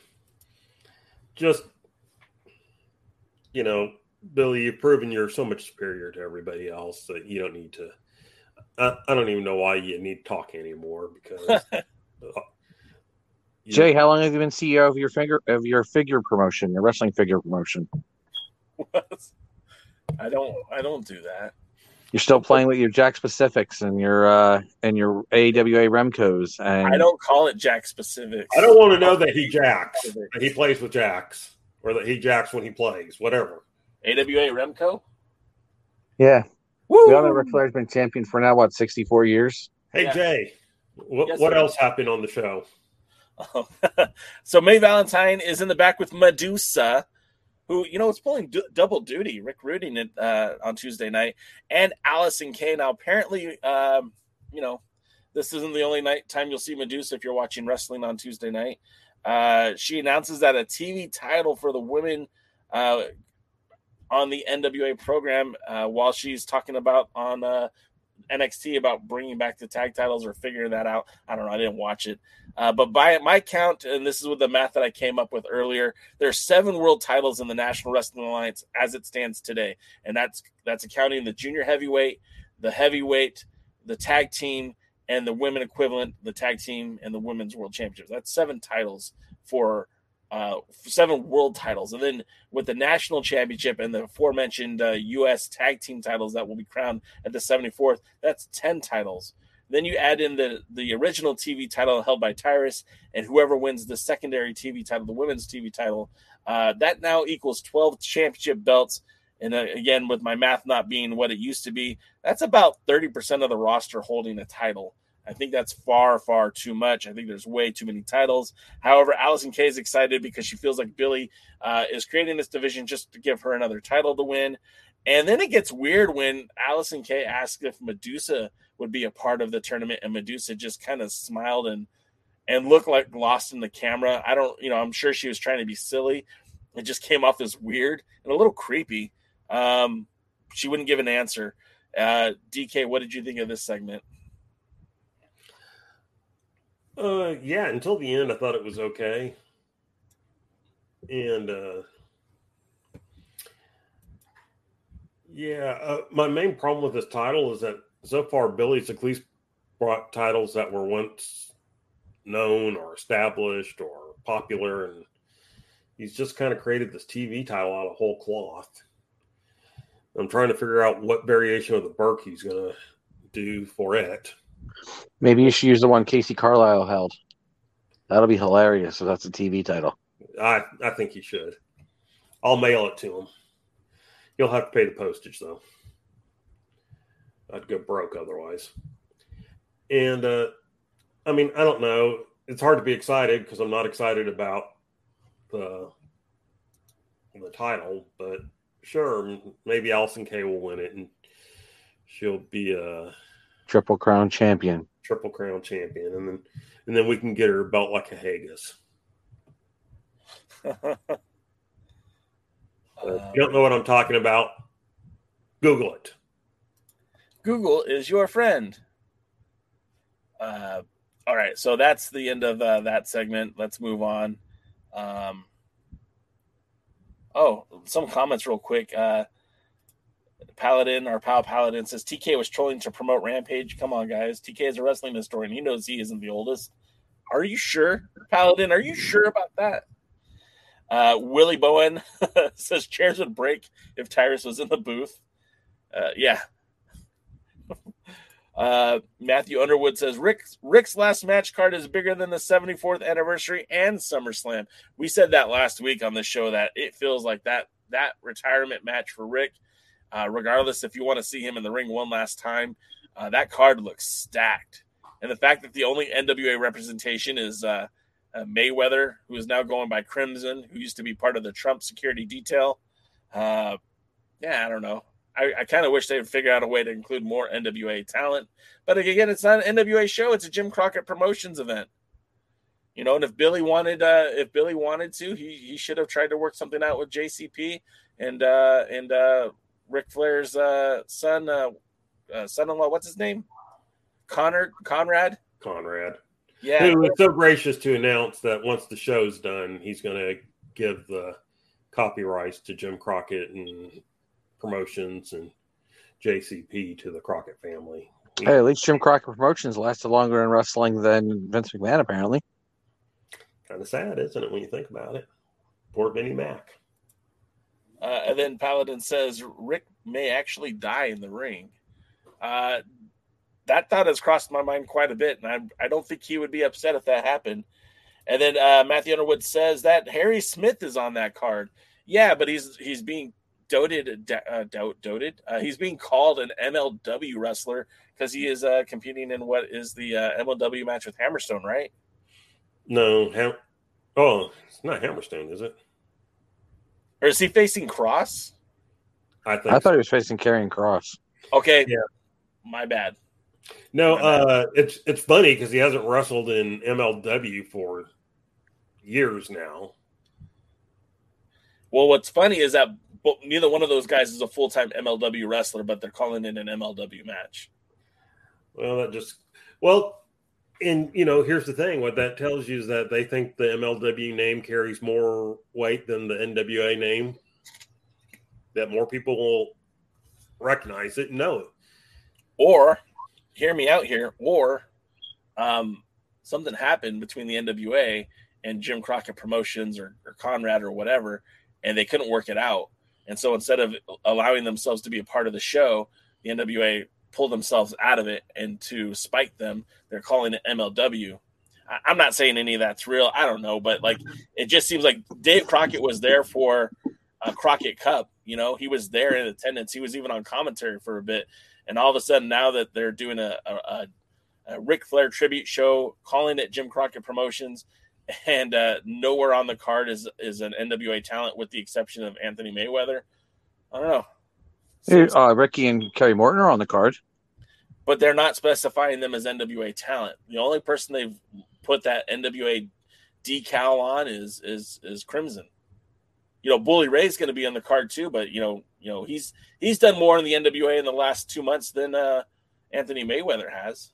just you know, Billy, you've proven you're so much superior to everybody else that you don't need to. I, I don't even know why you need to talk anymore because. uh, Jay, know, how long have you been CEO of your figure of your figure promotion, your wrestling figure promotion? I don't. I don't do that. You're still playing with your Jakks Pacifics and your uh and your AWA Remcos and I don't call it Jakks Pacifics. I don't want to know that he jacks. That he plays with jacks. Or that he jacks when he plays, whatever. AWA Remco? Yeah. Woo! We all know Ric Flair's been champion for now, what, 64 years? Hey, yeah. Jay, what, yes, what else happened on the show? so May Valentine is in the back with Madusa who you know is pulling double duty. Rick it uh, on Tuesday night, and Allysin Kay. Now, apparently, um, you know, this isn't the only night time you'll see Madusa if you're watching wrestling on Tuesday night. Uh, she announces that a TV title for the women uh, on the NWA program uh, while she's talking about on uh, NXT about bringing back the tag titles or figuring that out. I don't know. I didn't watch it. Uh, but by my count, and this is with the math that I came up with earlier, there are seven world titles in the National Wrestling Alliance as it stands today, and that's that's accounting the junior heavyweight, the heavyweight, the tag team, and the women equivalent, the tag team and the women's world championships. That's seven titles for uh, seven world titles, and then with the national championship and the aforementioned uh, U.S. tag team titles that will be crowned at the 74th, that's ten titles. Then you add in the the original TV title held by Tyrus, and whoever wins the secondary TV title, the women's TV title, uh, that now equals 12 championship belts. And uh, again, with my math not being what it used to be, that's about 30% of the roster holding a title. I think that's far, far too much. I think there's way too many titles. However, Allysin Kay is excited because she feels like Billy uh, is creating this division just to give her another title to win. And then it gets weird when Allysin Kay asks if Madusa would be a part of the tournament, and Madusa just kind of smiled and and looked like lost in the camera. I don't, you know, I'm sure she was trying to be silly. It just came off as weird and a little creepy. Um, she wouldn't give an answer. Uh, DK, what did you think of this segment? Uh, yeah, until the end, I thought it was okay. And uh, yeah, uh, my main problem with this title is that so far Billy's at least brought titles that were once known or established or popular, and he's just kind of created this TV title out of whole cloth. I'm trying to figure out what variation of the Burke he's going to do for it. Maybe you should use the one Casey Carlisle held. That'll be hilarious if that's a TV title. I I think he should. I'll mail it to him. He'll have to pay the postage though. I'd go broke otherwise. And uh I mean, I don't know. It's hard to be excited because I'm not excited about the the title, but sure, maybe Allysin Kay will win it and she'll be a Triple Crown champion. triple crown champion, and then and then we can get her a belt like a Haggis. Uh, you don't know what I'm talking about, Google it. Google is your friend. Uh, all right, so that's the end of uh, that segment. Let's move on. Um, oh, some comments real quick. Uh, Paladin, our pal Paladin says TK was trolling to promote Rampage. Come on, guys. TK is a wrestling historian. He knows he isn't the oldest. Are you sure, Paladin? Are you sure about that? Uh, Willie Bowen says chairs would break if Tyrus was in the booth. Uh, yeah. uh, Matthew Underwood says Ric Ric's last match card is bigger than the 74th anniversary and SummerSlam. We said that last week on the show that it feels like that that retirement match for Ric uh, regardless if you want to see him in the ring one last time, uh, that card looks stacked. And the fact that the only NWA representation is uh, uh, Mayweather, who is now going by Crimson, who used to be part of the Trump security detail. Uh, yeah, I don't know. I, I kind of wish they would figure out a way to include more NWA talent. But again, it's not an NWA show; it's a Jim Crockett Promotions event. You know, and if Billy wanted, uh, if Billy wanted to, he he should have tried to work something out with JCP and uh, and uh, Ric Flair's uh, son, uh, uh, son-in-law. What's his name? Connor Conrad. Conrad. Yeah, Who was so gracious to announce that once the show's done, he's going to give the copyrights to Jim Crockett and promotions and JCP to the Crockett family. Hey, at least Jim Crockett Promotions lasted longer in wrestling than Vince McMahon, apparently. Kind of sad, isn't it, when you think about it? Poor Vinnie Mac. Uh, and then Paladin says Ric may actually die in the ring. Uh, that thought has crossed my mind quite a bit, and I, I don't think he would be upset if that happened. And then uh, Matthew Underwood says that Harry Smith is on that card. Yeah, but he's he's being doted, uh, doted. Uh, he's being called an MLW wrestler because he is uh, competing in what is the uh, MLW match with Hammerstone, right? No, oh, it's not Hammerstone, is it? Or is he facing Kross? I think. I thought he was facing Karrion Kross. Okay, Yeah. my bad. No, uh, it's it's funny because he hasn't wrestled in MLW for years now. Well, what's funny is that neither one of those guys is a full time MLW wrestler, but they're calling it an MLW match. Well, that just well, and you know, here's the thing: what that tells you is that they think the MLW name carries more weight than the NWA name. That more people will recognize it and know it. Or, hear me out here. Or, um, something happened between the NWA and Jim Crockett Promotions or, or Conrad or whatever, and they couldn't work it out. And so instead of allowing themselves to be a part of the show, the NWA pulled themselves out of it and to spite them, they're calling it MLW. I'm not saying any of that's real. I don't know, but like it just seems like Dave Crockett was there for a Crockett Cup. You know, he was there in attendance. He was even on commentary for a bit. And all of a sudden, now that they're doing a, a, a Ric Flair tribute show, calling it Jim Crockett Promotions, and uh, nowhere on the card is is an NWA talent with the exception of Anthony Mayweather. I don't know. Uh, Ricky and Kerry Morton are on the card, but they're not specifying them as NWA talent. The only person they've put that NWA decal on is is is Crimson. You know, Bully Ray's going to be on the card too, but you know, you know he's he's done more in the NWA in the last two months than uh, Anthony Mayweather has.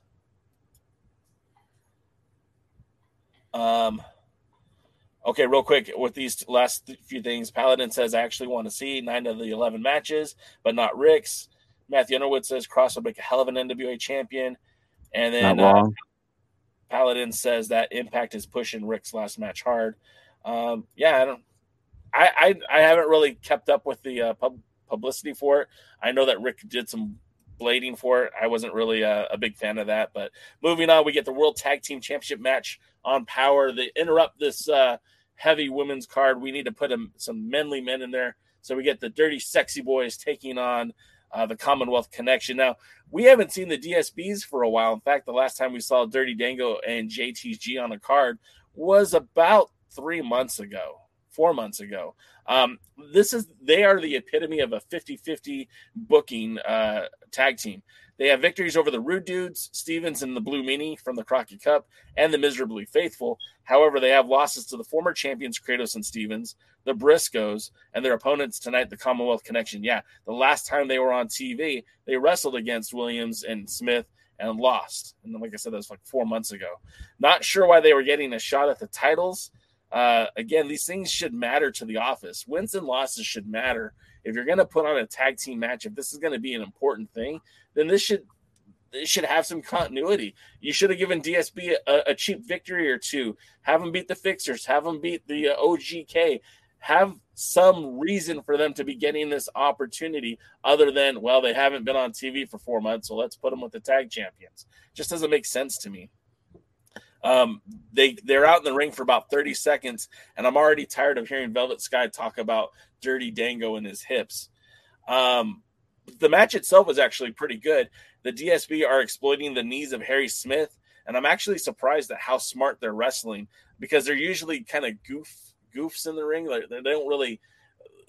Um, okay, real quick with these last few things, Paladin says I actually want to see nine of the eleven matches, but not Ric's. Matthew Underwood says Kross will make a hell of an NWA champion, and then uh, Paladin says that Impact is pushing Ric's last match hard. Um, yeah, I don't. I, I I haven't really kept up with the uh, pub, publicity for it. I know that Ric did some blading for it. I wasn't really a, a, big fan of that. But moving on, we get the World Tag Team Championship match on Powerrr. They interrupt this uh, heavy women's card. We need to put a, some manly men in there. So we get the Dirty Sexy Boys taking on uh, the Commonwealth Connection. Now, we haven't seen the DSBs for a while. In fact, the last time we saw Dirty Dango and JTG on a card was about three months ago, four months ago. Um, this is they are the epitome of a 50-50 booking uh, tag team. They have victories over the Rude Dudes, Stevens, and the Blue Meanie from the Crockett Cup, and the Miserably Faithful. However, they have losses to the former champions Kratos and Stevens, the Briscoes, and their opponents tonight, the Commonwealth Connection. Yeah, the last time they were on TV, they wrestled against Williams and Smith and lost. And like I said, that was like four months ago. Not sure why they were getting a shot at the titles. Uh, again, these things should matter to the office. Wins and losses should matter. If you're going to put on a tag team match, if this is going to be an important thing, then this should should have some continuity. You should have given DSB a, a cheap victory or two. Have them beat the Fixers. Have them beat the uh, OGK. Have some reason for them to be getting this opportunity other than well they haven't been on TV for four months, so let's put them with the tag champions. Just doesn't make sense to me. Um, they they're out in the ring for about 30 seconds, and I'm already tired of hearing Velvet Sky talk about Dirty Dango and his hips. Um, the match itself was actually pretty good. The DSB are exploiting the knees of Harry Smith, and I'm actually surprised at how smart they're wrestling because they're usually kind of goof goofs in the ring. They, they don't really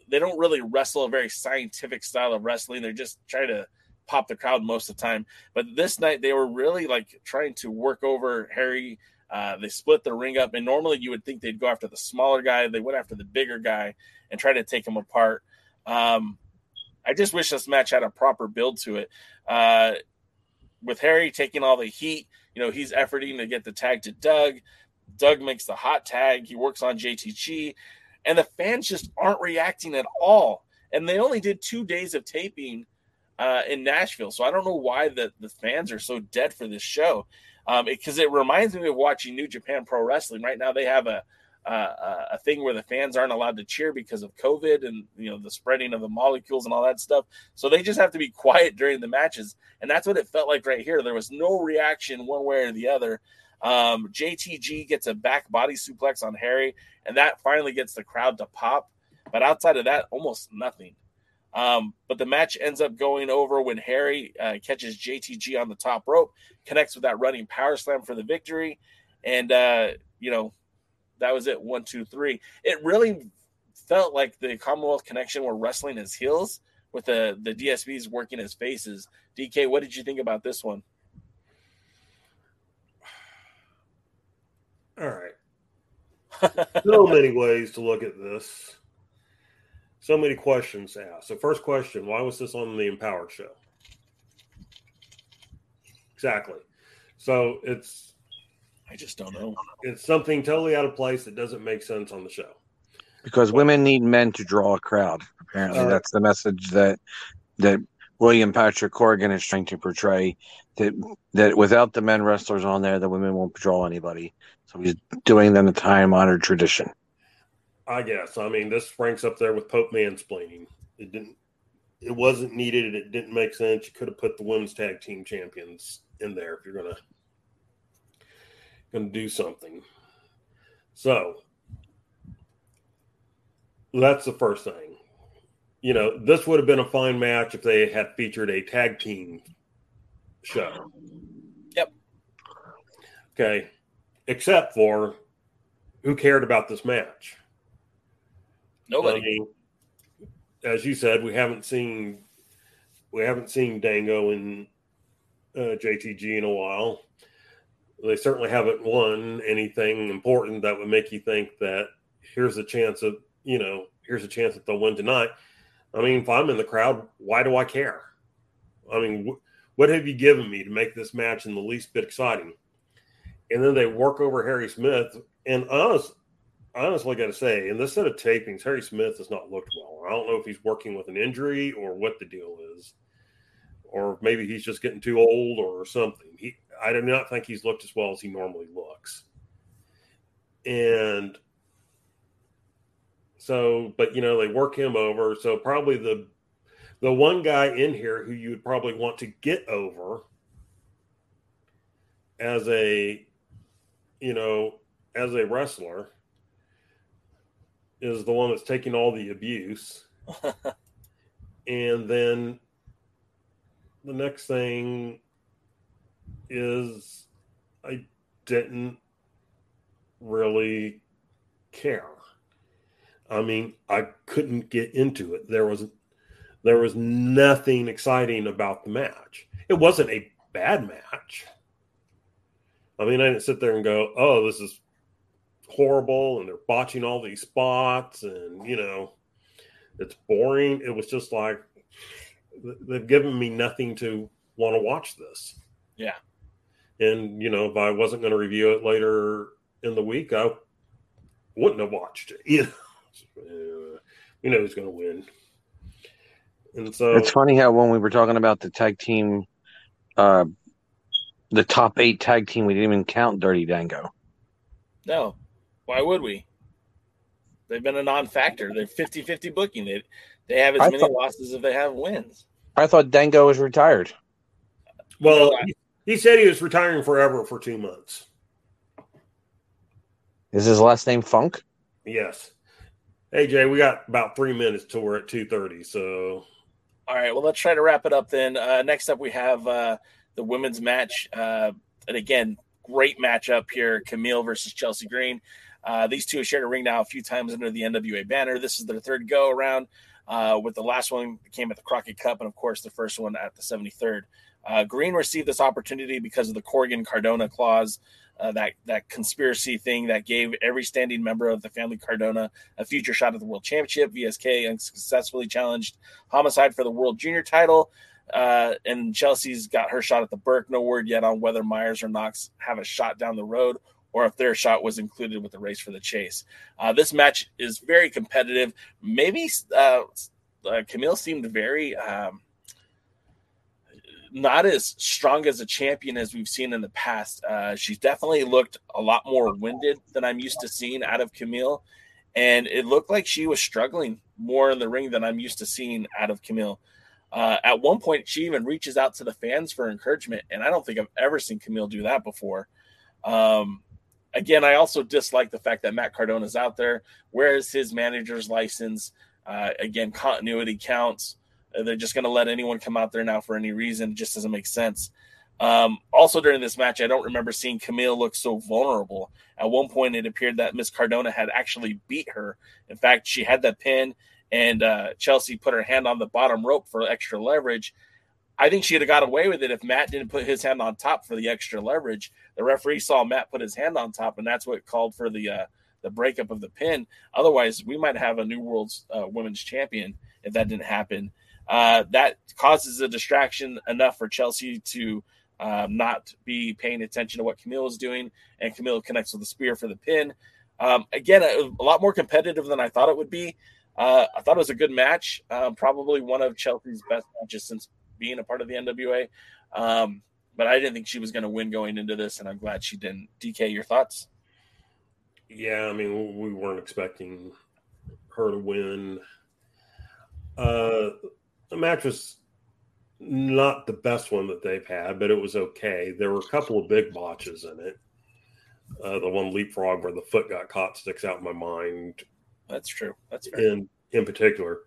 they don't really wrestle a very scientific style of wrestling. They're just trying to pop the crowd most of the time. But this night they were really like trying to work over Harry. Uh, they split the ring up, and normally you would think they'd go after the smaller guy. They went after the bigger guy and try to take him apart. Um, I just wish this match had a proper build to it. Uh, with Harry taking all the heat, you know, he's efforting to get the tag to Doug. Doug makes the hot tag. He works on JTG, and the fans just aren't reacting at all. And they only did two days of taping uh, in Nashville. So I don't know why the, the fans are so dead for this show. Because um, it, it, reminds me of watching New Japan Pro Wrestling. Right now, they have a, a a thing where the fans aren't allowed to cheer because of COVID and you know the spreading of the molecules and all that stuff. So they just have to be quiet during the matches, and that's what it felt like right here. There was no reaction one way or the other. Um, JTG gets a back body suplex on Harry, and that finally gets the crowd to pop. But outside of that, almost nothing. Um, but the match ends up going over when Harry uh, catches JTG on the top rope, connects with that running power slam for the victory. And, uh, you know, that was it. One, two, three. It really felt like the Commonwealth Connection were wrestling as heels with the, the DSBs working as faces. DK, what did you think about this one? All right. so many ways to look at this. So many questions asked. So, first question why was this on the Empowered show? Exactly. So, it's I just don't know. it's something totally out of place that doesn't make sense on the show. because women need men to draw a crowd. Apparently, Uh, that's the message that that William Patrick Corgan is trying to portray. That that without the men wrestlers on there, the women won't draw anybody. So he's doing them a time honored tradition. I guess. I mean, this ranks up there with Pope mansplaining. It didn't. It wasn't needed. It didn't make sense. You could have put the women's tag team champions in there if you're gonna gonna do something. So that's the first thing. You know, this would have been a fine match if they had featured a tag team show. Yep. Okay. Except for who cared about this match? Nobody. I mean, as you said, we haven't seen we haven't seen Dango and uh, JTG in a while. They certainly haven't won anything important that would make you think that here's a chance of you know here's a chance that they'll win tonight. I mean, if I'm in the crowd, why do I care? I mean, wh- what have you given me to make this match in the least bit exciting? And then they work over Harry Smith, and honest, honestly got to say, in this set of tapings, Harry Smith has not looked well. I don't know if he's working with an injury or what the deal is, or maybe he's just getting too old or something. He, I do not think he's looked as well as he normally looks. And so, but you know, they work him over. So probably the the one guy in here who you would probably want to get over as a you know as a wrestler is the one that's taking all the abuse. and then the next thing is I didn't really care. I mean, I couldn't get into it. There was there was nothing exciting about the match. It wasn't a bad match. I mean, I didn't sit there and go, "Oh, this is horrible and they're botching all these spots and you know it's boring it was just like they've given me nothing to want to watch this Yeah. and you know if i wasn't going to review it later in the week i wouldn't have watched it you know Uh, we know who's going to win and so It's funny how when we were talking about the tag team, uh, the top eight tag team, we didn't even count Dirty Dango. No. Why would we? They've been a non-factor. They're 50-50 booking. They they have as I many thought- losses as they have wins. I thought Dango was retired. well No, I- he, he said he was retiring forever for two months Is his last name Funk? yes hey jay we got about three minutes till we're at 2.30 so All right, well, let's try to wrap it up then. Uh, next up, we have uh, the women's match. Uh, and again, great matchup here Kamille versus Chelsea Green. Uh, these two have shared a ring now a few times under the NWA banner. This is their third go around, uh, with the last one came at the Crockett Cup, and of course, the first one at the 73rd. Uh, Green received this opportunity because of the Corrigan Cardona clause, uh, that that conspiracy thing that gave every standing member of the family Cardona a future shot at the World Championship. VSK unsuccessfully challenged Homicide for the World Junior title. Uh, and Chelsea's got her shot at the Burke. No word yet on whether Myers or Knox have a shot down the road or if their shot was included with the race for the chase. Uh, this match is very competitive. Maybe uh, uh, Kamille seemed very um, not as strong as a champion as we've seen in the past. Uh, she's definitely looked a lot more winded than I'm used to seeing out of Kamille. And it looked like she was struggling more in the ring than I'm used to seeing out of Kamille. Uh, at one point, she even reaches out to the fans for encouragement, and I don't think I've ever seen Kamille do that before. Um, again, I also dislike the fact that Matt Cardona is out there. Where is his manager's license? Uh, again, continuity counts. Uh, They're just going to let anyone come out there now for any reason. It just doesn't make sense. Um, also, during this match, I don't remember seeing Kamille look so vulnerable. At one point, it appeared that Miss Cardona had actually beat her. In fact, she had that pin, and uh, Chelsea put her hand on the bottom rope for extra leverage. I think she'd have got away with it if Matt didn't put his hand on top for the extra leverage. The referee saw Matt put his hand on top, and that's what called for the uh, the breakup of the pin. Otherwise, we might have a new world's uh, women's champion if that didn't happen. Uh, that causes a distraction enough for Chelsea to um, not be paying attention to what Kamille is doing, and Kamille connects with the spear for the pin. Um, again, a, a, lot more competitive than I thought it would be. Uh, I thought it was a good match, uh, probably one of Chelsea's best matches since being a part of the NWA. Um, but I didn't think she was going to win going into this, and I'm glad she didn't. DK, your thoughts? Yeah, I mean, we weren't expecting her to win. Uh, the match was not the best one that they've had, but it was okay. There were a couple of big botches in it. Uh, the one leapfrog where the foot got caught sticks out in my mind. That's true. That's fair. in in particular.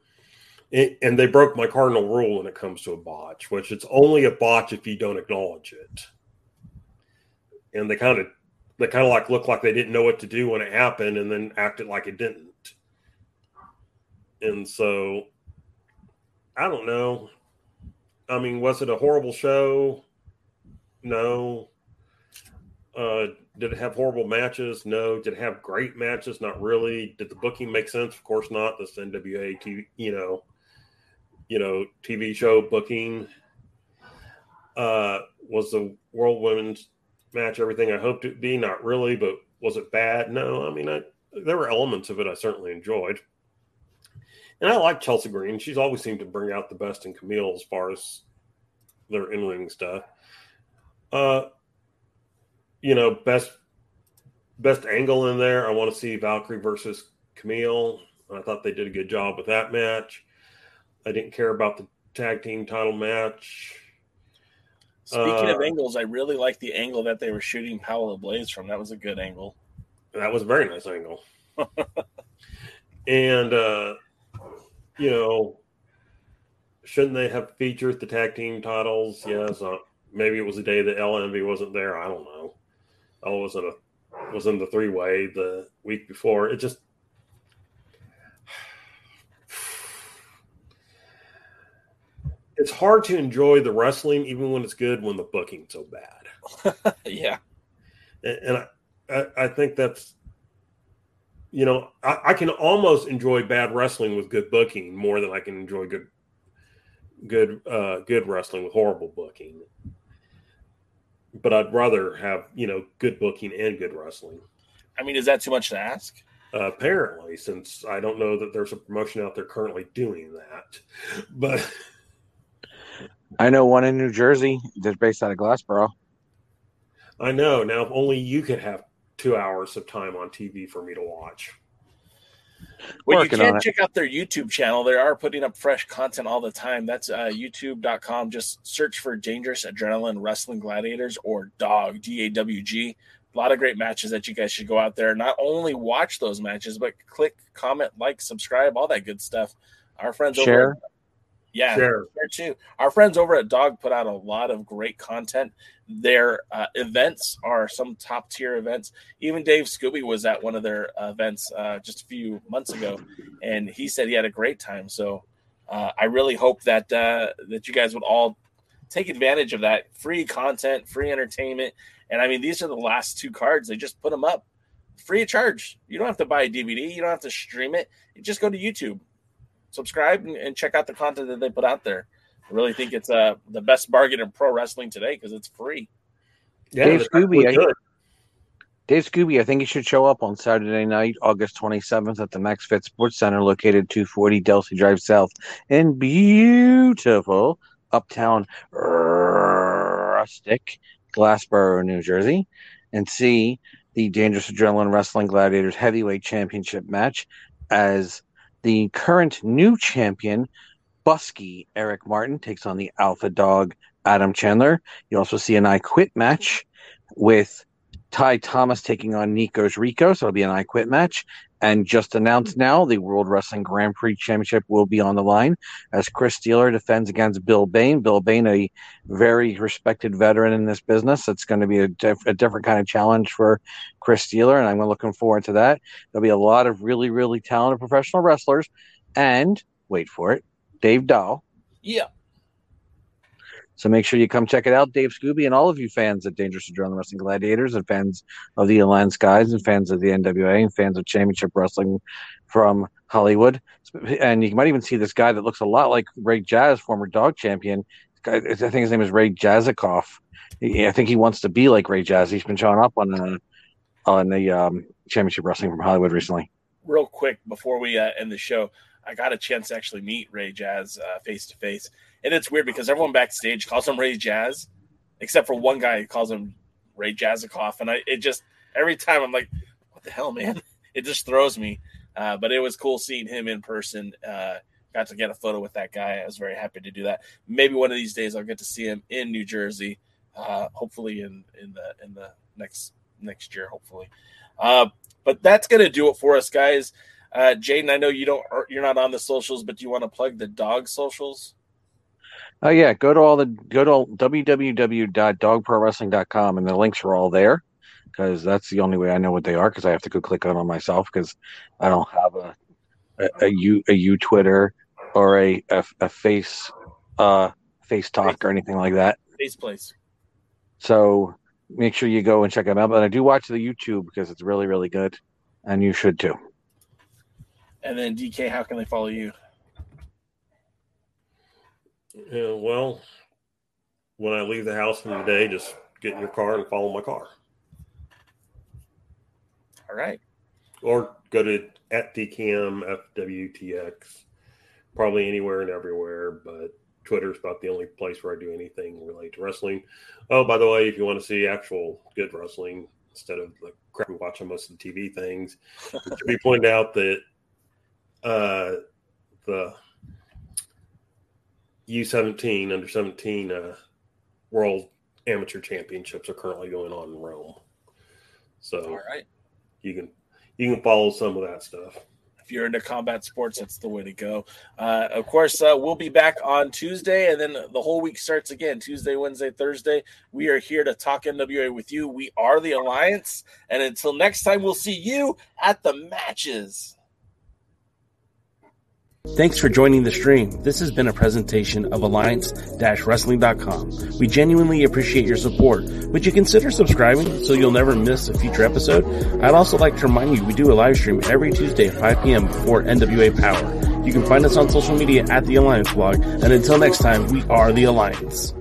And, and they broke my cardinal rule when it comes to a botch, which it's only a botch if you don't acknowledge it. And they kind of they kind of like looked like they didn't know what to do when it happened, and then acted like it didn't. And so I don't know. I mean, was it a horrible show? No. Uh, did it have horrible matches? No. Did it have great matches? Not really. Did the booking make sense? Of course not. This NWA TV, you know, you know, TV show booking. Uh, was the World Women's match everything I hoped it be? Not really, but was it bad? No. I mean, I, there were elements of it I certainly enjoyed. And I like Chelsea Green. She's always seemed to bring out the best in Kamille as far as their in ring stuff. Uh, you know, best best angle in there. I want to see Valkyrie versus Kamille. I thought they did a good job with that match. I didn't care about the tag team title match. Speaking uh, of angles, I really like the angle that they were shooting Paola Blaze from. That was a good angle. That was a very nice angle. and uh, you know, shouldn't they have featured the tag team titles? Yes. Uh, maybe it was the day that LMV wasn't there. I don't know. I was in a was in the three way the week before. It just it's hard to enjoy the wrestling even when it's good when the booking's so bad. yeah, and, and I, I, I think that's you know I, I, can almost enjoy bad wrestling with good booking more than I can enjoy good good uh, good wrestling with horrible booking. But I'd rather have you know good booking and good wrestling. I mean, is that too much to ask? Uh, apparently, since I don't know that there's a promotion out there currently doing that, but I know one in New Jersey that's based out of Glassboro. I know now. If only you could have two hours of time on TV for me to watch. Well, you can check out their YouTube channel. They are putting up fresh content all the time. That's uh, youtube.com. Just search for Dangerous Adrenaline Wrestling Gladiators or DAWG, D A W G. A lot of great matches that you guys should go out there. Not only watch those matches, but click, comment, like, subscribe, all that good stuff. Our friends Share. over yeah, sure. too. Our friends over at DAWG put out a lot of great content. Their uh, events are some top tier events. Even Dave Scooby was at one of their uh, events uh, just a few months ago, and he said he had a great time. So uh, I really hope that uh, that you guys would all take advantage of that free content, free entertainment. And I mean, these are the last two cards. They just put them up free of charge. You don't have to buy a DVD. You don't have to stream it. You just go to YouTube subscribe and, and, check out the content that they put out there. I really think it's uh, the best bargain in pro wrestling today because it's free. Yeah, Dave Scooby, I, Dave Scooby, I think you should show up on Saturday night, August 27th at the Max Fit Sports Center located 240 Delsea Drive South in beautiful uptown rustic Glassboro, New Jersey, and see the Dangerous Adrenaline Wrestling Gladiators Heavyweight Championship match as the current new champion, Busky Eric Martin, takes on the Alpha Dog Adam Chandler. You also see an I Quit match with Ty Thomas taking on Nico's Rico. So it'll be an I Quit match. And just announced now, the World Wrestling Grand Prix Championship will be on the line as Chris Steeler defends against Bill Bain. Bill Bain, a very respected veteran in this business. It's going to be a, diff- a different kind of challenge for Chris Steeler, and I'm looking forward to that. There'll be a lot of really, really talented professional wrestlers. And wait for it, Dave Dahl. Yeah. So make sure you come check it out, Dave Scooby, and all of you fans of Dangerous to Adrenaline Wrestling Gladiators, and fans of the Alliance Guys, and fans of the NWA, and fans of Championship Wrestling from Hollywood. And you might even see this guy that looks a lot like Ray Jazz, former DAWG champion. I think his name is Ray Jazikoff. I think he wants to be like Ray Jazz. He's been showing up on the on the um, Championship Wrestling from Hollywood recently. Real quick before we uh, end the show, I got a chance to actually meet Ray Jazz face to face, and it's weird because everyone backstage calls him Ray Jazz, except for one guy who calls him Ray Jazzikoff, and I it just every time I'm like, what the hell, man? It just throws me. Uh, but it was cool seeing him in person. Uh, got to get a photo with that guy. I was very happy to do that. Maybe one of these days I'll get to see him in New Jersey. Uh, hopefully in in the in the next next year. Hopefully. Uh, but that's gonna do it for us, guys. Uh, Jaden, I know you don't you're not on the socials, but do you want to plug the DAWG socials? Oh yeah, go to all the go to www.dogprowrestling.com and the links are all there because that's the only way I know what they are because I have to go click on them myself because I don't have a a, a U a U Twitter or a a, a face uh face talk or anything like that. Face place. So make sure you go and check them out. But I do watch the YouTube because it's really really good, and you should too. And then DK, how can they follow you? Yeah, well, when I leave the house in the day, just get in your car and follow my car. All right. Or go to at DKM FWTX, probably anywhere and everywhere, but Twitter's about the only place where I do anything related to wrestling. Oh, by the way, if you want to see actual good wrestling instead of the crap we watch on most of the TV things, it should be pointed out that uh, the U17 under 17 uh, World Amateur Championships are currently going on in Rome. So, all right, you can you can follow some of that stuff. If you're into combat sports, that's the way to go. Uh, of course, uh, we'll be back on Tuesday, and then the whole week starts again Tuesday, Wednesday, Thursday. We are here to talk NWA with you. We are the Alliance, and until next time, we'll see you at the matches. Thanks for joining the stream. This has been a presentation of Alliance-Wrestling.com. We genuinely appreciate your support. Would you consider subscribing so you'll never miss a future episode? I'd also like to remind you we do a live stream every Tuesday at 5 p.m. before NWA Powerrr. You can find us on social media at The Alliance Blog. And until next time, we are The Alliance.